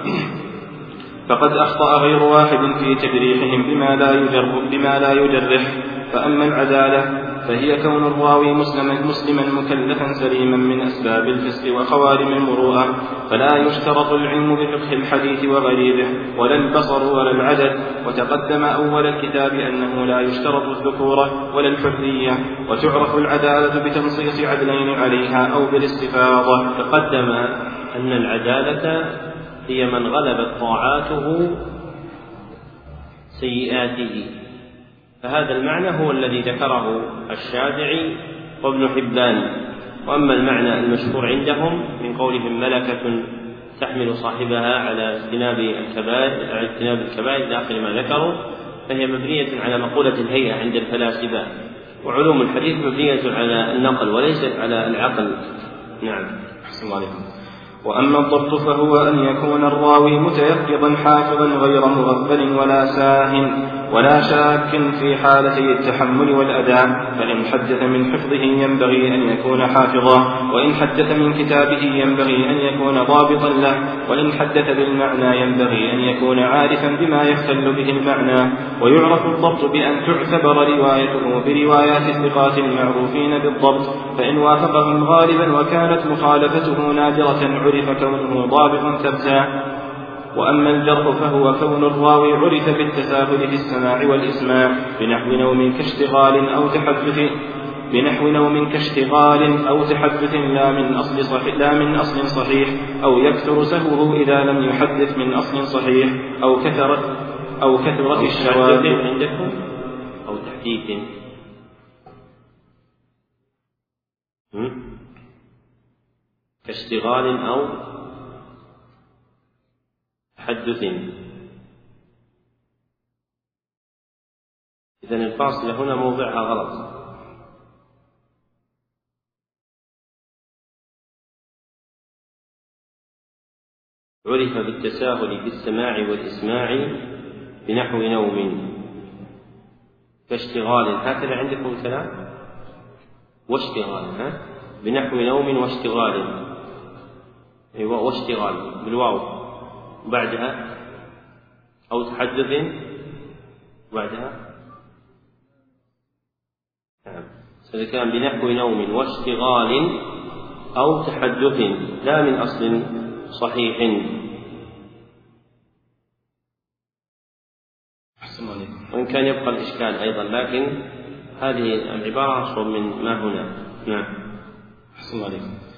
فقد أخطأ غير واحد في تجريحهم بما لا يجرح بما لا يجرح. فأما العدالة فهي كون الراوي مسلما مسلما مكلفا سليما من أسباب الفسق وخوارم المروءة فلا يشترط العلم بفقه الحديث وغريبه ولا البصر ولا العدد وتقدم أول الكتاب أنه لا يشترط الذكوره ولا الحرية وتعرف العدالة بتنصيص عدلين عليها أو بالاستفاضة. تقدم أن العدالة هي من غلبت طاعاته سيئاته. فهذا المعنى هو الذي ذكره الشافعي وابن حبان. وأما المعنى المشهور عندهم من قولهم ملكة تحمل صاحبها على اجتناب الكبائر على اجتناب الكبائر اخر ما ذكروا فهي مبنية على مقولة الهيئة عند الفلاسفة. وعلوم الحديث مبنية على النقل وليست على العقل. نعم. أحسن الله عليكم. وأما الضبط فهو أن يكون الراوي متيقظا حافظا غير مغفل ولا ساهٍ. ولا شاك في حالتي التحمل والأداء فإن حدث من حفظه ينبغي أن يكون حافظا وإن حدث من كتابه ينبغي أن يكون ضابطا له وإن حدث بالمعنى ينبغي أن يكون عارفا بما يختل به المعنى. ويعرف الضبط بأن تعتبر روايته بروايات الثقات المعروفين بالضبط فإن وافقهم غالبا وكانت مخالفته نادرة عرف كونه ضابطا ثبتا. وأما الجرح فهو كون الراوي عرف بالتساهل في السماع والإسماع بنحو نوم كاشتغال أو تحدث بنحو نوم كاشتغال أو تحدث لا من أصل صحيح لا من أصل صحيح أو يكثر سهوه إذا لم يحدث من أصل صحيح أو كثرت أو كثرت الشواذ. عندكم؟ أو تحديث. كاشتغال أو تحدث. إذا الفاصلة هنا موضعها غلط. عرف بالتساهل في السماع والإسماع بنحو نوم. كاشتغال هكذا عندكم الكلام واشتغال ها؟ بنحو نوم واشتغال. أيوة واشتغال بالواو. وبعدها أو تحدث وبعدها. نعم. إذا كان بنحو نوم واشتغال أو تحدث لا من أصل صحيح. وإن كان يبقى الإشكال أيضا لكن هذه العبارة أصعب من ما هنا. نعم. أحسن عليكم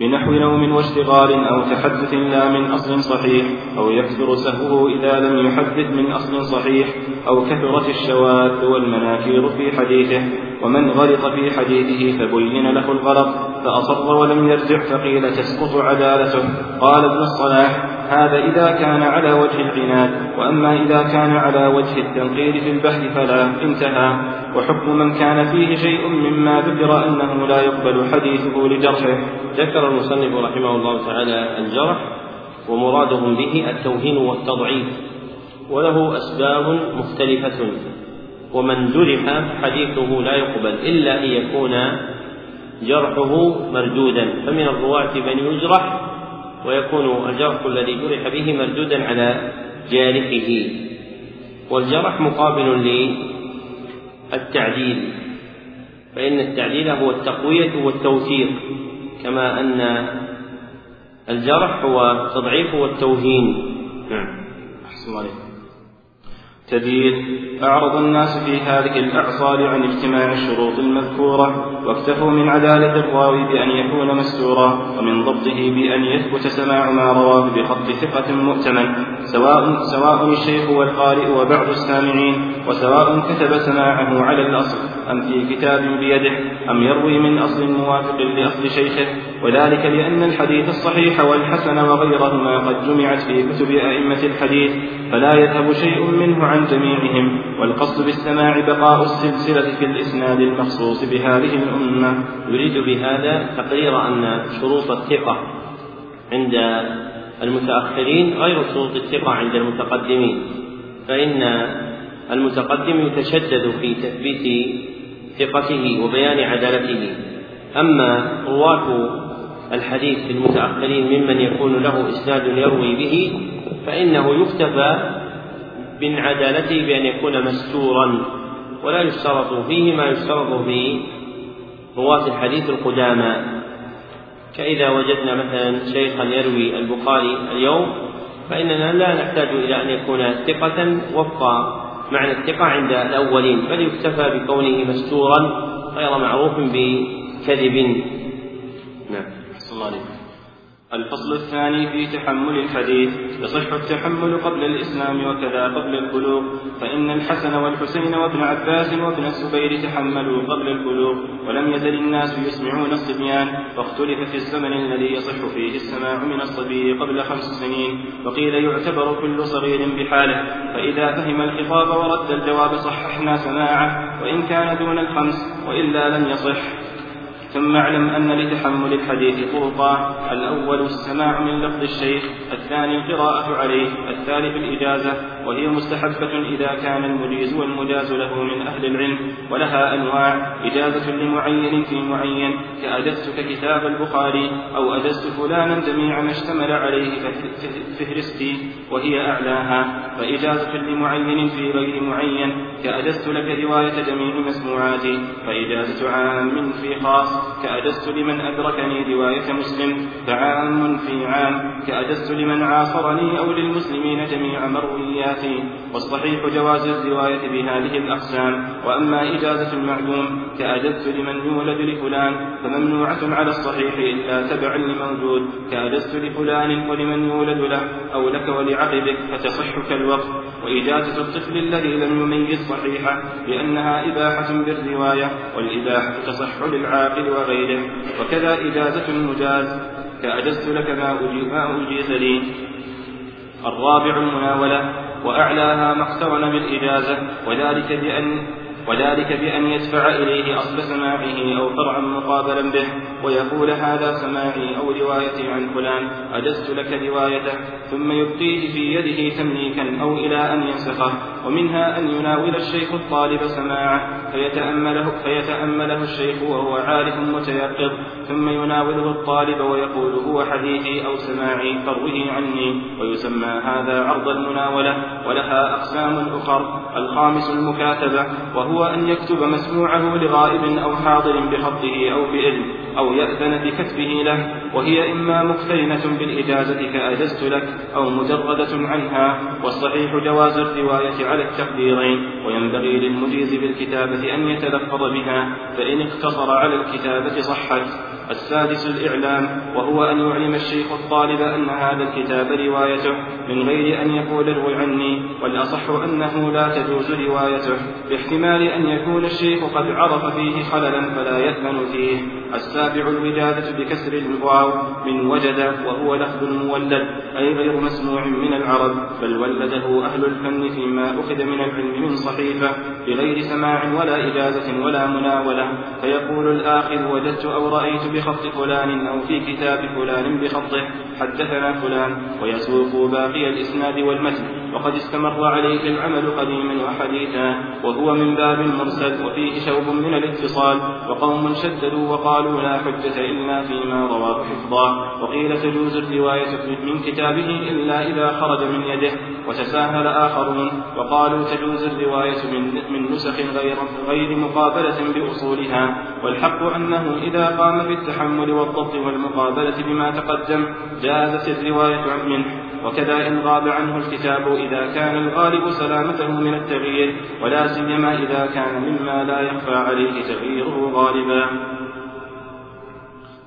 بنحو نوم واشتغال أو تحدث لا من أصل صحيح أو يكثر سهوه إذا لم يحدث من أصل صحيح أو كثرت الشواذ والمناكير في حديثه ومن غلط في حديثه فبين له الغلط فأصر ولم يرجع فقيل تسقط عدالته. قال ابن الصلاح هذا إذا كان على وجه العناد وأما إذا كان على وجه التنقير في البحث فلا انتهى. وحكم من كان فيه شيء مما ذكر أنه لا يقبل حديثه لجرحه. ذكر المصنف رحمه الله تعالى الجرح ومرادهم به التوهين والتضعيف وله أسباب مختلفة. ومن جرح حديثه لا يقبل إلا أن يكون جرحه مردودا. فمن الرواة من يجرح ويكون الجرح الذي جرح به مردودا على جارحه. والجرح مقابل للتعديل فإن التعديل هو التقوية والتوثيق كما أن الجرح هو التضعيف والتوهين. نعم. أحسن عليكم تدين أعرض الناس في هذه الأعصار عن اجتماع الشروط المذكورة واكتفوا من عدالة الراوي بأن يكون مستورا ومن ضبطه بأن يثبت سماع ما رواه بخط ثقة مؤتمن سواء سواء الشيخ والقارئ وبعض السامعين. وسواء كتب سماعه على الأصل أم في كتاب بيده أم يروي من أصل موافق لأصل شيخه وذلك لأن الحديث الصحيح والحسن وغيرهما قد جمعت في كتب أئمة الحديث فلا يذهب شيء منه عن جميعهم والقصد بالسماع بقاء السلسلة في الإسناد المخصوص بهذه الأمة. يريد بهذا تقرير أن شروط الثقة عند المتأخرين غير شروط الثقة عند المتقدمين فإن المتقدم يتشدد في تثبيت ثقته وبيان عدالته. أما رواة الحديث في المتأخرين ممن يكون له إسناد يروي به فإنه يكتفى من عدالته بأن يكون مستورا ولا يشترط فيه ما يشترط في رواة الحديث القدامى. كإذا وجدنا مثلا شيخا يروي البخاري اليوم فإننا لا نحتاج إلى أن يكون ثقة وفق معنى الثقة عند الأولين بل يكتفى بكونه مستورا غير معروف بكذب. نعم. الله عليك الفصل الثاني في تحمل الحديث يصح التحمل قبل الإسلام وكذا قبل البلوغ فإن الحسن والحسين وابن عباس وابن الزبير تحملوا قبل البلوغ ولم يزل الناس يسمعون الصبيان واختلف في الزمن الذي يصح فيه السماع من الصبي قبل خمس سنين وقيل يعتبر كل صغير بحاله فإذا فهم الخطاب ورد الجواب صححنا سماعه وإن كان دون الخمس وإلا لم يصح. ثم اعلم أن لتحمل الحديث طرقا الأول السماع من لفظ الشيخ الثاني القراءة عليه الثالث الإجازة وهي مستحبة إذا كان المجيز والمجاز له من أهل العلم ولها أنواع إجازة لمعين في معين كأجزتك كتاب البخاري أو أجزت فلانا جميع ما اشتمل عليه فهرستي وهي أعلاها. فإجازة لمعين في غير معين كأجزت لك رواية جميع مسموعاتي فإجازة عام في خاص كأجزت لمن أدركني رواية مسلم فعام في عام كأجزت لمن عاصرني أو للمسلمين جميع مروياتي والصحيح جواز الرواية بهذه الأقسام. وأما إجازة المعدوم كأجزت لمن يولد لفلان فممنوعة على الصحيح إلا تبعا لموجود. كأجزت لفلان ولمن يولد له أو لك ولعقبك فتصح كالوقت وإجازة الطفل الذي لم يميز صحيحة لأنها إباحة بالرواية والإباحة تصح للعاقل وغيره وكذا إجازة المجاز. كأجزت لك ما أجيز لي. الرابع المناولة. وأعلاها ما اقترن بالإجازة. وذلك بأن وذلك بأن يدفع إليه أصل سماعه أو فرعا مقابلا به. ويقول هذا سماعي أو روايتي عن فلان أجزت لك روايته ثم يبقيه في يده تمليكا أو إلى أن ينسخه ومنها أن يناول الشيخ الطالب سماعه فيتأمله, فيتأمله الشيخ وهو عارف متيقظ ثم يناوله الطالب ويقول هو حديثي أو سماعي فروه عني ويسمى هذا عرض المناولة ولها أقسام أخر الخامس المكاتبة وهو أن يكتب مسموعه لغائب أو حاضر بخطه أو بإذن أو يأذن بكتبه له وهي إما مقترنة بالإجازة كأجزت لك أو مجردة عنها والصحيح جواز الرواية على التقديرين وينبغي للمجيز بالكتابة أن يتلفظ بها فإن اقتصر على الكتابة صحت. السادس الإعلام وهو أن يعلم الشيخ الطالب أن هذا الكتاب روايته من غير أن يقول اروي عني والأصح أنه لا تجوز روايته باحتمال أن يكون الشيخ قد عرف فيه خللا فلا يأمن فيه. السابع الوجادة بكسر الواو من وجد وهو لفظ مولد أي غير مسموع من العرب بل ولده أهل الفن فيما أخذ من العلم من صحيفة بغير سماع ولا إجازة ولا مناولة. فيقول الآخذ وجدت أو رأيت بخط فلان أو في كتاب فلان بخطه حدثنا فلان ويسوق باقي الإسناد والمتن وقد استمر عليه العمل قديما وحديثا وهو من باب المرسل وفيه شوب من الاتصال وقوم شددوا وقالوا لا حجة إلا فيما رواه حفظا وقيل تجوز الرواية من كتابه إلا إذا خرج من يده وتساهل آخرون وقالوا تجوز الرواية من, من نسخ غير, غير مقابلة بأصولها والحق أنه إذا قام بالتحمل والضبط والمقابلة بما تقدم جازت الرواية منه وكذا إن غاب عنه الكتاب إذا كان الغالب سلامته من التغيير ولا سيما إذا كان مما لا يخفى عليه تغييره غالبا.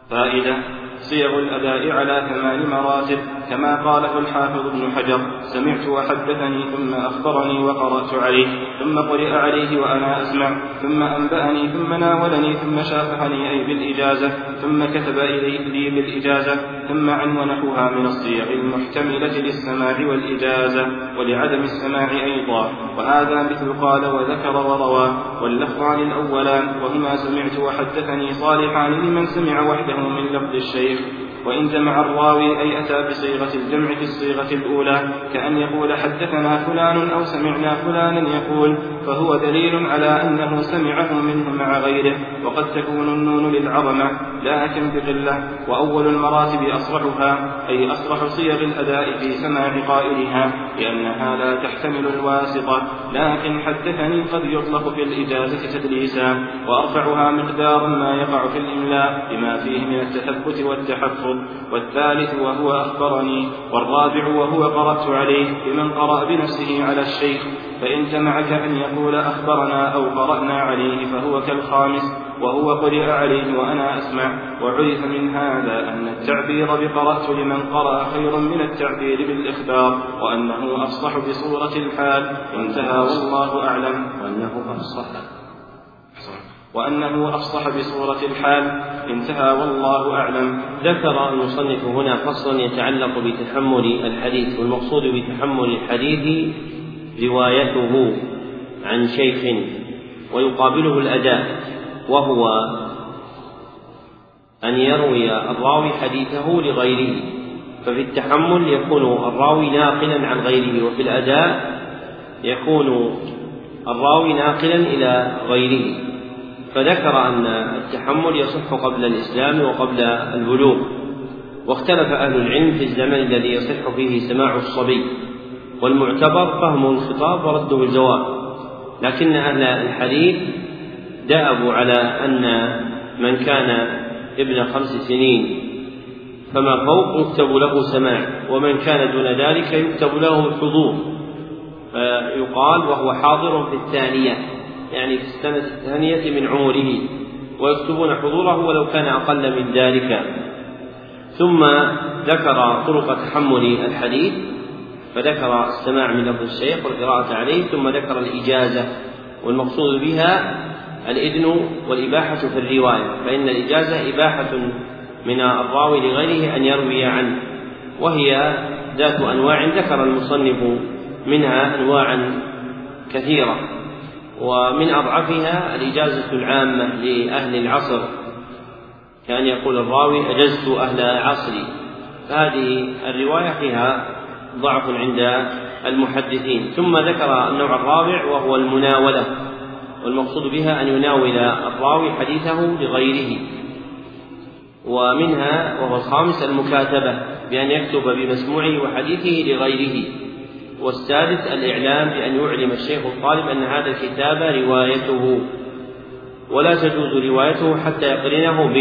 فائدة صيغ الأداء على ثمان مراتب كما قاله الحافظ ابن حجر سمعت وحدثني ثم أخبرني وقرأت عليه ثم قرئ عليه وأنا أسمع ثم أنبأني ثم ناولني ثم شافهني أي بالإجازة ثم كتب إلي لي بالإجازة. ثم عن ونحوها من الصيغ المحتملة للسماع والإجازة ولعدم السماع أيضا. وهذا مثل قال وذكر وروى واللفظ عن الأولان. وهما سمعت وحدثني صالحان لمن سمع وحده من لفظ الشيخ. وإن جمع الراوي أي أتى بصيغة الجمع في الصيغة الأولى كأن يقول حدثنا فلان أو سمعنا فلانا يقول فهو دليل على أنه سمعه منه مع غيره وقد تكون النون للعظمة لكن بقلة وأول المراتب أصرحها أي أصرح صيغ الأداء في سماع قائلها لأنها لا تحتمل الواسطة لكن حدثني قد يطلق في الإجازة تدليسا وأرفعها مقدار ما يقع في الإملاء بما فيه من التثبت والتحفظ والثالث وهو أخبرني والرابع وهو قرأت عليه لمن قرأ بنفسه على الشيخ فإن جمعك أن يقول أخبرنا أو قرأنا عليه فهو كالخامس وهو قرئ عليه وأنا أسمع وعرف من هذا أن التعبير بقرأت لمن قرأ خير من التعبير بالإخبار وأنه أفصح بصورة الحال انتهى والله أعلم وأنه أفصح. وأنه أفصح بصورة الحال انتهى والله أعلم. ذكر المصنف هنا فصلا يتعلق بتحمل الحديث والمقصود بتحمل الحديث روايته. عن شيخ ويقابله الأداء وهو أن يروي الراوي حديثه لغيره ففي التحمل يكون الراوي ناقلا عن غيره وفي الأداء يكون الراوي ناقلا إلى غيره. فذكر أن التحمل يصح قبل الإسلام وقبل البلوغ واختلف أهل العلم في الزمن الذي يصح فيه سماع الصبي والمعتبر فهم الخطاب ورده الجواب لكن أهل الحديث دأبوا على أن من كان ابن خمس سنين فما فوق يكتب له سماع ومن كان دون ذلك يكتب له الحضور فيقال وهو حاضر في الثانية يعني في السنة الثانية من عمره ويكتبون حضوره ولو كان أقل من ذلك. ثم ذكر طرق تحمل الحديث فذكر السماع من لفظ الشيخ والقراءة عليه ثم ذكر الإجازة والمقصود بها الإذن والإباحة في الرواية فإن الإجازة إباحة من الراوي لغيره أن يروي عنه وهي ذات أنواع ذكر المصنف منها أنواعا كثيرة ومن أضعفها الإجازة العامة لأهل العصر كأن يقول الراوي أجزت أهل عصري فهذه الرواية فيها ضعف عند المحدثين. ثم ذكر النوع الرابع وهو المناولة والمقصود بها أن يناول الراوي حديثه لغيره. ومنها وهو الخامس المكاتبة بأن يكتب بمسموعه وحديثه لغيره. والسادس الإعلام بأن يعلم الشيخ الطالب أن هذا الكتاب روايته. ولا تجوز روايته حتى يقرنه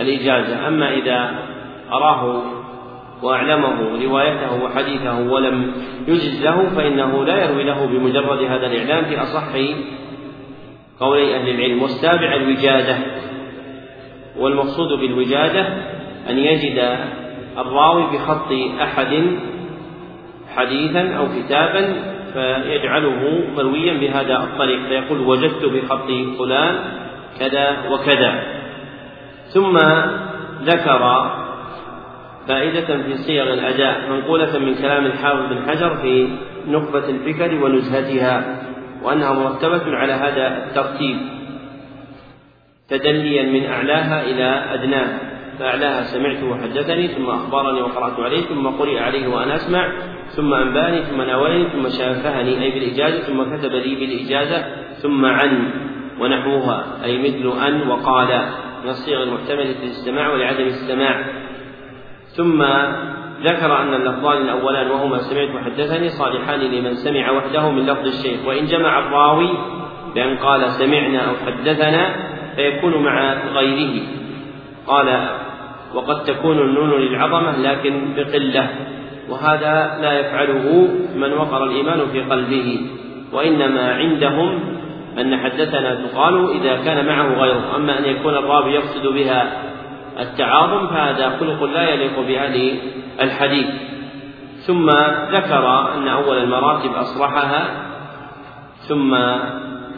الإجازة أما إذا أراه وأعلمه روايته وحديثه ولم يجز له فإنه لا يروي له بمجرد هذا الإعلام في أصح قولي أهل العلم. والسابع الوجادة. والمقصود بالوجادة أن يجد الراوي بخط أحد حديثا أو كتابا فيجعله مرويا بهذا الطريق فيقول وجدت بخط فلان كذا وكذا. ثم ذكر فائدة في صيغ الأداء منقولة من كلام الحافظ بن حجر في نخبة الفكر ونزهتها وأنها مرتبة على هذا الترتيب. تدليا من أعلاها إلى أدناها فأعلاها سمعت وحدثني ثم أخبرني وقرأت عليه ثم قرئ عليه وأنا أسمع ثم أنبأني ثم ناولني ثم شافهني أي بالإجازة ثم كتب لي بالإجازة ثم عن ونحوها أي مثل أن وقال من الصيغ المحتملة للسماع ولعدم السماع ثم ذكر أن اللفظان الأولان وهما سمعت وحدثني صالحان لمن سمع وحده من لفظ الشيخ. وإن جمع الراوي بأن قال سمعنا أو حدثنا فيكون مع غيره. قال وقد تكون النون للعظمة لكن بقلة وهذا لا يفعله من وقر الإيمان في قلبه. وإنما عندهم أن حدثنا تقال إذا كان معه غيره أما أن يكون الراوي يقصد بها التعاظم فهذا خلق لا يليق بأهل الحديث. ثم ذكر أن أول المراتب أصرحها ثم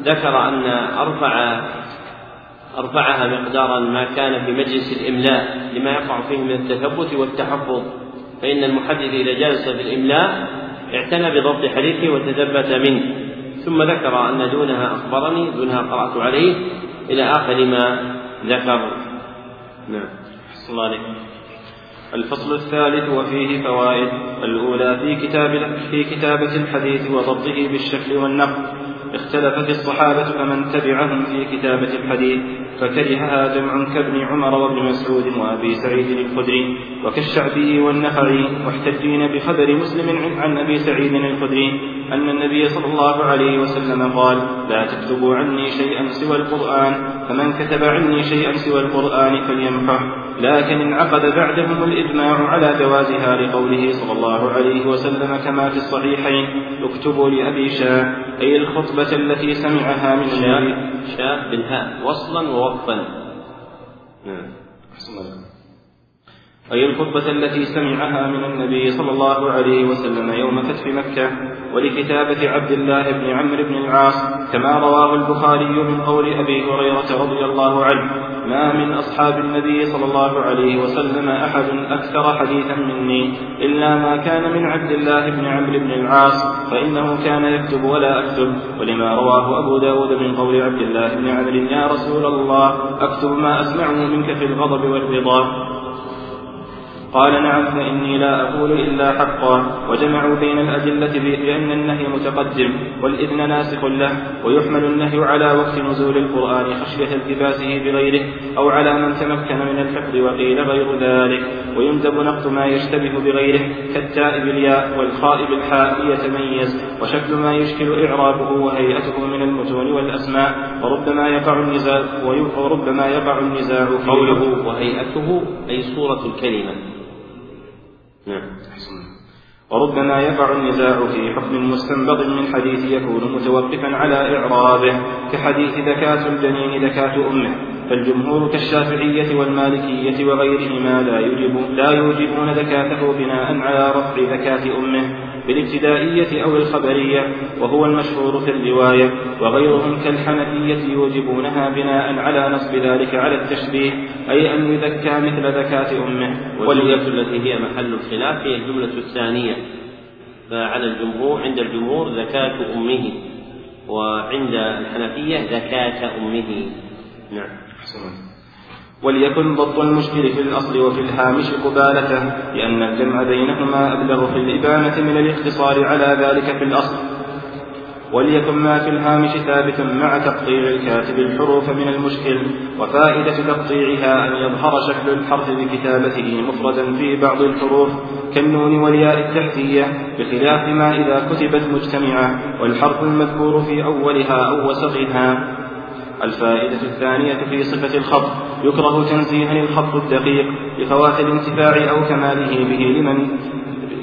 ذكر أن أرفع أرفعها مقدارا ما كان في مجلس الإملاء لما يقع فيه من التثبت والتحفظ. فإن المحدث إذا جلس في الإملاء اعتنى بضبط حديثه وتثبت منه. ثم ذكر أن دونها أخبرني دونها قرأت عليه إلى آخر ما ذكر. نعم. الفصل الثالث وفيه فوائد. الأولى في كتاب في كتابة الحديث وضبطه بالشكل والنقل اختلف في الصحابة فمن تبعهم في كتابة الحديث. فكرهها جمع كابن عمر وابن مسعود وأبي سعيد الخدري وكالشعبي والنخعي محتجين بخبر مسلم عن أبي سعيد الخدري أن النبي صلى الله عليه وسلم قال لا تكتبوا عني شيئا سوى القرآن فمن كتب عني شيئا سوى القرآن فليمحه لكن انعقد بعدهم الإجماع على جوازها لقوله صلى الله عليه وسلم كما في الصحيحين اكتبوا لأبي شاء أي الخطبة التي سمعها من شاء بالهاء وصلا ووقفا نعم. أي الخطبة التي سمعها من النبي صلى الله عليه وسلم يوم فتح مكة ولكتابة عبد الله بن عمرو بن العاص كما رواه البخاري من قول أبي هريرة رضي الله عنه ما من أصحاب النبي صلى الله عليه وسلم أحد أكثر حديثا مني إلا ما كان من عبد الله بن عمرو بن العاص فإنه كان يكتب ولا أكتب. ولما رواه أبو داود من قول عبد الله بن عمرو يا رسول الله أكتب ما أسمعه منك في الغضب والرضا. قال نعم فإني لا أقول إلا حقا. وجمعوا بين الأدلة بأن النهي متقدم والإذن ناسخ له ويحمل النهي على وقت نزول القرآن خشية التباسه بغيره أو على من تمكن من الحفظ وقيل غير ذلك. ويندب نقط ما يشتبه بغيره كالتاء بالياء والخاء بالحاء ليتميز وشكل ما يشكل إعرابه وهيئته من المتون والأسماء. وربما يقع النزاع وربما يقع النزاع قوله وهيئته أي صورة الكلمة. نعم. وربما يقع النزاع في حكم مستنبط من حديث يكون متوقفا على إعرابه كحديث ذكاة الجنين ذكاة أمه. فالجمهور كالشافعية والمالكية وغيرهما لا لا يوجبون ذكاته بناء على رفع ذكاة أمه. بالابتدائية أو الخبرية وهو المشهور في الرواية وغيرهم كالحنفية يوجبونها بناء على نصب ذلك على التشبيه أي أن يذكى مثل ذكاة أمه. والجملة التي هي محل الخلاف هي الجملة الثانية. فعلى الجمهور عند الجمهور زكاة أمه وعند الحنفية زكاة أمه. نعم. وليكن ضبط المشكل في الأصل وفي الهامش قبالته لأن الجمع بينهما أبلغ في الإبانة من الاقتصار على ذلك في الأصل. وليكن ما في الهامش ثابت مع تقطيع الكاتب الحروف من المشكل وفائدة تقطيعها أن يظهر شكل الحرف بكتابته مفردا في بعض الحروف كالنون والياء التحتية بخلاف ما إذا كتبت مجتمعة والحرف المذكور في أولها أو وسطها. الفائدة الثانية في صفة الخط يكره تنزيها الخط الدقيق لفوات الانتفاع أو كماله به لمن؟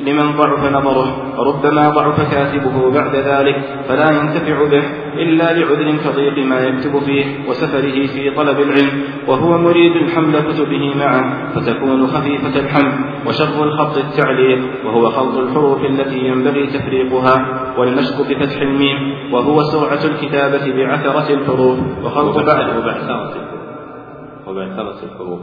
لمن ضعف نظره وربما ضعف كاتبه بعد ذلك فلا ينتفع به إلا لعذر كضيق ما يكتب فيه وسفره في طلب العلم وهو مريد حمل كتبه معه فتكون خفيفة الحمل وشر الخط التعليق وهو خلط الحروف التي ينبغي تفريقها والمشق بفتح الميم وهو سرعة الكتابة بعثرة الحروف وخلط بعد وبعثرة وبعثرة الحروف.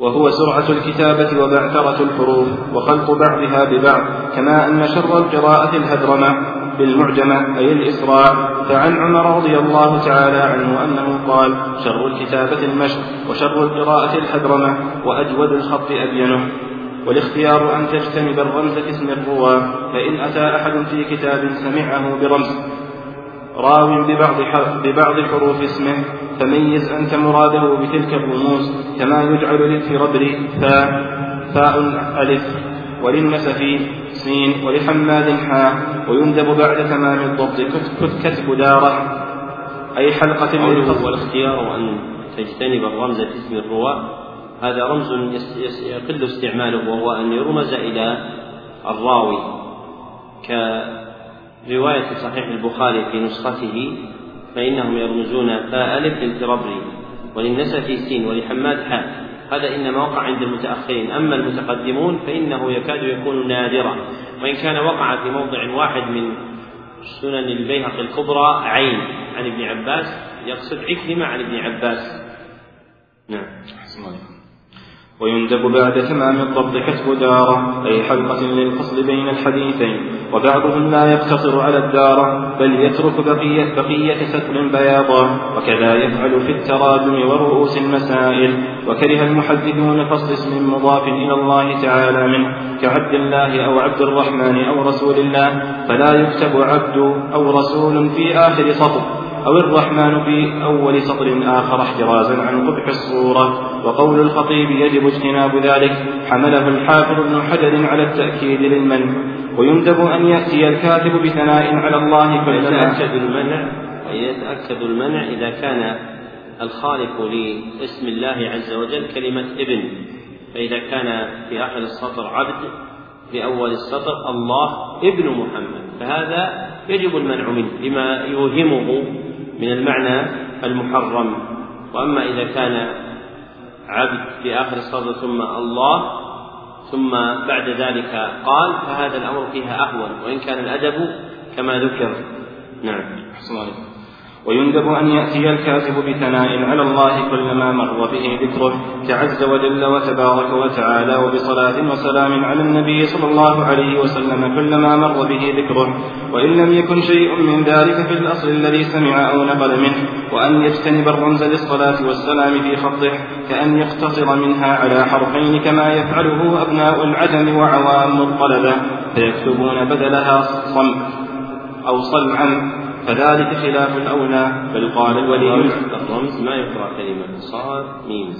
وهو سرعة الكتابة وبعثرة الحروف وخلط بعضها ببعض كما أن شر القراءة الهدرمة بالمعجمة أي الإسراع. فعن عمر رضي الله تعالى عنه أنه قال شر الكتابة المشق وشر القراءة الحدرمة وأجود الخط أبينه. والاختيار أن تجتنب الرمز اسم الرواة فإن أتى أحد في كتاب سمعه برمز. راو ببعض ببعض حروف اسمه فميز أنت مراده بتلك الرموز كما يجعل للفربر فاء فاء ألف. وللنسف سين ولحماد حاء ويندب بعد تمام الضبط كتب دارة أي حلقة والاختيار أن تجتنب الرمز في اسم الرواة. هذا رمز يقل استعماله وهو أن يرمز إلى الراوي كرواية صحيح البخاري في نسخته فإنهم يرمزون فاء ألف للفربري وللنسف سين ولحماد حاء هذا إنما وقع عند المتأخرين. أما المتقدمون فإنه يكاد يكون نادرا. وإن كان وقع في موضع واحد من سنن البيهقي الكبرى عين. عن ابن عباس يقصد عكرمة عن ابن عباس. نعم. ويندب بعد تمام الضبط كتب دارة أي حلقة للفصل بين الحديثين وبعضهم لا يقتصر على الدارة بل يترك بقية, بقية ستر بياضا وكذا يفعل في التراجم ورؤوس المسائل وكره المحدثون فصل اسم مضاف إلى الله تعالى منه كعبد الله أو عبد الرحمن أو رسول الله فلا يكتب عبد أو رسول في آخر سطر أو الرحمن في أول سطر آخر احترازا عن قبح الصورة وقول الخطيب يجب اجتناب ذلك حمله الحافظ ابن حجر على التأكيد للمنع. ويندب أن يأتي الكاتب بثناء على الله كلما يتأكد المنع ويتأكد المنع إذا كان الخالق لاسم الله عز وجل كلمة ابن. فإذا كان في آخر السطر عبد في أول السطر الله ابن محمد. فهذا يجب المنع منه لما يوهمه من المعنى المحرم. وأما إذا كان عبد في آخر الصدر ثم الله ثم بعد ذلك قال فهذا الأمر فيها أهون وإن كان الأدب كما ذكر. نعم. ويندب أن يأتي الكاتب بثناء على الله كلما مر به ذكره كعز وجل وتبارك وتعالى وبصلاة وسلام على النبي صلى الله عليه وسلم كلما مر به ذكره. وإن لم يكن شيء من ذلك في الأصل الذي سمع أو نقل منه وأن يجتنب الرمز للصلاة والسلام في خطه كأن يقتصر منها على حرفين كما يفعله أبناء العجم وعوام الطلبة فيكتبون بدلها صم أو صلعا. فذلك خلاف الأولى بل قال الولي الرمز. ما يقرأ كلمة صاد ميم.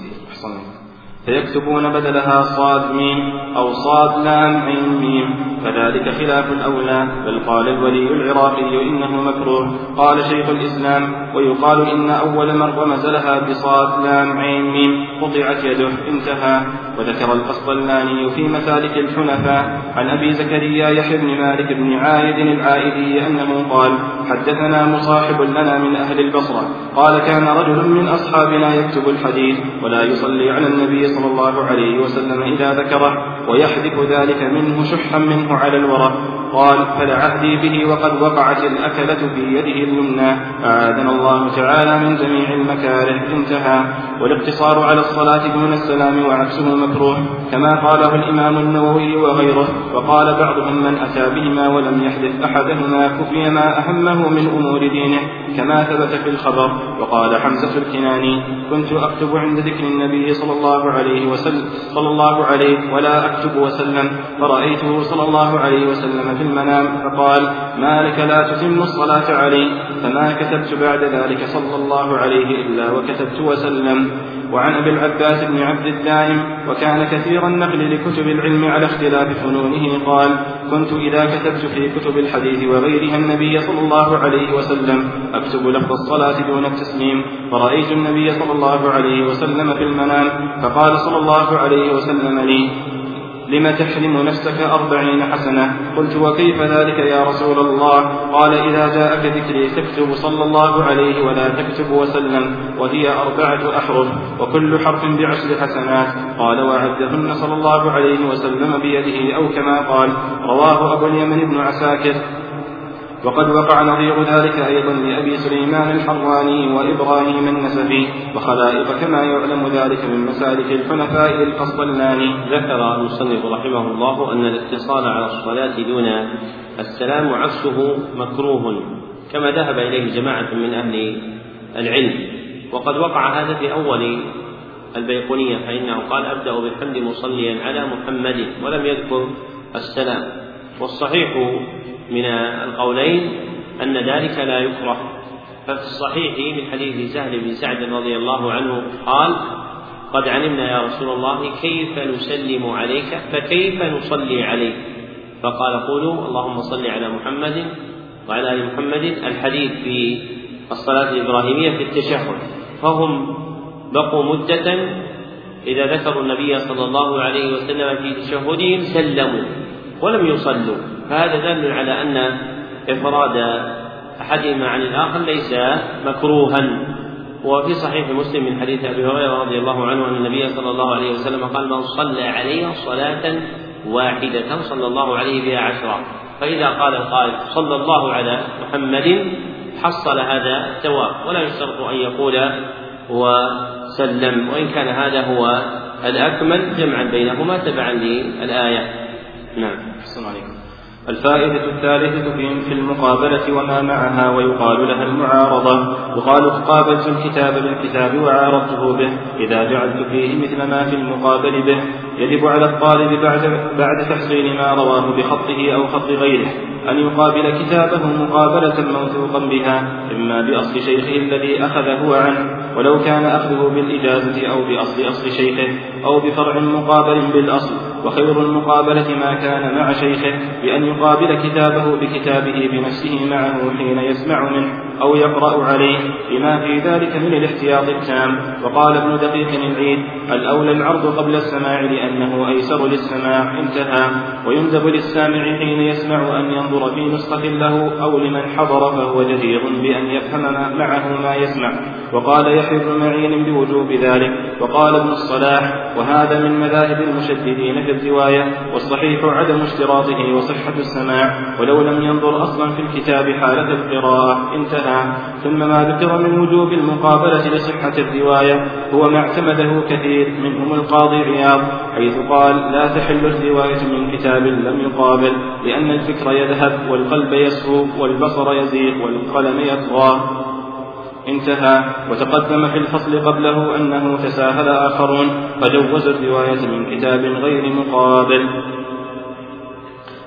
فيكتبون بدلها صاد ميم أو صاد لام عين ميم. فذلك خلاف الأولى بل قال الولي العراقي إنه مكروه. قال شيخ الإسلام ويقال إن أول من رمز لها بصاد لام عين ميم قطعت يده انتهى. وذكر القسطلاني في مسالك الحنفاء عن أبي زكريا يحيى بن مالك بن عايد العائدي أنه قال حدثنا مصاحب لنا من أهل البصرة. قال كان رجل من أصحابنا يكتب الحديث ولا يصلي على النبي صلى الله عليه وسلم إذا ذكره ويحذف ذلك منه شحا منه على الورق قال فلعهدي به وقد وقعت الأكلة في يده اليمنى. أعاذنا الله تعالى من جميع المكاره. انتهى. والاقتصار على الصلاة دون السلام وعكسه مكروه كما قاله الإمام النووي وغيره. وقال بعضهم من أتى بهما ولم يحدث أحدهما كفي ما أهمه من أمور دينه كما ثبت في الخبر. وقال حمزة الكناني كنت أكتب عند ذكر النبي صلى الله عليه وسلم صلى الله عليه ولا أكتب وسلم فرأيته صلى الله عليه وسلم في المنام فقال ما لك لا تتم الصلاة علي فما كتبت بعد ذلك صلى الله عليه إلا وكتبت وسلم. وعن أبي العباس بن عبد الدائم وكان كثير النقل لكتب العلم على اختلاف فنونه قال كنت إذا كتبت في كتب الحديث وغيرها النبي صلى الله عليه وسلم أكتب لفظ الصلاة دون التسليم فرأيت النبي صلى الله عليه وسلم في المنام فقال صلى الله عليه وسلم لي لم تحرم نفسك أربعين حسنة؟ قلت وكيف ذلك يا رسول الله؟ قال إذا جاءك ذكري تكتب صلى الله عليه ولا تكتب وسلم وهي أربعة أحرف وكل حرف بعشر حسنات. قال وعدهن صلى الله عليه وسلم بيده أو كما قال رواه أبو اليمن بن عساكر. وقد وقع نظير ذلك أيضا لأبي سليمان الحراني وإبراهيم النسفي وخلائق كما يعلم ذلك من مسالك الحنفاء القسطلاني ذكر المصنف رحمه الله أن الاقتصار على الصلاة دون السلام عكسه مكروه كما ذهب إليه جماعة من أهل العلم. وقد وقع هذا في أول البيقونية فإنه قال أبدأ بالحمد مصليا على محمد ولم يذكر السلام. والصحيح من القولين أن ذلك لا يكره. ففي الصحيح من حديث سهل بن سعد رضي الله عنه قال قد علمنا يا رسول الله كيف نسلم عليك فكيف نصلي عليك؟ فقال قولوا اللهم صل على محمد وعلى آل محمد. الحديث في الصلاة الإبراهيمية في التشهد. فهم بقوا مدة إذا ذكروا النبي صلى الله عليه وسلم في تشهدهم سلموا ولم يصلوا. فهذا دال على أن إفراد أحدهما عن الآخر ليس مكروها. وفي صحيح مسلم من حديث أبي هريرة رضي الله عنه أن النبي صلى الله عليه وسلم قال من صلى علي صلاة واحدة صلى الله عليه بها عشرا فإذا قال القائل صلى الله على محمد حصل هذا الثواب ولا يشترط أن يقول وسلم. وإن كان هذا هو الأكمل جمعا بينهما تبعا للآية. نعم. أحسن عليكم. الفائدة الثالثة في المقابلة وما معها ويقال لها المعارضة. يقال قابلت الكتاب بالكتاب وعارضته به. إذا جعلت فيه مثل ما في المقابل به. يجب على الطالب بعد بعد تحصيل ما رواه بخطه أو خط غيره أن يقابل كتابه مقابلة موثوقا بها إما بأصل شيخه الذي أخذه عنه ولو كان أخذه بالإجازة أو بأصل أصل شيخه أو بفرع مقابل بالأصل. وخير المقابلة ما كان مع شيخه بأن يقابل كتابه بكتابه بنفسه معه حين يسمع منه. أو يقرأ عليه لما في ذلك من الاحتياط التام. وقال ابن دقيق العيد الأولى العرض قبل السماع لأنه أيسر للسماع انتهى. ويندب للسامع حين يسمع أن ينظر في نسخة له أو لمن حضر فهو جدير بأن يفهم معه ما يسمع. وقال يحيى بن معين بوجوب ذلك. وقال ابن الصلاح وهذا من مذاهب المشددين في الرواية والصحيح عدم اشتراطه وصحة السماع ولو لم ينظر أصلا في الكتاب حالة القراءة انتهى. ثم ما ذكر من وجوب المقابلة لصحة الرواية هو ما اعتمده كثير منهم القاضي عياض حيث قال لا تحل الرواية من كتاب لم يقابل لأن الفكر يذهب والقلب يسهو والبصر يزيغ والقلم يطغى. انتهى. وتقدم في الفصل قبله أنه تساهل آخرون فجوز الرواية من كتاب غير مقابل.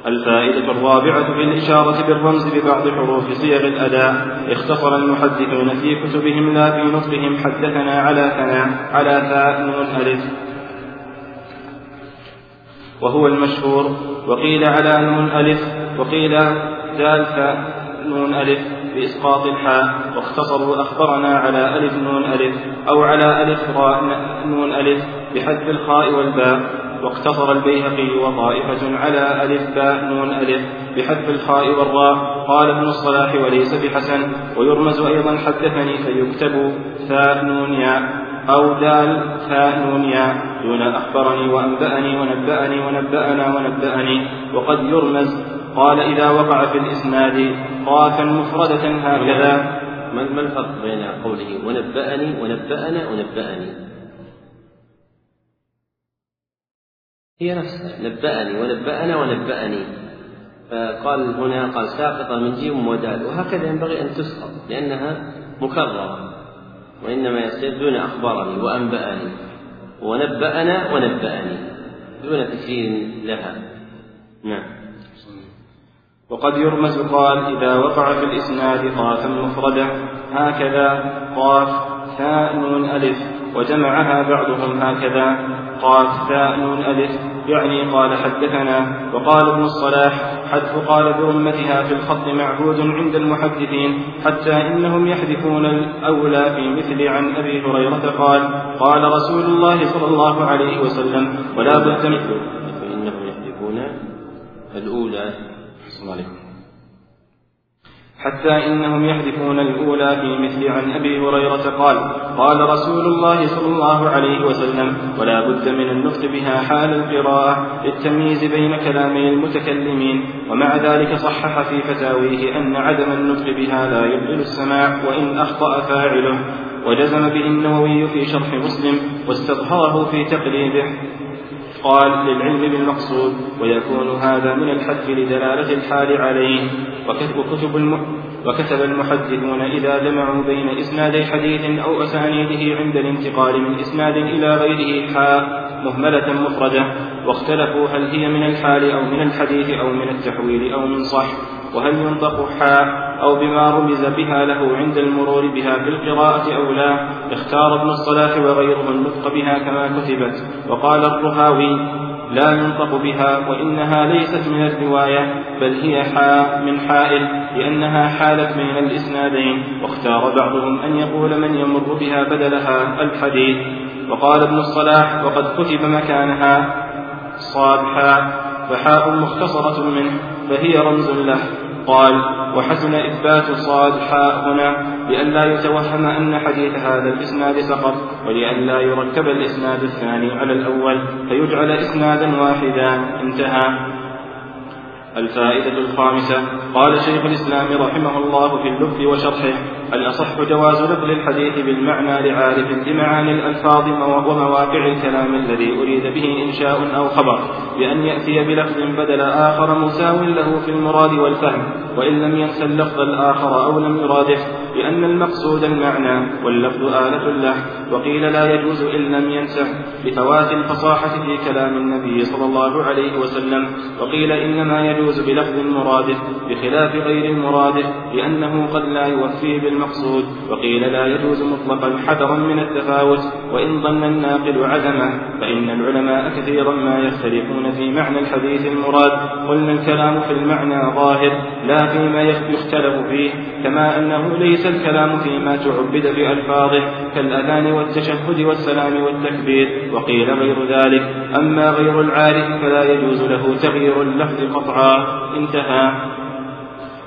الفائدة الرابعة في الإشارة بالرمز ببعض حروف صيغ الأداء اختصر المحدثون في كتبهم لا في نطقهم حدثنا على ثناء على ثاء نون ألف وهو المشهور وقيل على نون ألف وقيل دال ثاء نون ألف بإسقاط الحاء واختصروا أخبرنا على ألف نون ألف أو على ألف راء نون ألف بحذف الخاء والباء. واقتصر البيهقي وطائفة على ألف باء نون ألف بحذف الخاء والراء. قال ابن الصلاح وليس بحسن. ويرمز أيضا حدثني فيكتب ثاء نون ياء أو دال ثاء نون ياء. دون أخبرني وأنبأني ونبأني ونبأنا ونبأني. وقد يرمز. قال إذا وقع في الإسناد قافا مفردة هكذا. ما الفرق بين قوله ونبأني ونبأنا ونبأني؟ هي نفسها نبأني ونبأنا ونبأني. فقال هنا قال ساقطة من جيم ودال. وهكذا ينبغي أن تسقط لأنها مكررة. وإنما يصير دون أخبرني وأنبأني. ونبأنا ونبأني. دون تكرير لها. نعم. وقد يرمز قال إذا وقع في الإسناد قافا مفردا هكذا قاف ثاء ألف. وجمعها بعضهم هكذا. قاف ثاء نون ألف يعني قال حدثنا. وقال ابن الصلاح حذف قال برمتها في الخط معهود عند المحدثين حتى إنهم يحذفون الأولى في مثل عن أبي هريرة قال قال رسول الله صلى الله عليه وسلم ولا بد فإنهم يحذفون الأولى. عليكم. حتى إنهم يحذفون الأولى في مثل عن أبي هريرة قال قال رسول الله صلى الله عليه وسلم ولا بد من النطق بها حال القراءة للتمييز بين كلامي المتكلمين ومع ذلك صحح في فتاويه أن عدم النطق بها لا يبطل السماع وإن أخطأ فاعله وجزم به النووي في شرح مسلم واستظهره في تقليده. قال للعلم بالمقصود ويكون هذا من الحذف لدلالة الحال عليه. وكتب وكتب المحدثون إذا جمعوا بين إسنادي حديث أو أسانيده عند الانتقال من إسناد إلى غيره حاء مهملة مفردة واختلفوا هل هي من الحال أو من الحديث أو من التحويل أو من صح وهل ينطق حاء أو بما رمز بها له عند المرور بها في القراءة أو لا؟ اختار ابن الصلاح وغيره النطق بها كما كتبت. وقال الرهاوي لا ينطق بها وإنها ليست من الرواية بل هي حاء من حائل لأنها حالت بين الإسنادين. واختار بعضهم أن يقول من يمر بها بدلها الحديث. وقال ابن الصلاح وقد كتب مكانها صاد حاء فحاء مختصرة منه فهي رمز له. قال وحسن إثبات صاد حاء هنا لئلا يتوهم أن حديث هذا الإسناد سقط ولئلا يركب الإسناد الثاني على الأول فيجعل إسنادا واحدا. انتهى. الفائدة الخامسة. قال شيخ الإسلام رحمه الله في اللب وشرحه الأصح جواز نقل الحديث بالمعنى لعارف بمعاني الألفاظ ومواقع الكلام الذي أريد به إنشاء أو خبر بأن يأتي بلفظ بدل آخر مساو له في المراد والفهم وإن لم ينس اللفظ الآخر أو لم يرادف لأن المقصود المعنى واللفظ آلة له وقيل لا يجوز إن لم ينسه لفوات الفصاحة في كلام النبي صلى الله عليه وسلم وقيل إنما يجوز بلفظ مرادف بخلاف غير المرادف لأنه قد لا يوفي بالمقصود وقيل لا يجوز مطلقا حذرا من التفاوت وإن ظن الناقل عدمه فإن العلماء كثيرا ما يختلفون في معنى الحديث المراد. قلنا الكلام في المعنى ظاهر لا فيما يختلف فيه كما أنه ليس الكلام فيما تعبد بألفاظه كالأذان والتشهد والسلام والتكبير وقيل غير ذلك. أما غير العارف فلا يجوز له تغيير اللفظ قطعا. انتهى.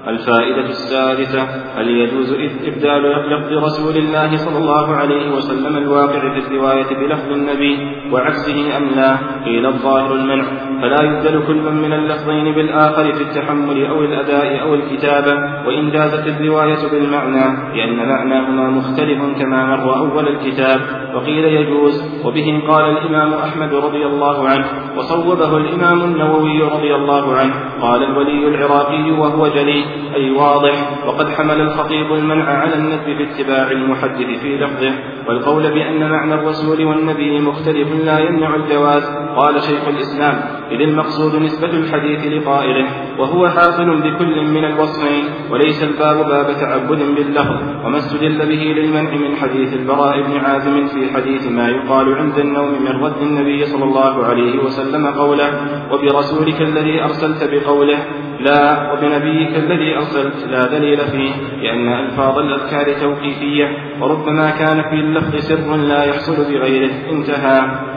الفائدة السادسة هل يجوز إبدال لفظ رسول الله صلى الله عليه وسلم الواقع في الرواية بلفظ النبي وعكسه أم لا؟ قيل الظاهر المنع فلا يبدل كل من اللفظين بالآخر في التحمل أو الأداء أو الكتابة وإن جازت الرواية بالمعنى لأن معناهما مختلف كما مر أول الكتاب. وقيل يجوز وبه قال الإمام أحمد رضي الله عنه وصوبه الإمام النووي رضي الله عنه قال الولي العراقي وهو جلي أي واضح وقد حمل الخطيب المنع على الندب في اتباع المحدث في لفظه. والقول بأن معنى الرسول والنبي مختلف لا يمنع الجواز قال شيخ الإسلام. إذ المقصود نسبة الحديث لقائله وهو حاصل بكل من الوصفين وليس الباب باب تعبد باللفظ وما استدل به للمنع من حديث البراء بن عازم في حديث ما يقال عند النوم من رد النبي صلى الله عليه وسلم قوله وبرسولك الذي أرسلت بقوله لا وبنبيك الذي أرسلت لا دليل فيه لأن ألفاظ الأذكار توقيفية وربما كان في اللفظ سر لا يحصل بغيره انتهى.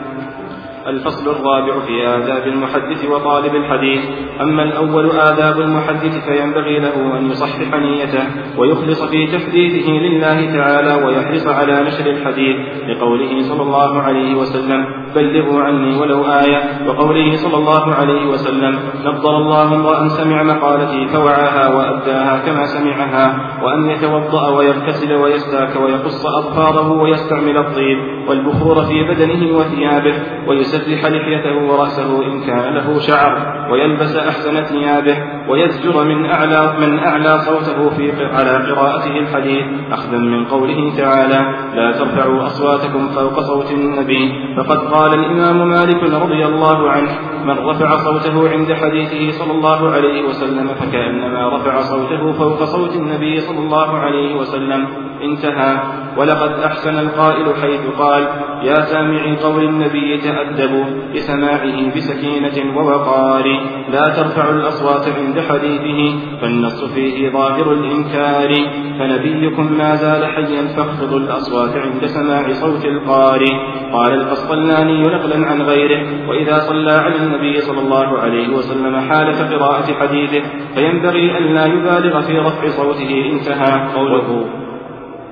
الفصل الرابع في آداب المحدث وطالب الحديث. أما الأول آداب المحدث فينبغي له أن يصحح نيته ويخلص في تحديثه لله تعالى ويحرص على نشر الحديث لقوله صلى الله عليه وسلم بلغوا عني ولو آية. وقوله صلى الله عليه وسلم نظر الله امرأ سمع مقالتي فوعاها وأداها كما سمعها وأن يتوضأ ويغتسل ويستاك ويقص أظفاره ويستعمل الطيب والبخور في بدنه وثيابه ويسلم ويسرح لحيته ورأسه إن كان له شعر ويلبس أحسن ثيابه ويزجر من أعلى من أعلى صوته في على قراءته الحديث. أخذا من قوله تعالى لا ترفعوا أصواتكم فوق صوت النبي فقد قال الإمام مالك رضي الله عنه من رفع صوته عند حديثه صلى الله عليه وسلم فكأنما رفع صوته فوق صوت النبي صلى الله عليه وسلم انتهى. ولقد أحسن القائل حيث قال يا سامعي قول النبي تأدبوا بسماعه بسكينة ووقار. لا ترفعوا الأصوات عند حديثه فالنص فيه ظاهر الإنكار. فنبيكم ما زال حيا فاخفضوا الأصوات عند سماع صوت القارئ قال القسطلاني نقلا عن غيره وإذا صلى على النبي صلى الله عليه وسلم حالة قراءة حديثه فينبغي أن لا يبالغ في رفع صوته انتهى قوله.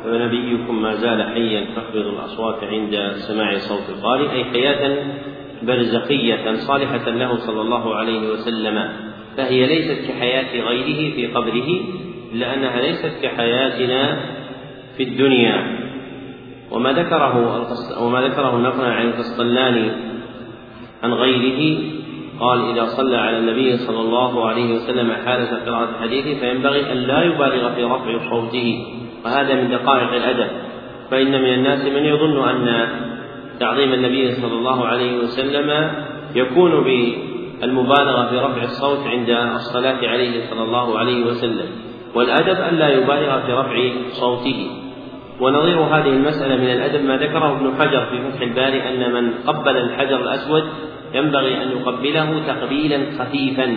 فنبيكم ما زال حيا فاخفضوا الأصوات عند سماع صوت القارئ أي حياة برزخية صالحة له صلى الله عليه وسلم. فهي ليست كحياة غيره في قبره إلا أنها ليست كحياتنا في الدنيا. وما ذكره وما ذكره نقلا عن القسطلاني عن غيره قال إذا صلى على النبي صلى الله عليه وسلم حالة قراءة حديثه فينبغي أن لا يبالغ في رفع صوته. وهذا من دقائق الأدب. فإن من الناس من يظن أن تعظيم النبي صلى الله عليه وسلم يكون بالمبالغة في رفع الصوت عند الصلاة عليه صلى الله عليه وسلم والأدب أن لا يبالغ في رفع صوته. ونظير هذه المسألة من الأدب ما ذكره ابن حجر في فتح الباري أن من قبل الحجر الأسود ينبغي أن يقبله تقبيلا خفيفا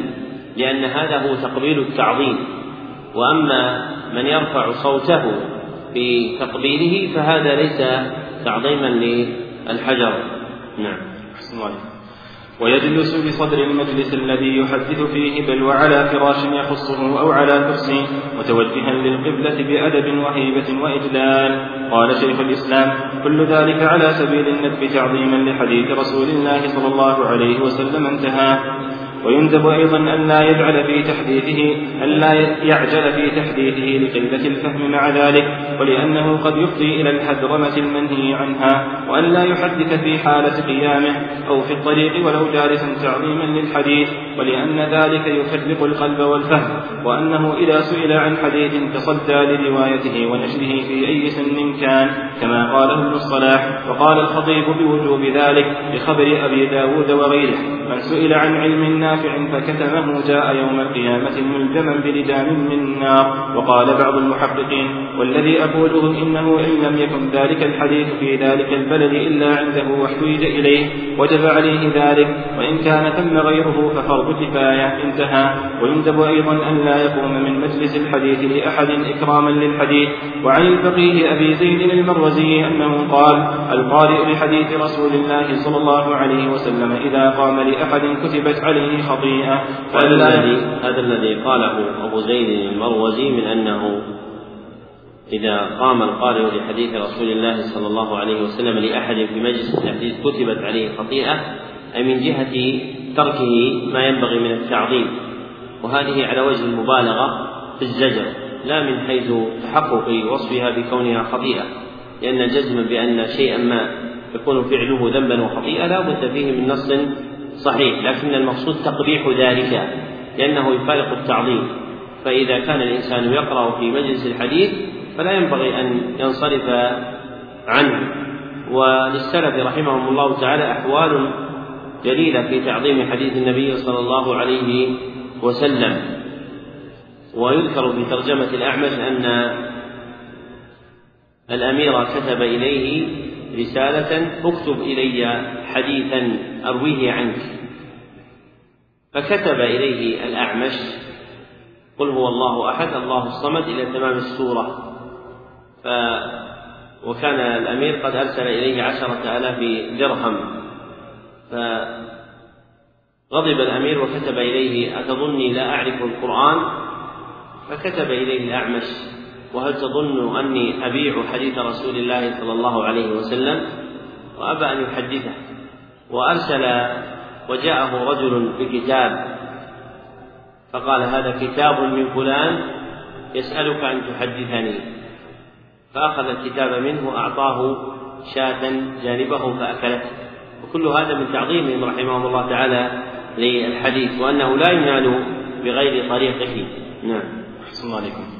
لأن هذا هو تقبيل التعظيم. وأما من يرفع صوته في تقبيله فهذا ليس تعظيما للحجر. نعم. ويجلس بصدر المجلس الذي يحدث فيه بل وعلى فراش يخصه أو على كرسي متوجها للقبلة بأدب وهيبة وإجلال. قال شيخ الإسلام كل ذلك على سبيل الندب تعظيما لحديث رسول الله صلى الله عليه وسلم انتهى. ويندب أيضا أن لا يجعل في تحديثه أن لا يعجل في تحديثه لقلة الفهم مع ذلك ولأنه قد يفضي إلى الحذرمة المنهي عنها وأن لا يحدث في حالة قيامه أو في الطريق ولو جالسا تعظيما للحديث ولأن ذلك يفرق القلب والفهم وأنه إذا سئل عن حديث تصدى لروايته ونشره في أي سن كان كما قاله ابن الصلاح وقال الخطيب بوجوب ذلك بخبر أبي داود وغيره من سئل عن علم نافع فكتمه جاء يوم القيامة ملجما بلجام من نار. وقال بعض المحققين والذي أقوله إنه إن لم يكن ذلك الحديث في ذلك البلد إلا عنده واحتوج إليه وجب عليه ذلك وإن كان ثم غيره ففرض كفاية انتهى. ويندب أيضا أن لا يقوم من مجلس الحديث لأحد إكراما للحديث. وعن الفقيه أبي زيد المروزي أنه قال القارئ لحديث رسول الله صلى الله عليه وسلم إذا قام لأحد كتبت عليه خطيئة. هذا الذي هذا الذي قاله أبو زيد المروزي من أنه إذا قام القارئ لحديث رسول الله صلى الله عليه وسلم لأحد في مجلس الحديث كتبت عليه خطيئة أي من جهة تركه ما ينبغي من التعظيم. وهذه على وجه المبالغة في الزجر لا من حيث تحقق وصفها بكونها خطيئة. لأن الجزم بأن شيئا ما يكون فعله ذنبا وخطيئة لا بد فيه من نص صحيح لكن المقصود تقبيح ذلك لأنه يفارق التعظيم. فإذا كان الإنسان يقرأ في مجلس الحديث فلا ينبغي أن ينصرف عنه. وللسلف رحمهم الله تعالى أحوال جليلة في تعظيم حديث النبي صلى الله عليه وسلم. ويذكر في ترجمة الأعمش أن الأمير كتب إليه رسالة اكتب إلي حديثا أرويه عنك. فكتب إليه الأعمش قل هو الله أحد الله الصمد إلى تمام السورة. ف وكان الأمير قد أرسل إليه عشرة آلاف درهم. فغضب الأمير وكتب إليه أتظني لا أعرف القرآن؟ فكتب إليه الأعمش وهل تظن أني أبيع حديث رسول الله صلى الله عليه وسلم؟ وأبى أن يحدثه. وأرسل وجاءه رجل بكتاب فقال هذا كتاب من فلان يسألك أن تحدثني. فأخذ الكتاب منه وأعطاه شاة جانبه فأكلته. وكل هذا من تعظيمهم رحمهم الله تعالى للحديث وأنه لا ينال بغير طريقه. نعم. أحسن الله عليكم.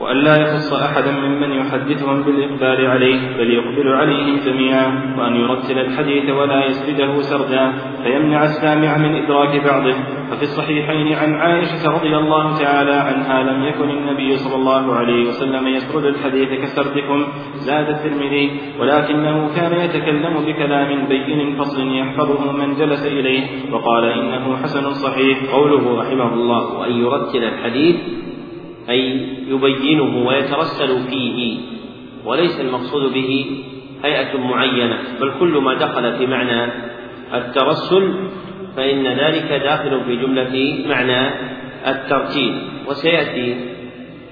وأن لا يخص أحدا ممن يحدثهم بالإقبال عليه بل يقبل عليهم جميعا وأن يرتل الحديث ولا يسرده سردا فيمنع السامع من إدراك بعضه. ففي الصحيحين عن عائشة رضي الله تعالى عنها لم يكن النبي صلى الله عليه وسلم يسرد الحديث كسردكم زاد الترمذي. ولكنه كان يتكلم بكلام بين فصل يحفظه من جلس إليه وقال إنه حسن صحيح. قوله رحمه الله وأن يرتل الحديث أي يبينه ويترسل فيه وليس المقصود به هيئة معينة بل كل ما دخل في معنى الترسل فإن ذلك داخل في جملة معنى الترتيب. وسيأتي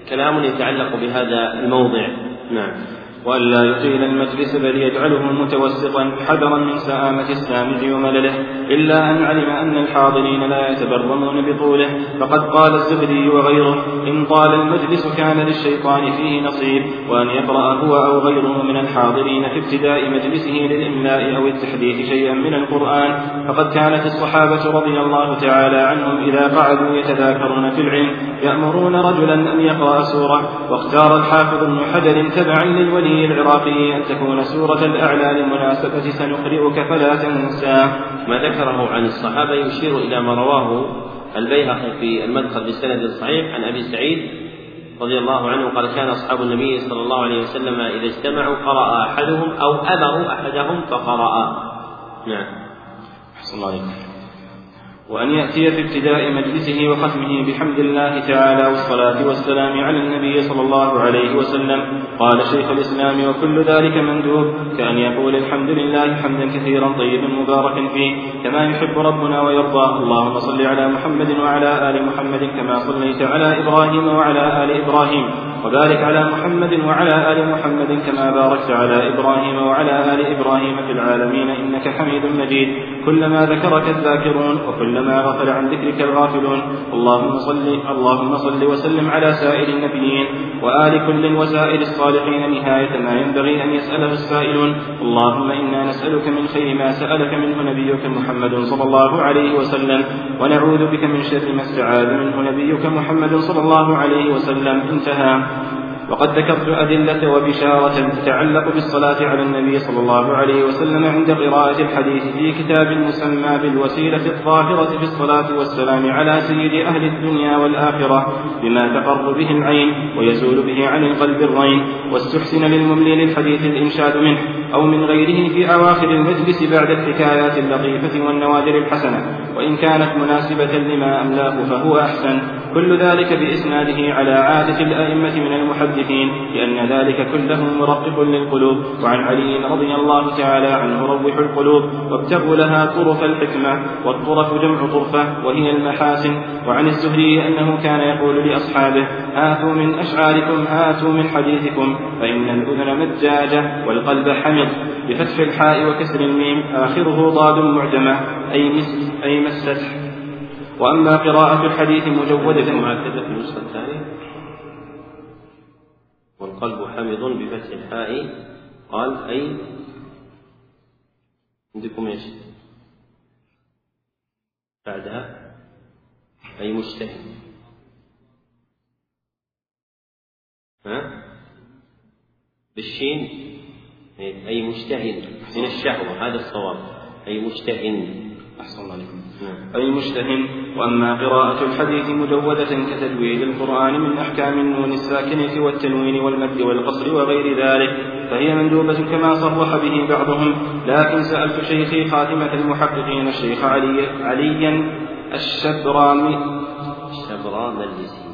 كلام يتعلق بهذا الموضع. نعم. وألا يطيل المجلس بل يجعله متوسطا حذرا من سآمة السامع وملله إلا أن علم أن الحاضرين لا يتبرمون بطوله فقد قال الزهري وغيره إن طال المجلس كان للشيطان فيه نصيب وأن يقرأ هو أو غيره من الحاضرين في ابتداء مجلسه للإملاء أو التحديث شيئا من القرآن فقد كانت الصحابة رضي الله تعالى عنهم إذا قعدوا يتذاكرون في العلم يأمرون رجلا أن يقرأ سورة واختار الحافظ ابن حجر تبعا للولي العراقي أن تكون سورة الأعلى للمناسبة سنقرئك فلا تنسى. ما ذكره عن الصحابة يشير إلى ما رواه البيهقي في المدخل بسند صحيح عن أبي سعيد رضي الله عنه قال كان أصحاب النبي صلى الله عليه وسلم إذا اجتمعوا قرأ أحدهم أو أمروا أحدهم فقرأ. نعم. أحسن الله عليكم وأن يأتي في ابتداء مجلسه وختمه بحمد الله تعالى والصلاة والسلام على النبي صلى الله عليه وسلم. قال شيخ الإسلام وكل ذلك مندوب كأن يقول الحمد لله حمدا كثيرا طيبا مباركا فيه كما يحب ربنا ويرضى اللهم صل على محمد وعلى آل محمد كما صليت على إبراهيم وعلى آل إبراهيم وبارك على محمد وعلى آل محمد كما باركت على إبراهيم وعلى آل إبراهيم في العالمين إنك حميد مجيد. كلما ذكرك الذاكرون وكلما غفل عن ذكرك الغافلون. اللهم صل اللهم صل وسلم على سائر النبيين وآل كل وسائر الصالحين. نهاية ما ينبغي أن يسأله السائلون. اللهم إنا نسألك من خير ما سألك منه نبيك محمد صلى الله عليه وسلم. ونعوذ بك من شر ما استعاذ منه نبيك محمد صلى الله عليه وسلم. انتهى. وقد ذكرت أدلة وبشارة تتعلق بالصلاة على النبي صلى الله عليه وسلم عند قراءة الحديث في كتاب مسمى بالوسيلة الظاهرة في الصلاة والسلام على سيد أهل الدنيا والآخرة بما تقر به العين ويزول به عن القلب الرين واستحسن للمملي للحديث الإنشاد منه أو من غيره في أواخر المجلس بعد الحكايات اللطيفة والنوادر الحسنة وإن كانت مناسبة لما أملاه فهو أحسن كل ذلك بإسناده على عادة الأئمة من المحدثين لأن ذلك كله مرقق للقلوب. وعن علي رضي الله تعالى عنه روح القلوب وابتغوا لها طرف الحكمة والطرف جمع طرفة وهي المحاسن. وعن الزهري أنه كان يقول لأصحابه هاتوا من أشعاركم هاتوا من حديثكم فإن الأذن مجاجة والقلب حمض بفتح الحاء وكسر الميم آخره ضاد معجمة أي مس أي مست وأما قراءة الحديث مجودة هكذا في النسخة الثانية والقلب حامض بفتح الحاء قال أي عندكم إيش؟ بعدها أي مجتهد. ها؟ بالشين. أي مجتهد. من الشهوة. هذا الصواب. أي مجتهد. أحسن الله عليكم. أي مجتهد وأما قراءة الحديث مجودة كتجويد القرآن من أحكام النون الساكنة والتنوين والمد والقصر وغير ذلك فهي مندوبة كما صرح به بعضهم. لكن سألت شيخي خاتمة المحققين الشيخ علي عليا الشبرامي الشبراملسي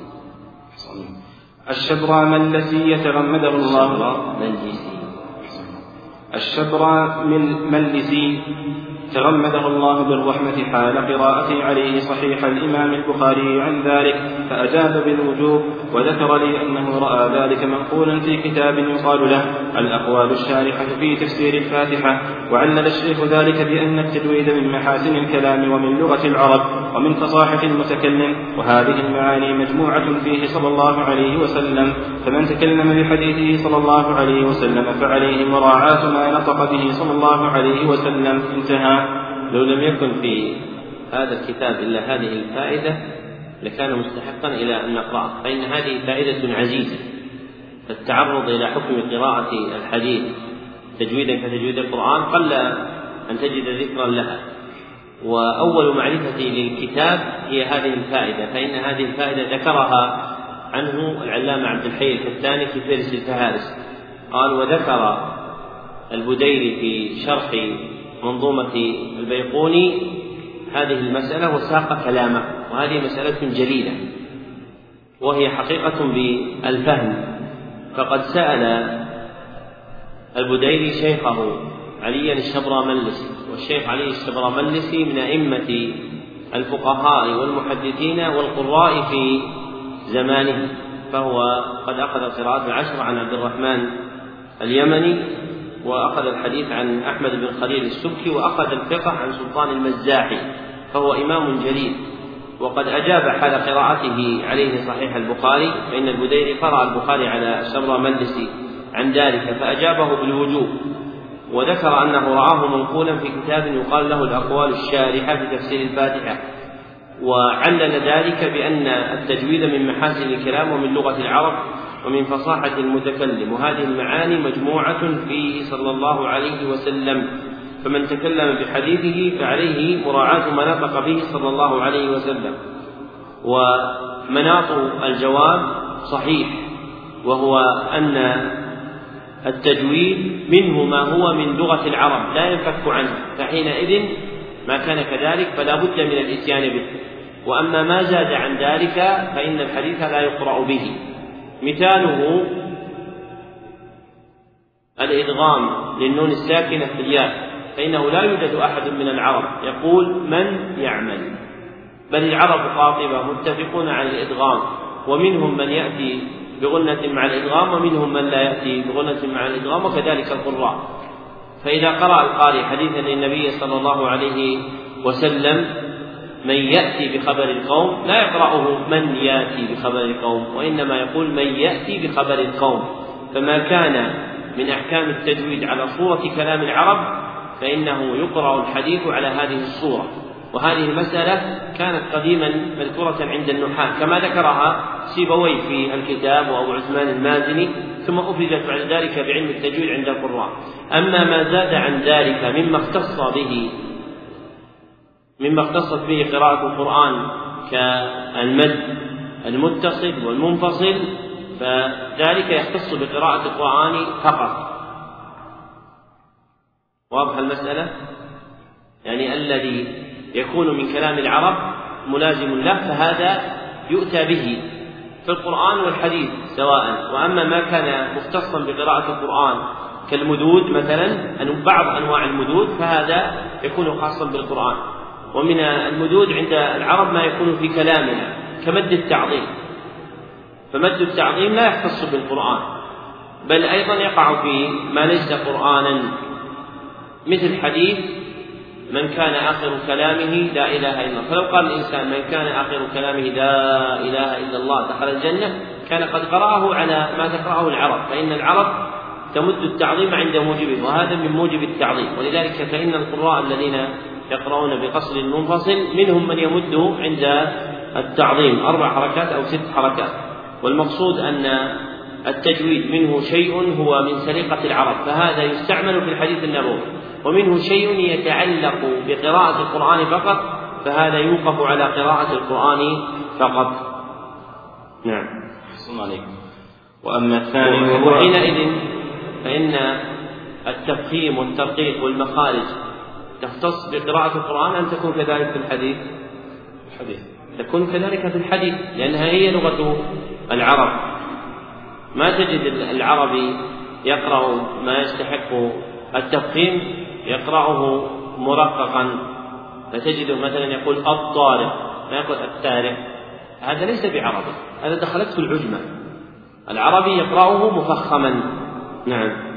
الشبراملسي يتغمده الله. الشبراملسي تغمده الله بالرحمة حال قراءته عليه صحيح الإمام البخاري عن ذلك فأجاب بالوجوب وذكر لي أنه رأى ذلك منقولا في كتاب يقال له الأقوال الشارحة في تفسير الفاتحة وعلل الشيخ ذلك بأن التجويد من محاسن الكلام ومن لغة العرب ومن فصاحة المتكلم وهذه المعاني مجموعة فيه صلى الله عليه وسلم فمن تكلم بحديثه صلى الله عليه وسلم فعليه مراعاة ما نطق به صلى الله عليه وسلم انتهى. لو لم يكن في هذا الكتاب إلا هذه الفائدة لكان مستحقا إلى أن نقرأه. فإن هذه فائدة عزيزة. فالتعرض إلى حكم قراءة الحديث تجويدا كتجويد القرآن قل أن تجد ذكرا لها. وأول معرفتي للكتاب هي هذه الفائدة. فإن هذه الفائدة ذكرها عنه العلامة عبد الحي الكتاني في فهرس الفهارس. قال وذكر البديري في شرح منظومة البيقوني هذه المسألة وساق كلامه وهذه مسألة جليلة وهي حقيقة بالفهم. فقد سأل البديري شيخه عليا الشبراملسي والشيخ علي الشبراملسي من أئمة الفقهاء والمحدثين والقراء في زمانه فهو قد أخذ القراءات العشر عن عبد الرحمن اليمني. وأخذ الحديث عن أحمد بن خليل السبكي وأخذ الفقه عن سلطان المزاحي فهو إمام جليل. وقد أجاب حال قراءته عليه صحيح البخاري فإن البديري قرأ البخاري على شر مندسي عن ذلك فأجابه بالوجوب. وذكر أنه رآه منقولا في كتاب يقال له الأقوال الشارحة في تفسير الفاتحة. وعلل ذلك بأن التجويد من محاسن الكلام ومن لغة العرب ومن فصاحة المتكلم. وهذه المعاني مجموعة فيه صلى الله عليه وسلم. فمن تكلم بحديثه فعليه مراعاة ما نطق به صلى الله عليه وسلم. ومناط الجواب صحيح وهو أن التجويد منه ما هو من لغة العرب لا ينفك عنه. فحينئذ ما كان كذلك فلا بد من الإتيان به. وأما ما زاد عن ذلك فإن الحديث لا يقرأ به. مثاله الإدغام للنون الساكنة في الياء فإنه لا يوجد أحد من العرب يقول من يعمل. بل العرب قاطبة متفقون على الإدغام ومنهم من يأتي بغنة مع الإدغام ومنهم من لا يأتي بغنة مع الإدغام وكذلك القراء. فإذا قرأ القارئ حديثا للنبي صلى الله عليه وسلم من يأتي بخبر القوم لا يقرأه من يأتي بخبر القوم وإنما يقول من يأتي بخبر القوم. فما كان من أحكام التجويد على صورة كلام العرب فإنه يقرأ الحديث على هذه الصورة. وهذه المسألة كانت قديما مذكورة عند النحاة كما ذكرها سيبوي في الكتاب وأبو عثمان المازني ثم أفردت بعد ذلك بعلم التجويد عند القراء. أما ما زاد عن ذلك مما اختص به مما اختصت به قراءة القرآن كالمد المتصل والمنفصل فذلك يختص بقراءة القرآن فقط. واضح المسألة؟ يعني الذي يكون من كلام العرب ملازم له فهذا يؤتى به في القرآن والحديث سواء. وأما ما كان مختصا بقراءة القرآن كالمدود مثلا بعض أنواع المدود فهذا يكون خاصا بالقرآن. ومن المدود عند العرب ما يكون في كلامنا كمد التعظيم. فمد التعظيم لا يختص بالقرآن بل أيضا يقع في ما ليس قرآنا. مثل حديث من كان آخر كلامه لا إله إلا الله. فلو قال الإنسان من كان آخر كلامه لا إله إلا الله دخل الجنة كان قد قرأه على ما تقرأه العرب فإن العرب تمد التعظيم عند موجبه وهذا من موجب التعظيم. ولذلك فإن القراء الذين يقرؤون بقصر منفصل منهم من يمد عند التعظيم. أربع حركات أو ست حركات. والمقصود أن التجويد منه شيء هو من سرقة العرب فهذا يستعمل في الحديث النبوي. ومنه شيء يتعلق بقراءة القرآن فقط فهذا يوقف على قراءة القرآن فقط. نعم. صلى عليكم. وأما الثاني وحينئذ فإن التفخيم والترقيق والمخارج تختص بقراءة القرآن أم تكون كذلك في الحديث؟ الحديث. تكون كذلك في الحديث لأنها هي لغة العرب. ما تجد العربي يقرأ ما يستحق التفخيم يقرأه مرققا. فتجده مثلا يقول الطارق ما يقول التارق. هذا ليس بعربي هذا دخلته العجمة. العربي يقرأه مفخما. نعم.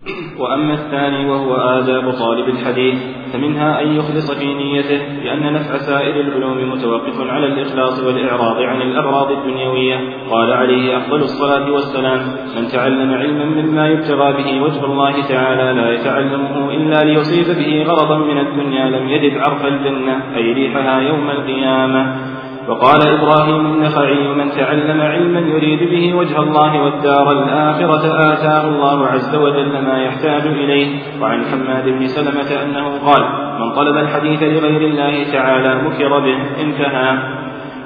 وأما الثاني وهو آداب طالب الحديث فمنها أن يخلص في نيته لأن نفع سائر العلوم متوقف على الإخلاص والإعراض عن الأغراض الدنيوية. قال عليه أفضل الصلاة والسلام من تعلم علما مما يبتغى به وجه الله تعالى لا يتعلمه إلا ليصيب به غرضا من الدنيا لم يجد عرف الجنة أي ريحها يوم القيامة. وقال إبراهيم النخعي من تعلم علما يريد به وجه الله والدار الآخرة آتاه الله عز وجل ما يحتاج إليه. وعن حماد بن سلمة أنه قال من طلب الحديث لغير الله تعالى مكر به انتهى.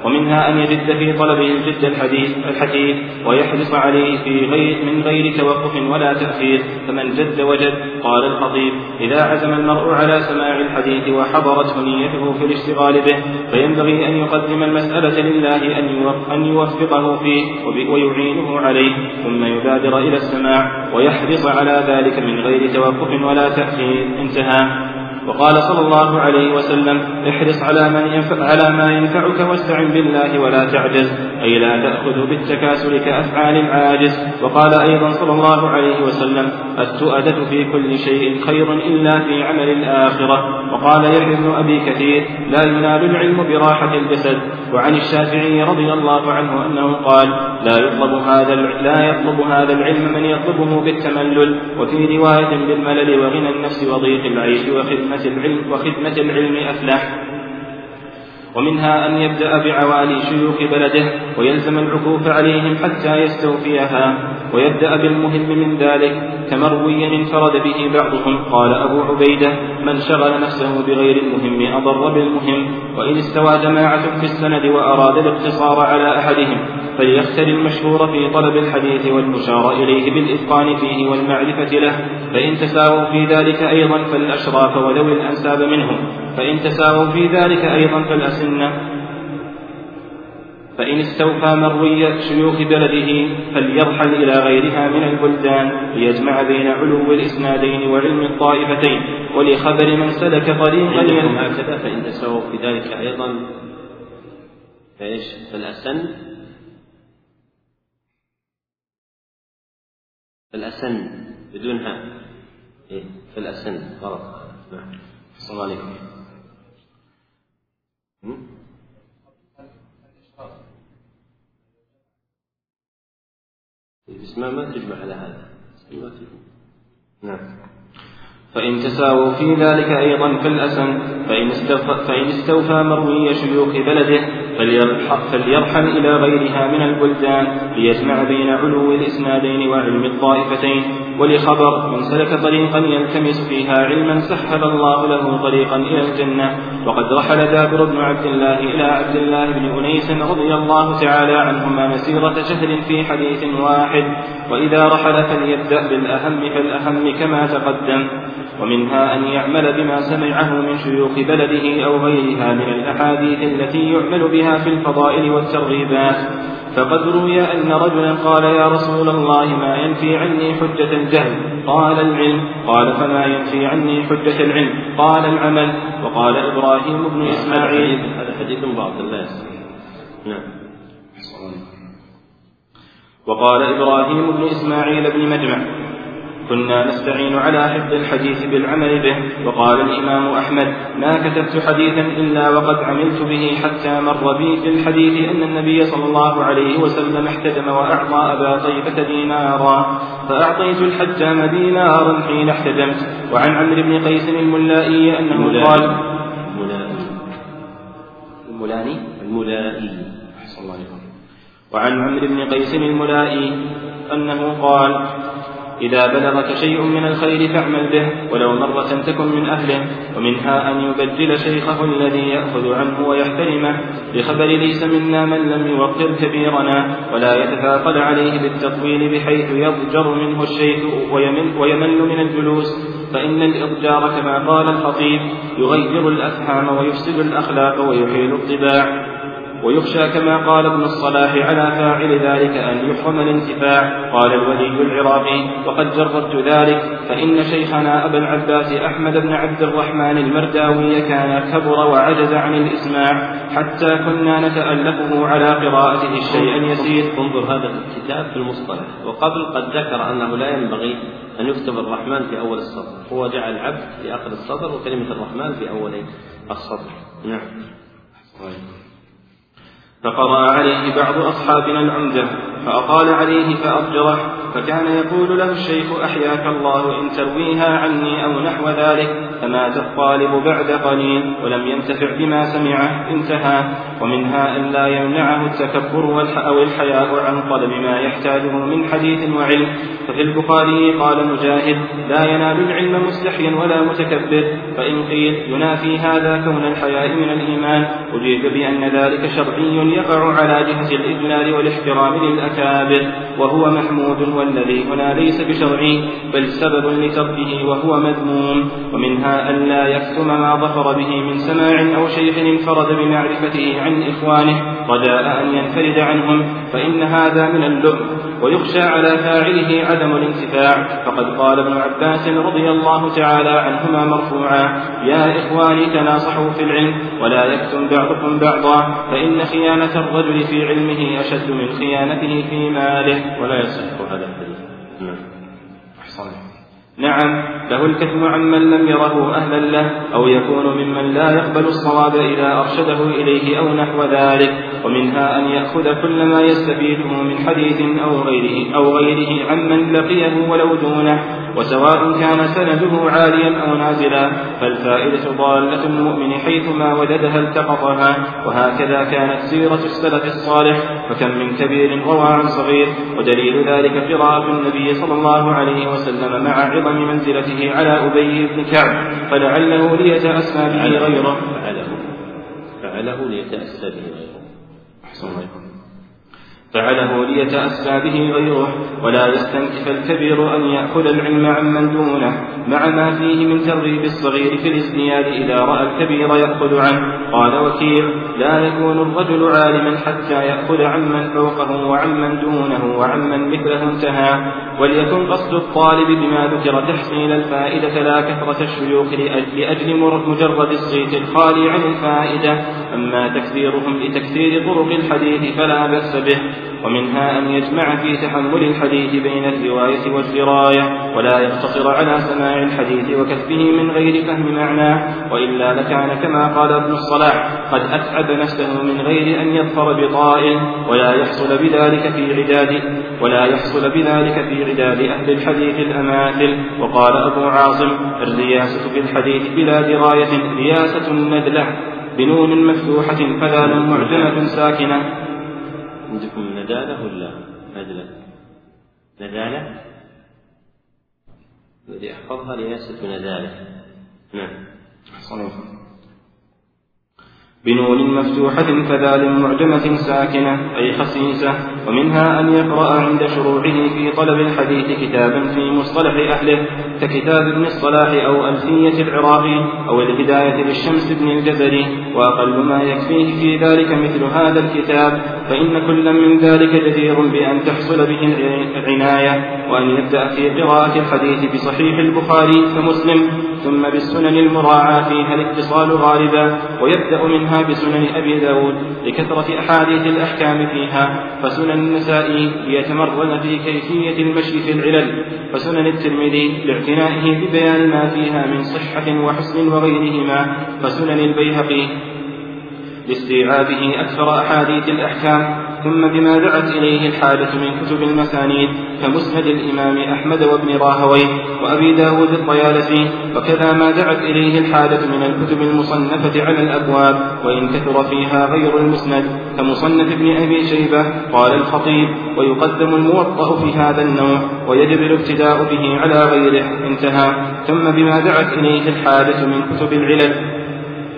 ومنها أن يجد في طلبه الجد الحديث الحديث ويحرص عليه في غير من غير توقف ولا تأخير فمن جد وجد قال الخطيب إذا عزم المرء على سماع الحديث وحضرته نيته في الاشتغال به فينبغي أن يقدم المسألة لله أن يوفقه فيه ويعينه عليه ثم يبادر إلى السماع ويحرص على ذلك من غير توقف ولا تأخير. انتهى. وقال صلى الله عليه وسلم احرص على من ينفع على ما ينفعك واستعن بالله ولا تعجز. أي لا تأخذ بالتكاسل كأفعال العاجز وقال أيضا صلى الله عليه وسلم التؤدة في كل شيء خير إلا في عمل الآخرة. وقال يحيى بن أبي كثير لا ينال العلم براحة الجسد. وعن الشافعي رضي الله عنه أنه قال لا يطلب هذا لا يطلب هذا العلم من يطلبه بالتملل. وفي رواية بالملل وغنى النفس وضيق العيش وخدمة العلم وخدمة العلم أفلح. ومنها أن يبدأ بعوالي شيوخ بلده ويلزم العكوف عليهم حتى يستوفيها. ويبدأ بالمهم من ذلك كمروي انفرد به بعضهم قال أبو عبيدة من شغل نفسه بغير المهم أضر بالمهم وإن استوى جماعة في السند وأراد الاقتصار على أحدهم فليختر المشهور في طلب الحديث والمشار إليه بالإتقان فيه والمعرفة له فإن تساووا في ذلك أيضا فالأشراف وذوي الأنساب منهم فإن تساووا في ذلك أيضا فالأسنة فإن استوفى مروي شيوخ بلده فليرحل إلى غيرها من البلدان ليجمع بين علو الإسنادين وعلم الطائفتين ولخبر من سلك طريقا هكذا فإن تساووا في ذلك أيضا فإيش؟ فالأسن فالأسن بدون هاء إيه فالأسن غلط. نعم. السلام عليكم. الاسماء ما تجمع على هذا. ما تجمع. نعم. فإن تساووا في ذلك أيضا فالأسن فإن استوفى, فإن استوفى مروي شيوخ بلده فليرحل إلى غيرها من البلدان ليجمع بين علو الإسنادين وعلم الطائفتين. ولخبر من سلك طريقا يلتمس فيها علما سهل الله له طريقا إلى الجنة. وقد رحل جابر بن عبد الله إلى عبد الله بن أنيس رضي الله تعالى عنهما مسيرة شهر في حديث واحد وإذا رحل فليبدأ بالأهم فالأهم كما تقدم. ومنها أن يعمل بما سمعه من شيوخ بلده أو غيرها من الأحاديث التي يعمل بها في الفضائل والترغيبات. فقد روي أن رجلا قال يا رسول الله ما ينفي عني حجة الجهل؟ قال العلم. قال فما ينفي عني حجة العلم؟ قال العمل. وقال إبراهيم بن إسماعيل. هذا حديث باطل لا نعم. وقال إبراهيم بن إسماعيل بن مجمع. كنا نستعين على حفظ الحديث بالعمل به. وقال الإمام أحمد ما كتبت حديثا إلا وقد عملت به حتى مر بي في الحديث أن النبي صلى الله عليه وسلم احتدم وأعطى أبا طيبة دينارا. فأعطيت الحجام دينارا حين احتدمت. وعن عمرو بن قيس الملائي أنه قال الملائي. الملاني الملائي. أحسن الله وعن عمرو بن قيس الملائي أنه قال إذا بلغك شيء من الخير فاعمل به ولو مرة تكن من أهله ومنها أن يبجل شيخه الذي يأخذ عنه ويحترمه بخبر ليس منا من لم يوقر كبيرنا ولا يتثاقل عليه بالتطويل بحيث يضجر منه الشيخ ويمل, ويمل من الجلوس. فإن الإضجار كما قال الخطيب يغير الأفهام ويفسد الأخلاق ويحيل الطباع. ويخشى كما قال ابن الصلاح على فاعل ذلك أن يحرم الانتفاع. قال الولي العراقي وقد جربت ذلك فإن شيخنا أبا العباس أحمد بن عبد الرحمن المرداوي كان كبر وعجز عن الإسماع حتى كنا نتألفه على قراءته الشيء اليسير. انظر هذا الكتاب في المصطلح. وقبل قد ذكر أنه لا ينبغي أن يكتب الرحمن في أول السطر هو جعل العبد في آخر السطر وكلمة الرحمن في أول السطر نعم. فقرأ عليه بعض أصحابنا العمدة فأطال عليه فأضجره فكان يقول له الشيخ أحياك الله إن ترويها عني أو نحو ذلك فمات الطالب بعد قليل ولم ينتفع بما سمعه انتهى ومنها أن لا يمنعه التكبر أو الحياء عن طلب ما يحتاجه من حديث وعلم. ففي البخاري قال مجاهد لا ينال العلم مستحيا ولا متكبر فإن قيل ينافي هذا كون الحياء من الإيمان أجيب بأن ذلك شرعي يقع على جهة الإجلال والاحترام للأكابر وهو محمود والذي هنا ليس بشرعي بل سبب لتركه وهو مذموم. ومنها أن لا يكتم ما ظفر به من سماع أو شيخ انفرد بمعرفته عن إخوانه رجاء أن ينفرد عنهم فإن هذا من اللؤم. ويخشى على فاعله عدم الانتفاع. فقد قال ابن عباس رضي الله تعالى عنهما مرفوعا يا إخواني تناصحوا في العلم ولا يكتم بعضكم بعضا فإن خيانة الرجل في علمه أشد من خيانته في ماله ولا يصح هذا الحديث نعم. نعم له الكتم عمن لم يره أهلا له أو يكون ممن لا يقبل الصواب إذا أرشده إليه أو نحو ذلك. ومنها أن يأخذ كل ما يستفيده من حديث أو غيره أو غيره عمن لقيه ولو دونه وسواء كان سنده عاليا أو نازلا فالفائدة ضالة المؤمن حيثما وجدها التقطها وهكذا كانت سيرة السلف الصالح فكم من كبير روى عن صغير ودليل ذلك قراءة النبي صلى الله عليه وسلم مع عظم منزلته على أبي بن كعب فلعله ليتأسى به غيره. فعله فعله ليتأسى به غيره. أحسن الله فعله ليتأسى به غيره ولا يستنكف الكبير أن يأخذ العلم عمن دونه مع ما فيه من ترغيب الصغير في الازدياد إذا رأى الكبير يأخذ عنه. قال وكيل لا يكون الرجل عالما حتى يأخذ عمن فوقه وعمن دونه وعمن مثله انتهى. وليكن قصد الطالب بما ذكر تحصيل الفائدة لا كثرة الشيوخ لأجل مجرد الصيت الخالي عن الفائدة. أما تكثيرهم لتكثير طرق الحديث فلا بأس به. ومنها أن يجمع في تحمل الحديث بين الرواية والدراية ولا يقتصر على سماع الحديث وكفه من غير فهم معناه وإلا لكان كما قال ابن الصلاح قد أتعب نفسه من غير أن يظفر بطائل ولا يحصل بذلك في عداد ولا يحصل بذلك في عداد أهل الحديث الأماثل. وقال أبو عاصم الرياسة في الحديث بلا دراية رياسة ندلة بنون مفتوحة فذال معجمة ساكنة. عندكم ندالة ولا ندلة؟ ندالة؟ الذي أحفظها رياسة ندالة نعم بنون مفتوحة فذال معجمة ساكنة أي خسيسة ومنها أن يقرأ عند شروعه في طلب الحديث كتابا في مصطلح أهله ككتاب ابن الصلاح أو ألفية العراقي أو الهداية للشمس بن الجزري وأقل ما يكفيه في ذلك مثل هذا الكتاب فإن كل من ذلك جدير بأن تحصل به العناية وأن يبدأ في قراءة الحديث بصحيح البخاري كمسلم ثم بالسنن المراعاة فيها الاتصال غالبا ويبدأ منها بسنن أبي داود لكثرة أحاديث الأحكام فيها فسنن النسائي ليتمرن في كيفية المشي في العلل فسنن الترمذي لاعتنائه ببيان ما فيها من صحة وحسن وغيرهما فسنن البيهقي لاستيعابه أكثر أحاديث الأحكام ثم بما دعت إليه الحاجة من كتب المسانيد كمسند الإمام أحمد وابن راهويه وأبي داود الطيالسي وكذا ما دعت إليه الحاجة من الكتب المصنفة على الأبواب وإن كثر فيها غير المسند كمصنف ابن أبي شيبة قال الخطيب ويقدم الموطأ في هذا النوع ويجب الابتداء به على غيره انتهى. ثم بما دعت إليه الحاجة من كتب العلل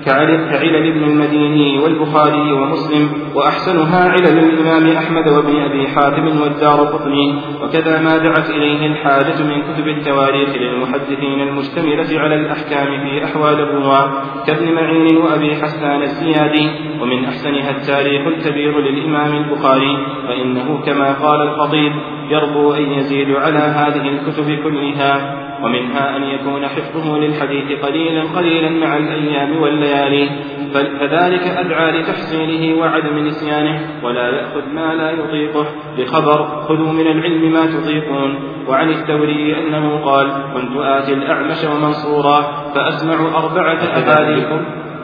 كعلل ابن المديني والبخاري ومسلم وأحسنها علل الإمام أحمد وابن أبي حاتم والدار قطني وكذا ما دعت إليه الحاجة من كتب التواريخ للمحدثين المشتملة على الأحكام في أحوال الرواة كابن معين وأبي حسان الزيادي ومن أحسنها التاريخ الكبير للإمام البخاري فإنه كما قال الخطيب يرجو أن يزيد على هذه الكتب كلها ومنها أن يكون حفظه للحديث قليلا قليلا مع الأيام والليالي فذلك أدعى لتحصيله وعدم نسيانه ولا يأخذ ما لا يطيقه. بخبر خذوا من العلم ما تطيقون. وعن الثوري أنه قال كنت آتي الأعمش ومنصورا فأسمع أربعة أحاديث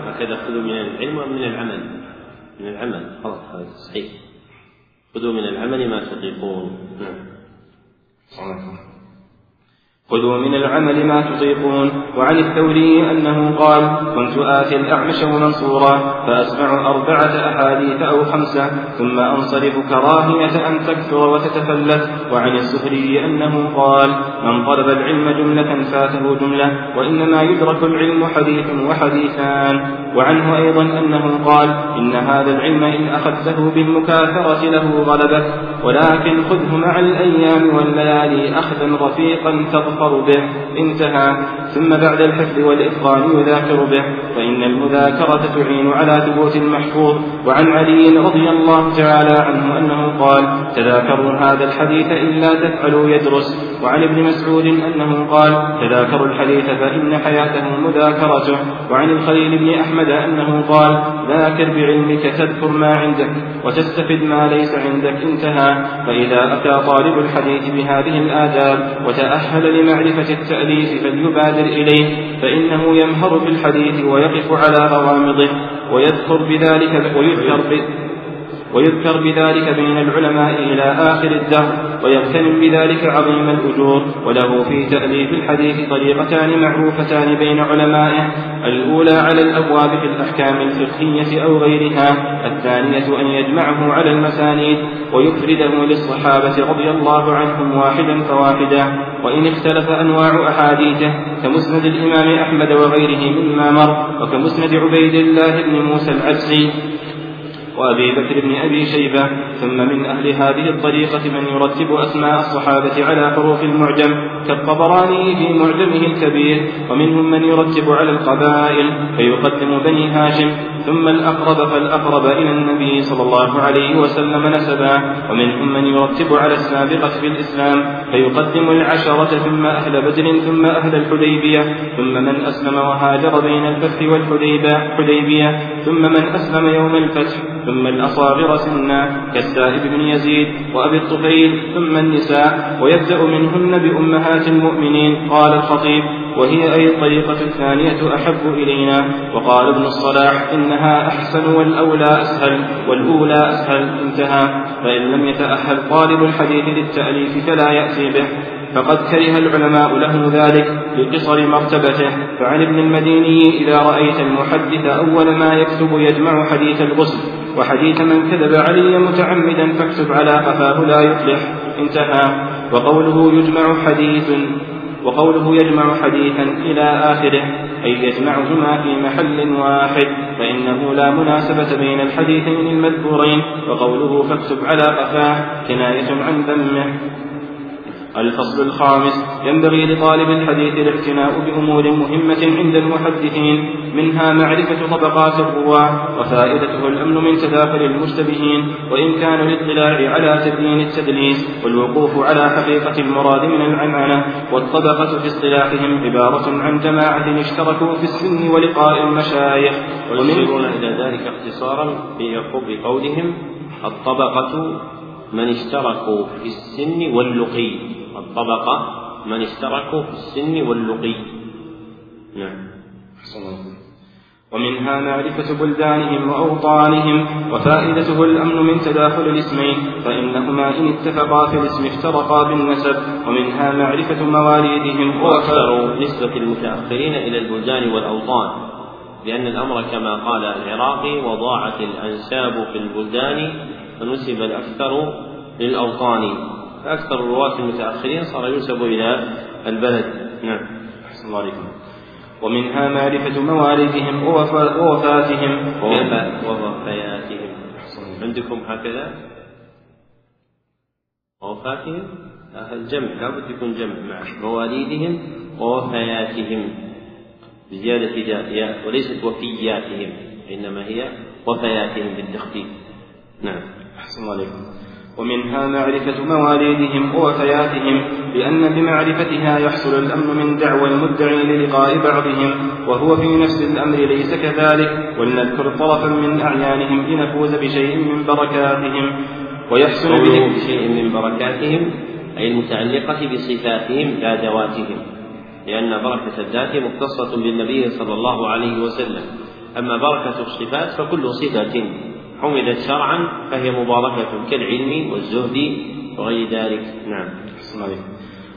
هكذا خذوا من العلم ومن العمل. من العمل. خلاص هذا صحيح. خذوا من العمل ما تطيقون. نعم. خذوا من العمل ما تطيقون وعن الثوري أنه قال كنت آتي الأعمش ومنصورا فأسمع أربعة أحاديث أو خمسة ثم أنصرف كراهية أن تكثر وتتفلت وعن السهري أنه قال من طلب العلم جملة فاته جملة وإنما يدرك العلم حديث وحديثان وعنه أيضا أنه قال إن هذا العلم إن أخذته بالمكاثرة له غلبة ولكن خذه مع الأيام والليالي أخذا رفيقا تظفر به انتهى. ثم بعد الحفظ والإتقان يذاكر به. فإن المذاكرة تعين على ثبوت المحفوظ وعن علي رضي الله تعالى عنه أنه قال تذاكروا هذا الحديث إلا تفعلوا يدرس. وعن ابن مسعود أنه قال تذاكروا الحديث فإن حياته مذاكرته. وعن الخليل بن أحمد أنه قال ذاكر بعلمك تذكر ما عندك وتستفد ما ليس عندك انتهى. فإذا أتى طالب الحديث بهذه الآداب وتأهل لمعرفة التأليف فليبادر إليه فإنه يمهر في الحديث ويقف على غوامضه ويذكر بذلك ويذكر ويذكر بذلك بين العلماء إلى آخر الدهر ويغتنم بذلك عظيم الأجور. وله في تأليف الحديث طريقتان معروفتان بين علمائه الأولى على الأبواب في الأحكام الفقهية أو غيرها الثانية أن يجمعه على المسانيد ويفرده للصحابة رضي الله عنهم واحدا فواحدا. وإن اختلف أنواع أحاديثه كمسند الإمام أحمد وغيره مما مر وكمسند عبيد الله بن موسى العبسي وأبي بكر بن أبي شيبة ثم من أهل هذه الطريقة من يرتب أسماء الصحابة على حروف المعجم كالطبراني في معجمه الكبير ومنهم من يرتب على القبائل فيقدم بني هاشم ثم الأقرب فالأقرب إلى النبي صلى الله عليه وسلم نسبا ومنهم من يرتب على السابقة في الإسلام فيقدم العشرة ثم أهل بدر ثم أهل الحديبية ثم من أسلم وهاجر بين الفتح والحديبية ثم من أسلم يوم الفتح. ثم الأصاغر سنا كالسائب بن يزيد وأبي الطفيل ثم النساء ويبدأ منهن بأمهات المؤمنين قال الخطيب وهي أي الطريقة الثانية أحب إلينا؟ وقال ابن الصلاح إنها أحسن والأولى أسهل والأولى أسهل انتهى. فإن لم يتأهل طالب الحديث للتأليف فلا يأتي به. فقد كره العلماء له ذلك لقصر مرتبته فعن ابن المديني إذا رأيت المحدث أول ما يكتب يجمع حديث الغسل وحديث من كذب علي متعمدا فاكتب على قفاه لا يفلح انتهى. وقوله يجمع حديث وقوله يجمع حديثا إلى آخره أي يجمعهما في محل واحد فإنه لا مناسبة بين الحديثين المذكورين وقوله فاكتب على قفاه كناية عن ذمه. الفصل الخامس. ينبغي لطالب الحديث الاعتناء بأمور مهمة عند المحدثين منها معرفة طبقات الرواة وفائدته الأمن من تداخل المشتبهين وإن كان الاطلاع على تبيين التدليس والوقوف على حقيقة المراد من العنعنة والطبقة في اصطلاحهم عبارة عن جماعة اشتركوا في السن ولقاء المشايخ. ويشيرون إلى ذلك اختصارا بقولهم الطبقة من اشتركوا في السن واللقي. الطبقة من اشتركوا في السن واللقي. نعم. ومنها معرفة بلدانهم وأوطانهم وفائدته الأمن من تداخل الاسمين فإنهما إن اتفقا في الاسم افترقا بالنسب ومنها معرفة مواليدهم وأكثر. نسبة المتأخرين إلى البلدان والأوطان لأن الأمر كما قال العراقي وضاعت الأنساب في البلدان فنسب الأكثر للأوطان. فأكثر الرواة المتأخرين صار ينسب إلى البلد. نعم. أحسن الله عليكم. ومنها معرفة موالدهم ووفاتهم. ووفياتهم عندكم هكذا؟ ووفاتهم؟ الجمع. لابد يكون جمع مع مواليدهم ووفياتهم. بزيادة ياء وليست وفياتهم إنما هي وفياتهم بالتخفيف. نعم. أحسن عليكم. ومنها معرفة مواليدهم ووفياتهم لأن بمعرفتها يحصل الأمن من دعوى المدعي للقاء بعضهم وهو في نفس الأمر ليس كذلك ولنذكر طرفا من أعيانهم لنفوز بشيء من بركاتهم. ويحصل به بشيء من بركاتهم أي المتعلقة بصفاتهم لا ذواتهم لأن بركة الذات مختصة بالنبي صلى الله عليه وسلم. أما بركة الصفات فكل صفة حمدت شرعا فهي مباركة كالعلم والزهد وغير ذلك. نعم.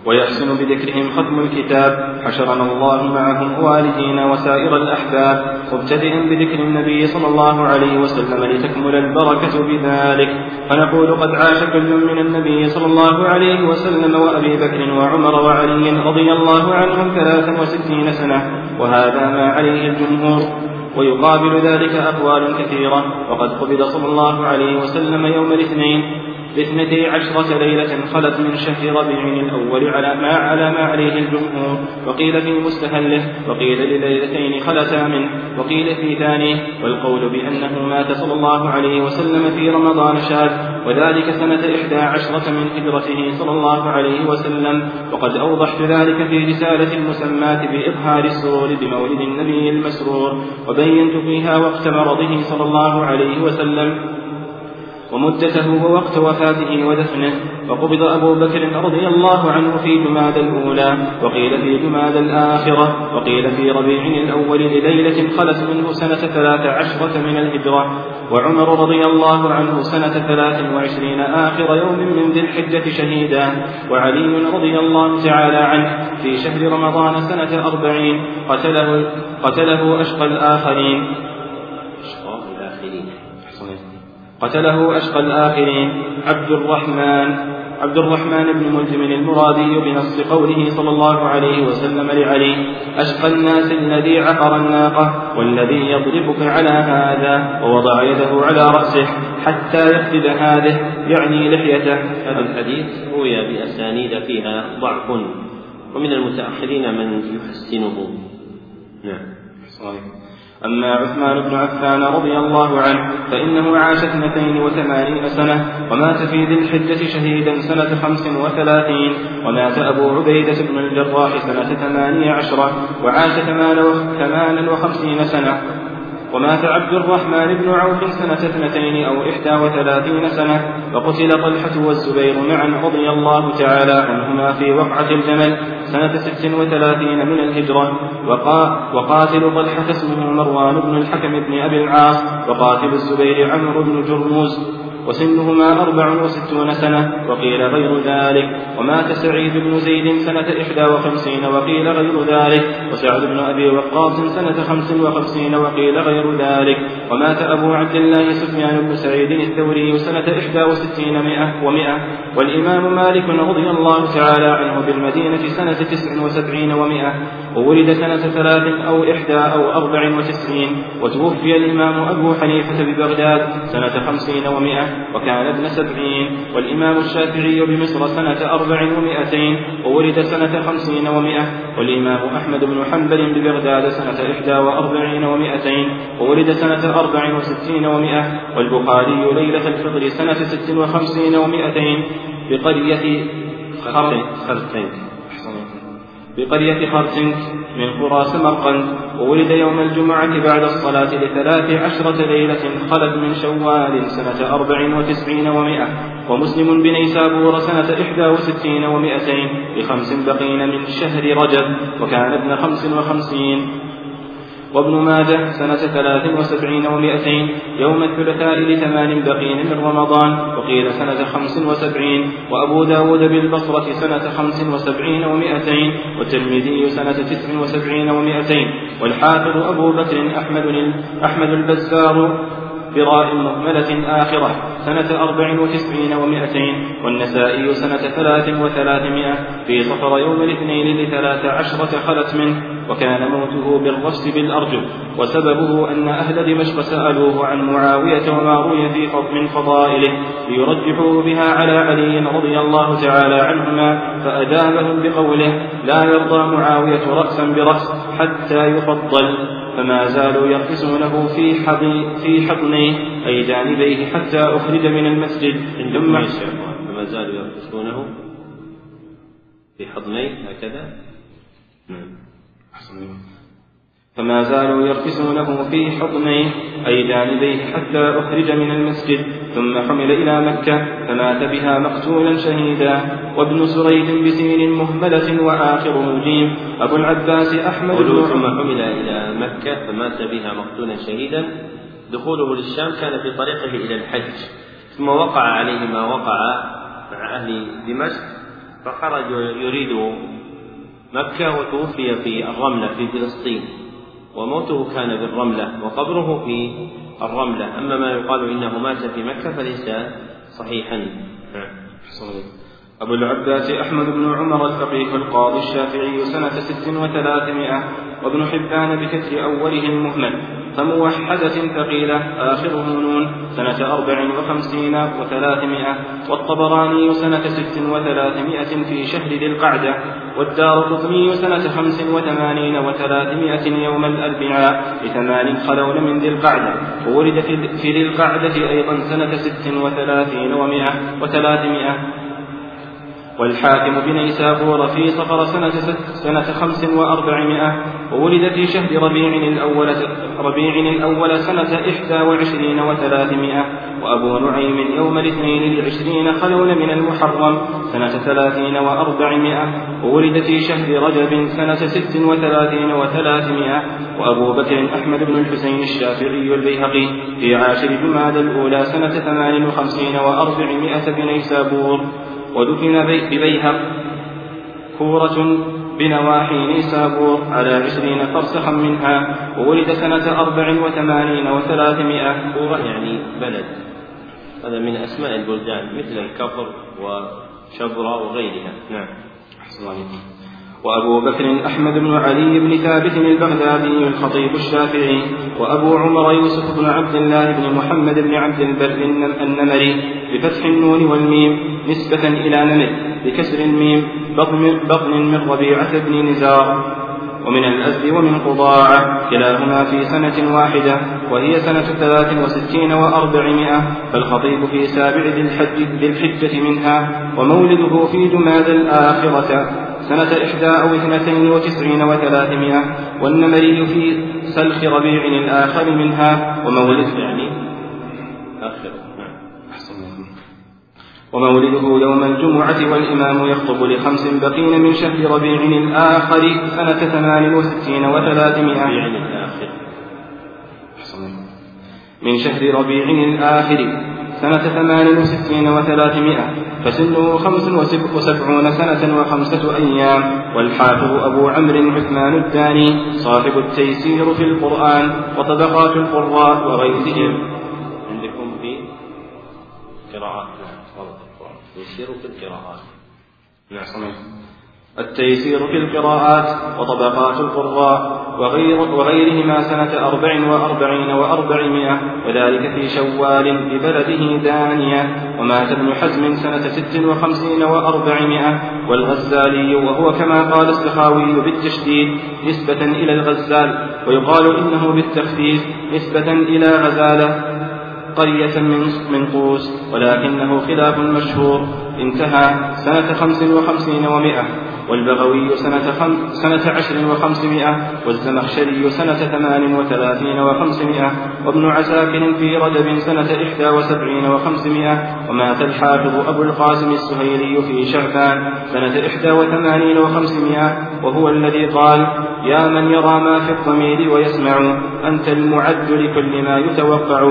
ويحسن بذكرهم ختم الكتاب. حشرنا الله معهم والدين وسائر الأحباب. مبتدئا بذكر النبي صلى الله عليه وسلم لتكمل البركة بذلك. فنقول قد عاش كل من النبي صلى الله عليه وسلم وأبي بكر وعمر وعلي رضي الله عنهم ثلاثا وستين سنة. وهذا ما عليه الجمهور. ويقابل ذلك أقوال كثيرة. وقد قبض صلى الله عليه وسلم يوم الاثنين باثنتي عشرة ليلة خلت من شهر ربيع الأول على ما على ما عليه الجمهور. وقيل في مستهله وقيل لليلتين خلتا منه وقيل في ثانية والقول بأنه مات صلى الله عليه وسلم في رمضان شاذ وذلك سنة إحدى عشرة من هجرته صلى الله عليه وسلم. وقد أوضحت ذلك في رسالة المسماة بإظهار السرور بمولد النبي المسرور. وبينت فيها وقت مرضه صلى الله عليه وسلم ومدته ووقت وفاته ودفنه. وقبض أبو بكر رضي الله عنه في جماد الأولى وقيل في جماد الآخرة وقيل في ربيع الأول لليلة خلت منه سنة ثلاث عشرة من الهجرة. وعمر رضي الله عنه سنة ثلاث وعشرين آخر يوم من ذي الحجة شهيدا. وعلي رضي الله تعالى عنه في شهر رمضان سنة أربعين قتله قتله أشقى الآخرين. قتله أشقى الآخرين عبد الرحمن عبد الرحمن بن ملجم المرادي بنص قوله صلى الله عليه وسلم لعلي أشقى الناس الذي عقر الناقة والذي يضربك على هذا ووضع يده على رأسه حتى يخدد هذه يعني لحيته. هذا الحديث روي بأسانيد فيها ضعف ومن المتأخرين من يحسنه. نعم. صحيح أما عثمان بن عفان رضي الله عنه فإنه عاش اثنتين وثمانين سنة ومات في ذي الحجة شهيدا سنة خمس وثلاثين ومات أبو عبيدة بن الجراح سنة ثمانية عشرة وعاش ثمانا وخمسين سنة. ومات عبد الرحمن بن عوف سنة اثنتين أو إحدى وثلاثين سنة وقتل طلحة والزبير معا رضي الله تعالى عنهما في وقعة الجمل سنة ست وثلاثين من الهجرة وقا وقاتل طلحة اسمه مروان بن الحكم بن أبي العاص وقاتل الزبير عمرو بن جرموز. وسنهما أربع وستون سنة وقيل غير ذلك. ومات سعيد بن زيد سنة إحدى وخمسين وقيل غير ذلك. وسعد بن أبي وقاص سنة خمس وخمسين وقيل غير ذلك. ومات أبو عبد الله سفيان بن سعيد الثوري سنة إحدى وستين مئة ومئة. والإمام مالك رضي الله تعالى عنه بالمدينة سنة تسع وسبعين ومئة. وولد سنة ثلاث أو إحدى أو أربع وتسعين. وتوفي الإمام أبو حنيفة ببغداد سنة خمسين ومئة. وكان ابن سبعين والإمام الشافعي بمصر سنة أربع ومائتين وولد سنة خمسين ومائة والإمام أحمد بن حنبل ببغداد سنة إحدى وأربعين ومائتين وولد سنة أربع وستين ومائة والبخاري ليلة الفطر سنة ست وخمسين ومائتين بقرية خرتين بقرية خرسنك من قرى سمرقند وولد يوم الجمعة بعد الصلاة لثلاث عشرة ليلة خلت من شوال سنة أربع وتسعين ومائة ومسلم بنيسابور سنة إحدى وستين ومائتين بخمس بقين من شهر رجب وكان ابن خمس وخمسين وابن ماجه سنة ثلاث وسبعين ومائتين يوم الثلاثاء لثمان بقين من رمضان وقيل سنة خمس وسبعين وأبو داود بالبصرة سنة خمس وسبعين ومائتين والترمذي سنة تسع وسبعين ومائتين والحافظ أبو بكر أحمد, أحمد البزار براء مهملة آخرة سنة أربع وتسعين ومائتين والنسائي سنة ثلاث وثلاثمائة في صفر يوم الاثنين لثلاث عشرة خلت منه وكان موته بالرفس بالأرجل وسببه أن أهل دمشق سألوه عن معاوية وما روي في من فضائله ليرجحوه بها على علي رضي الله تعالى عنهما فأجابهم بقوله لا يرضى معاوية رأسا برأس حتى يفضل فما زالوا يرقصونه في حضن في حضنيه أي جانبيه حتى أخرج من المسجد. ثم فما زالوا يرقصونه في حضنيه هكذا؟ نعم. فما زالوا يرقصونه في حضنيه أي جانبيه حتى أخرج من المسجد ثم حمل إلى مكة فمات بها مقتولا شهيدا وابن سريج بسين مهملة وآخره جيم أبو العباس أحمد بن ثم حمل إلى مكة فمات بها مقتولا شهيدا. دخوله للشام كان في طريقه إلى الحج ثم وقع عليه ما وقع مع أهل دمشق فخرج يريد مكة وتوفي في الرملة في فلسطين وموته كان بالرملة وقبره في الرملة أما ما يقال إنه مات في مكة فليس صحيحا نعم. أبو العباس أحمد بن عمر الفقيه القاضي الشافعي سنة ست وثلاثمائة وابن حبان بكسر أوله المهمل فموحدة ثقيلة آخره نون سنة أربع وخمسين وثلاثمائة والطبراني سنة ست وثلاثمائة في شهر ذي القعدة والدار قطني سنة خمس وثمانين وثلاثمائة يوم الأربعاء لثمان خلون من ذي القعدة وولد في ذي القعدة أيضا سنة ست وثلاثين ومائة وثلاثمائة. والحاكم بنيسابور في صفر سنة, سنة خمس وأربعمائة وولد في شهر ربيع الأول ربيع الأول سنة إحدى وعشرين وثلاثمائة وأبو نعيم يوم الاثنين لعشرين خلون من المحرم سنة ثلاثين وأربعمائة وولد في شهر رجب سنة ست وثلاثين وثلاثمائة وأبو بكر أحمد بن الحسين الشافعي البيهقي في عاشر جماد الأولى سنة ثمان وخمسين وأربعمائة بنيسابور ودفن ببيهق كورة بنواحي نيسابور على عشرين فرسخا منها وولد سنة أربع وثمانين وثلاثمائة. كورة يعني بلد. هذا من أسماء البلدان مثل الكفر وشبرا وغيرها. نعم. أحسن وأبو بكر أحمد بن علي بن ثابت البغدادي الخطيب الشافعي وأبو عمر يوسف بن عبد الله بن محمد بن عبد البر النمري بفتح النون والميم نسبة إلى نمر. بكسر الميم بطن, بطن من ربيعة بن نزار. ومن الأزد ومن قضاعة كلاهما في سنة واحدة وهي سنة ثلاث وستين وأربعمائة فالخطيب في سابع ذي الحج ذي الحجة منها ومولده في جماد الآخرة سنة إحدى أو اثنتين وتسعين وثلاثمائة والنمري في سلخ ربيع الآخر منها ومولد يعني آخر. ومولده يوم الجمعة والإمام يخطب لخمس بقين من شهر ربيع الآخر سنة ثمان وستين وثلاثمائة. من شهر ربيع الآخر سنة ثمان وستين وثلاثمائة. فسنه خمس وسبعون سنة وخمسة أيام. والحافظ أبو عمرو عثمان الداني صاحب التيسير في القرآن وطبقات القراء وغيرهم عندكم في قراءات تيسير في القراءات. نعم التيسير في القراءات وطبقات القراء وغير وغيرهما سنة أربع وأربعين وأربعمائة وذلك في شوال ببلده دانية ومات ابن حزم سنة ست وخمسين وأربعمائة والغزالي وهو كما قال السخاوي بالتشديد نسبة إلى الغزال ويقال إنه بالتخفيف نسبة إلى غزالة. قرية من من قوس ولكنه خلاف مشهور انتهى سنة خمس وخمسين ومائة والبغوي سنة, خم سنة عشر وخمسمائة والزمخشري سنة ثمان وثلاثين وخمسمائة وابن عساكر في رجب سنة إحدى وسبعين وخمسمائة ومات الحافظ أبو القاسم السهيلي في شعبان سنة إحدى وثمانين وخمسمائة وهو الذي قال يا من يرى ما في الضمير ويسمع أنت المعد لكل ما يتوقع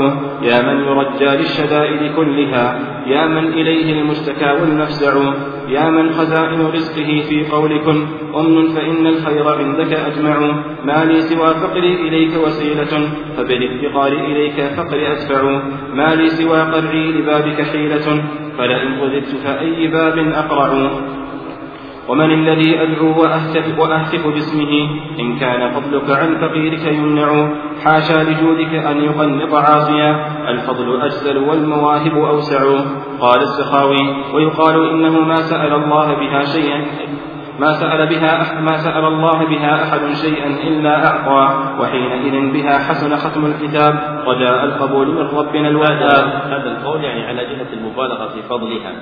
يا من يرجى للشدائد كلها يا من إليه المشتكى والمفزع يا من خزائن رزقه في قولكم أمن فإن الخير عندك أجمع. ما لي سوى فقري إليك وسيلة فبالافتقار إليك فقر أدفع. ما لي سوى قرعي لبابك حيلة فلئن غذبت فأي باب أقرع. ومن الذي أدعو وأهتف, وأهتف باسمه إن كان فضلك عن فقيرك يمنع. حاشا لجودك أن يقنط عاصيا. الفضل أجزل والمواهب أوسع. قال السخاوي ويقال إنه ما سأل الله بها شيئا ما سأل بها ما سأل الله بها أحد شيئا إلا أعطى وحينئذ بها حسن ختم الكتاب رجاء القبول من ربنا الوهاب هذا القول يعني على جهة المبالغة في فضلها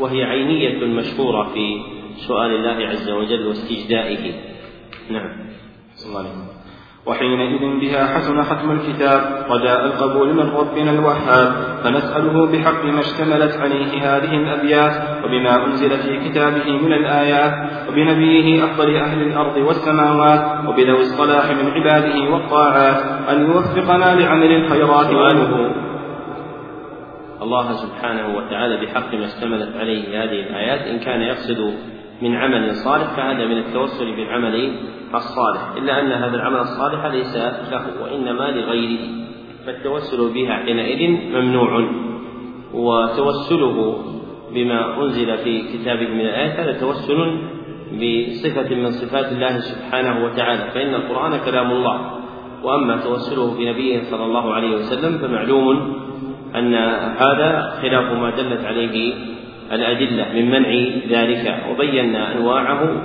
وهي عينية مشهورة في سؤال الله عز وجل واستجدائه. نعم. وحينئذ بها حسن ختم الكتاب رجاء القبول من ربنا الوهاب فنسأله بحق ما اشتملت عليه هذه الأبيات وبما أنزل في كتابه من الآيات وبنبيه أفضل أهل الأرض والسماوات وبذوي الصلاح من عباده والطاعات أن يوفقنا لعمل الخيرات سؤاله. الله سبحانه وتعالى بحق ما اشتملت عليه هذه الآيات إن كان يقصد من عمل صالح فهذا من التوسل بالعمل الصالح. إلا أن هذا العمل الصالح ليس له وإنما لغيره. فالتوسل بها حينئذ ممنوع. وتوسله بما أنزل في كتابه من الآيات هذا توسل بصفة من صفات الله سبحانه وتعالى. فإن القرآن كلام الله. وأما توسله بنبيه صلى الله عليه وسلم فمعلوم أن هذا خلاف ما دلت عليه الأدلة من منع ذلك وبينا أنواعه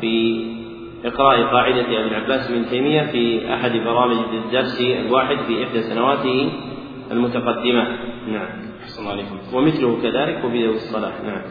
في إقراء قاعدة أبي العباس بن تيمية في أحد برامج الدرس الواحد في إحدى سنواته المتقدمة. نعم. أحسن عليكم. ومثله كذلك وفي ذوي الصلاح نعم.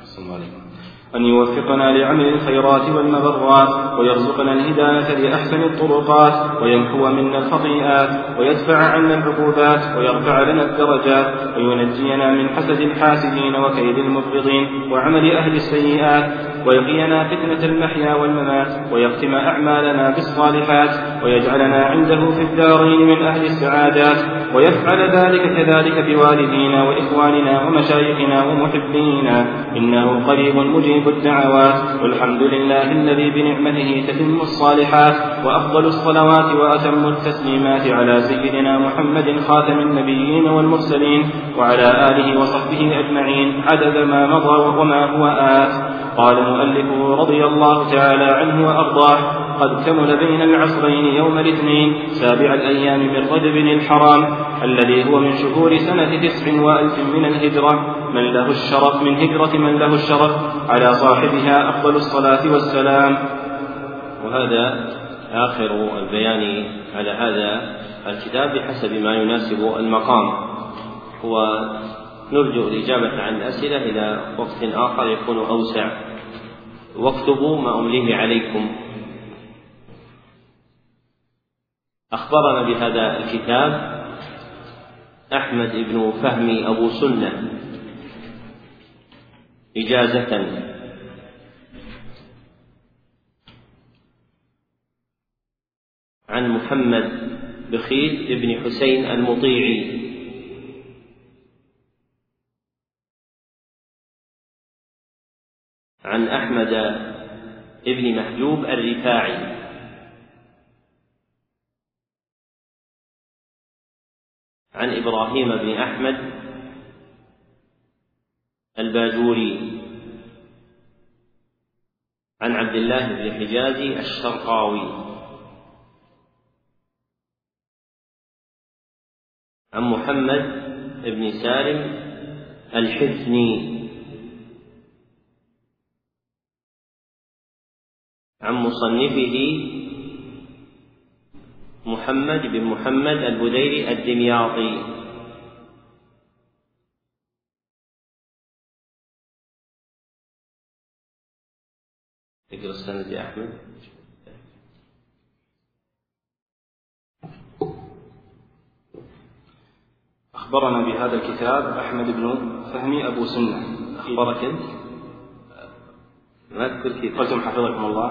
أحسن عليكم. أن يوفقنا لعمل الخيرات والمبرات ويرزقنا الهداية لأحسن الطرقات ويمحو منا الخطيئات ويدفع عنا العقوبات ويرفع لنا الدرجات وينجينا من حسد الحاسدين وكيد المبغضين وعمل أهل السيئات ويقينا فتنة المحيا والممات ويختم أعمالنا بالصالحات ويجعلنا عنده في الدارين من أهل السعادات. ويفعل ذلك كذلك بوالدينا وإخواننا ومشايخنا ومحبينا. إنه قريب مجيب الدعوات والحمد لله الذي بنعمته تتم الصالحات وأفضل الصلوات وأتم التسليمات على سيدنا محمد خاتم النبيين والمرسلين وعلى آله وصحبه أجمعين. عدد ما مضى وما هو آت. قال مؤلفه رضي الله تعالى عنه وأرضاه. قد كمل بين العصرين يوم الاثنين سابع الأيام من رجب الحرام الذي هو من شهور سنة تسع وألف من الهجرة. من له الشرف من هجرة من له الشرف على صاحبها أفضل الصلاة والسلام. وهذا آخر البيان على هذا الكتاب بحسب ما يناسب المقام. ونرجو الإجابة عن الأسئلة إلى وقت آخر يكون أوسع. واكتبوا ما أمليه عليكم. أخبرنا بهذا الكتاب أحمد بن فهمي أبو سنة إجازة. عن محمد بخيل بن حسين المطيعي. عن أحمد بن محجوب الرفاعي. عن إبراهيم بن أحمد الباجوري. عن عبد الله بن حجازي الشرقاوي. عن محمد بن سالم الحفني عن مصنفه محمد بن محمد البديري الدمياطي. اقرأ السند يا أحمد. أخبرنا بهذا الكتاب أحمد بن فهمي أبو سنة. أخبرك أنت؟ أذكر كذا قلتم حفظكم الله.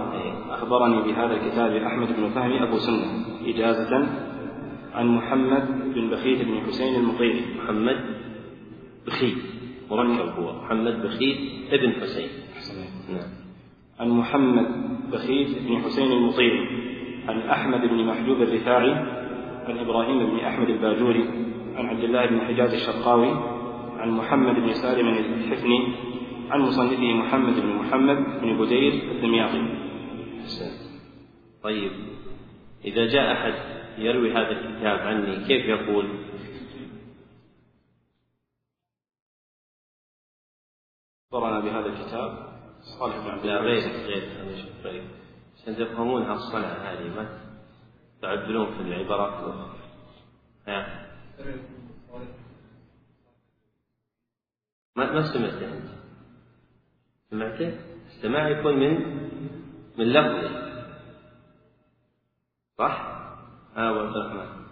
أخبرني بهذا الكتاب أحمد بن فهمي أبو سنة. إجازة عن محمد بن بخيت بن حسين المطيري محمد بخيت مركب هو. محمد بخيت ابن حسين. نعم. عن محمد بخيت بن حسين المطيري عن أحمد بن محجوب الرفاعي. عن إبراهيم بن أحمد الباجوري. عن عبد الله بن حجاز الشرقاوي. عن محمد بن سالم الحفني. عن مصنفه محمد بن محمد بن بدير الدمياطي. طيب إذا جاء أحد يروي هذا الكتاب عني كيف يقول؟ أخبرنا بهذا الكتاب. صالح بن عبد لا غير غير عشان تفهمون هالصنعة هذه ما تعدلون في العبارات الأخرى ها. ما ما سمعته أنت. سمعته؟ السماع يكون من من لفظه صح؟ ها عبد الرحمن.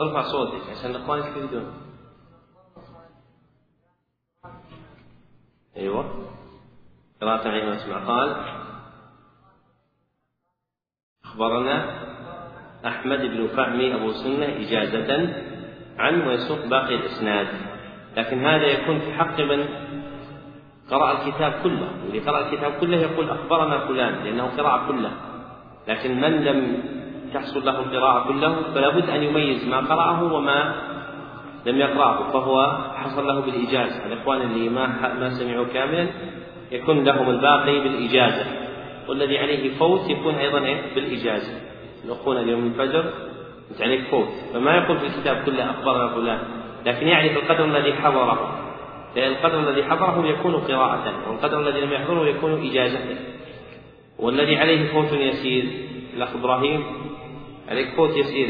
ارفع صوتك عشان الإخوان يستفيدون أيوه. قراءة عين اسمع قال أخبرنا أحمد بن فهمي أبو سنة إجازة عن ويسوق باقي الإسناد. لكن هذا يكون في حق من قرأ الكتاب كله واللي قرأ الكتاب كله يقول أخبرنا فلان لأنه قرأ كله. لكن من لم تحصل له القراءة كله فلا بد أن يميز ما قرأه وما لم يقرأه فهو حصل له بالإجازة. الإخوان اللي ما ما سمعوا كاملا يكون لهم الباقي بالإجازة. والذي عليه فوت يكون أيضا إيه؟ بالإجازة. يلقون اليوم الفجر أنت عليك فوت. فما يقول في الكتاب كله أخبرنا فلان لكن يعرف القدر الذي حضره. لأن القدر الذي حضره يكون قراءة والقدر الذي لم يحضره يكون إجازة. والذي عليه فوت يسير. الأخ إبراهيم عليك فوت يسير.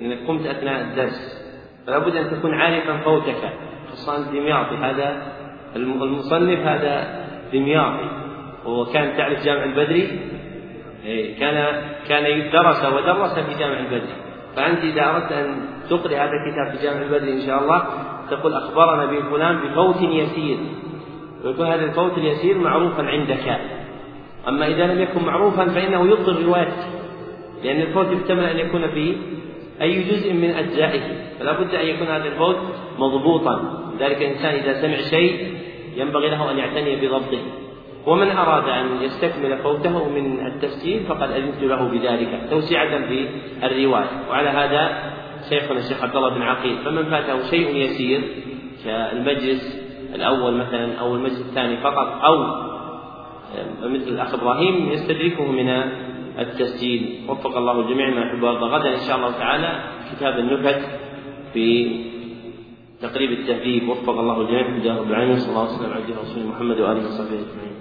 لأنك قمت أثناء الدرس. فلا بد أن تكون عارفا فوتك. خصوصا الدمياطي هذا المصنف هذا دمياطي. وكان تعرف جامع البدري. إيه، كان كان درس ودرس في جامع البدري. فأنت إذا أردت أن تقرأ هذا الكتاب في جامع البدري إن شاء الله تقول أخبرنا به فلان بفوت يسير. ويكون هذا الفوت اليسير معروفا عندك. أما إذا لم يكن معروفا فإنه يبطل روايتك. لأن الفوت يحتمل أن يكون في أي جزء من أجزائه. فلا بد أن يكون هذا الفوت مضبوطا. ذلك الإنسان إذا سمع شيء ينبغي له أن يعتني بضبطه. ومن أراد أن يستكمل فوته من التفسير فقد أذنت له بذلك توسعة في الرواية. وعلى هذا شيخنا الشيخ عبد الله بن عقيل فمن فاته شيء يسير كالمجلس الأول مثلا أو المجلس الثاني فقط أو مثل الأخ إبراهيم يستدركه من التسجيل. وفق الله الجميع ما يحب ويرضى. غدا إن شاء الله تعالى كتاب النكت في تقريب التهذيب. وفق الله الجميع. رب العالمين صلى الله عليه وسلم. على محمد وآله وصحبه أجمعين.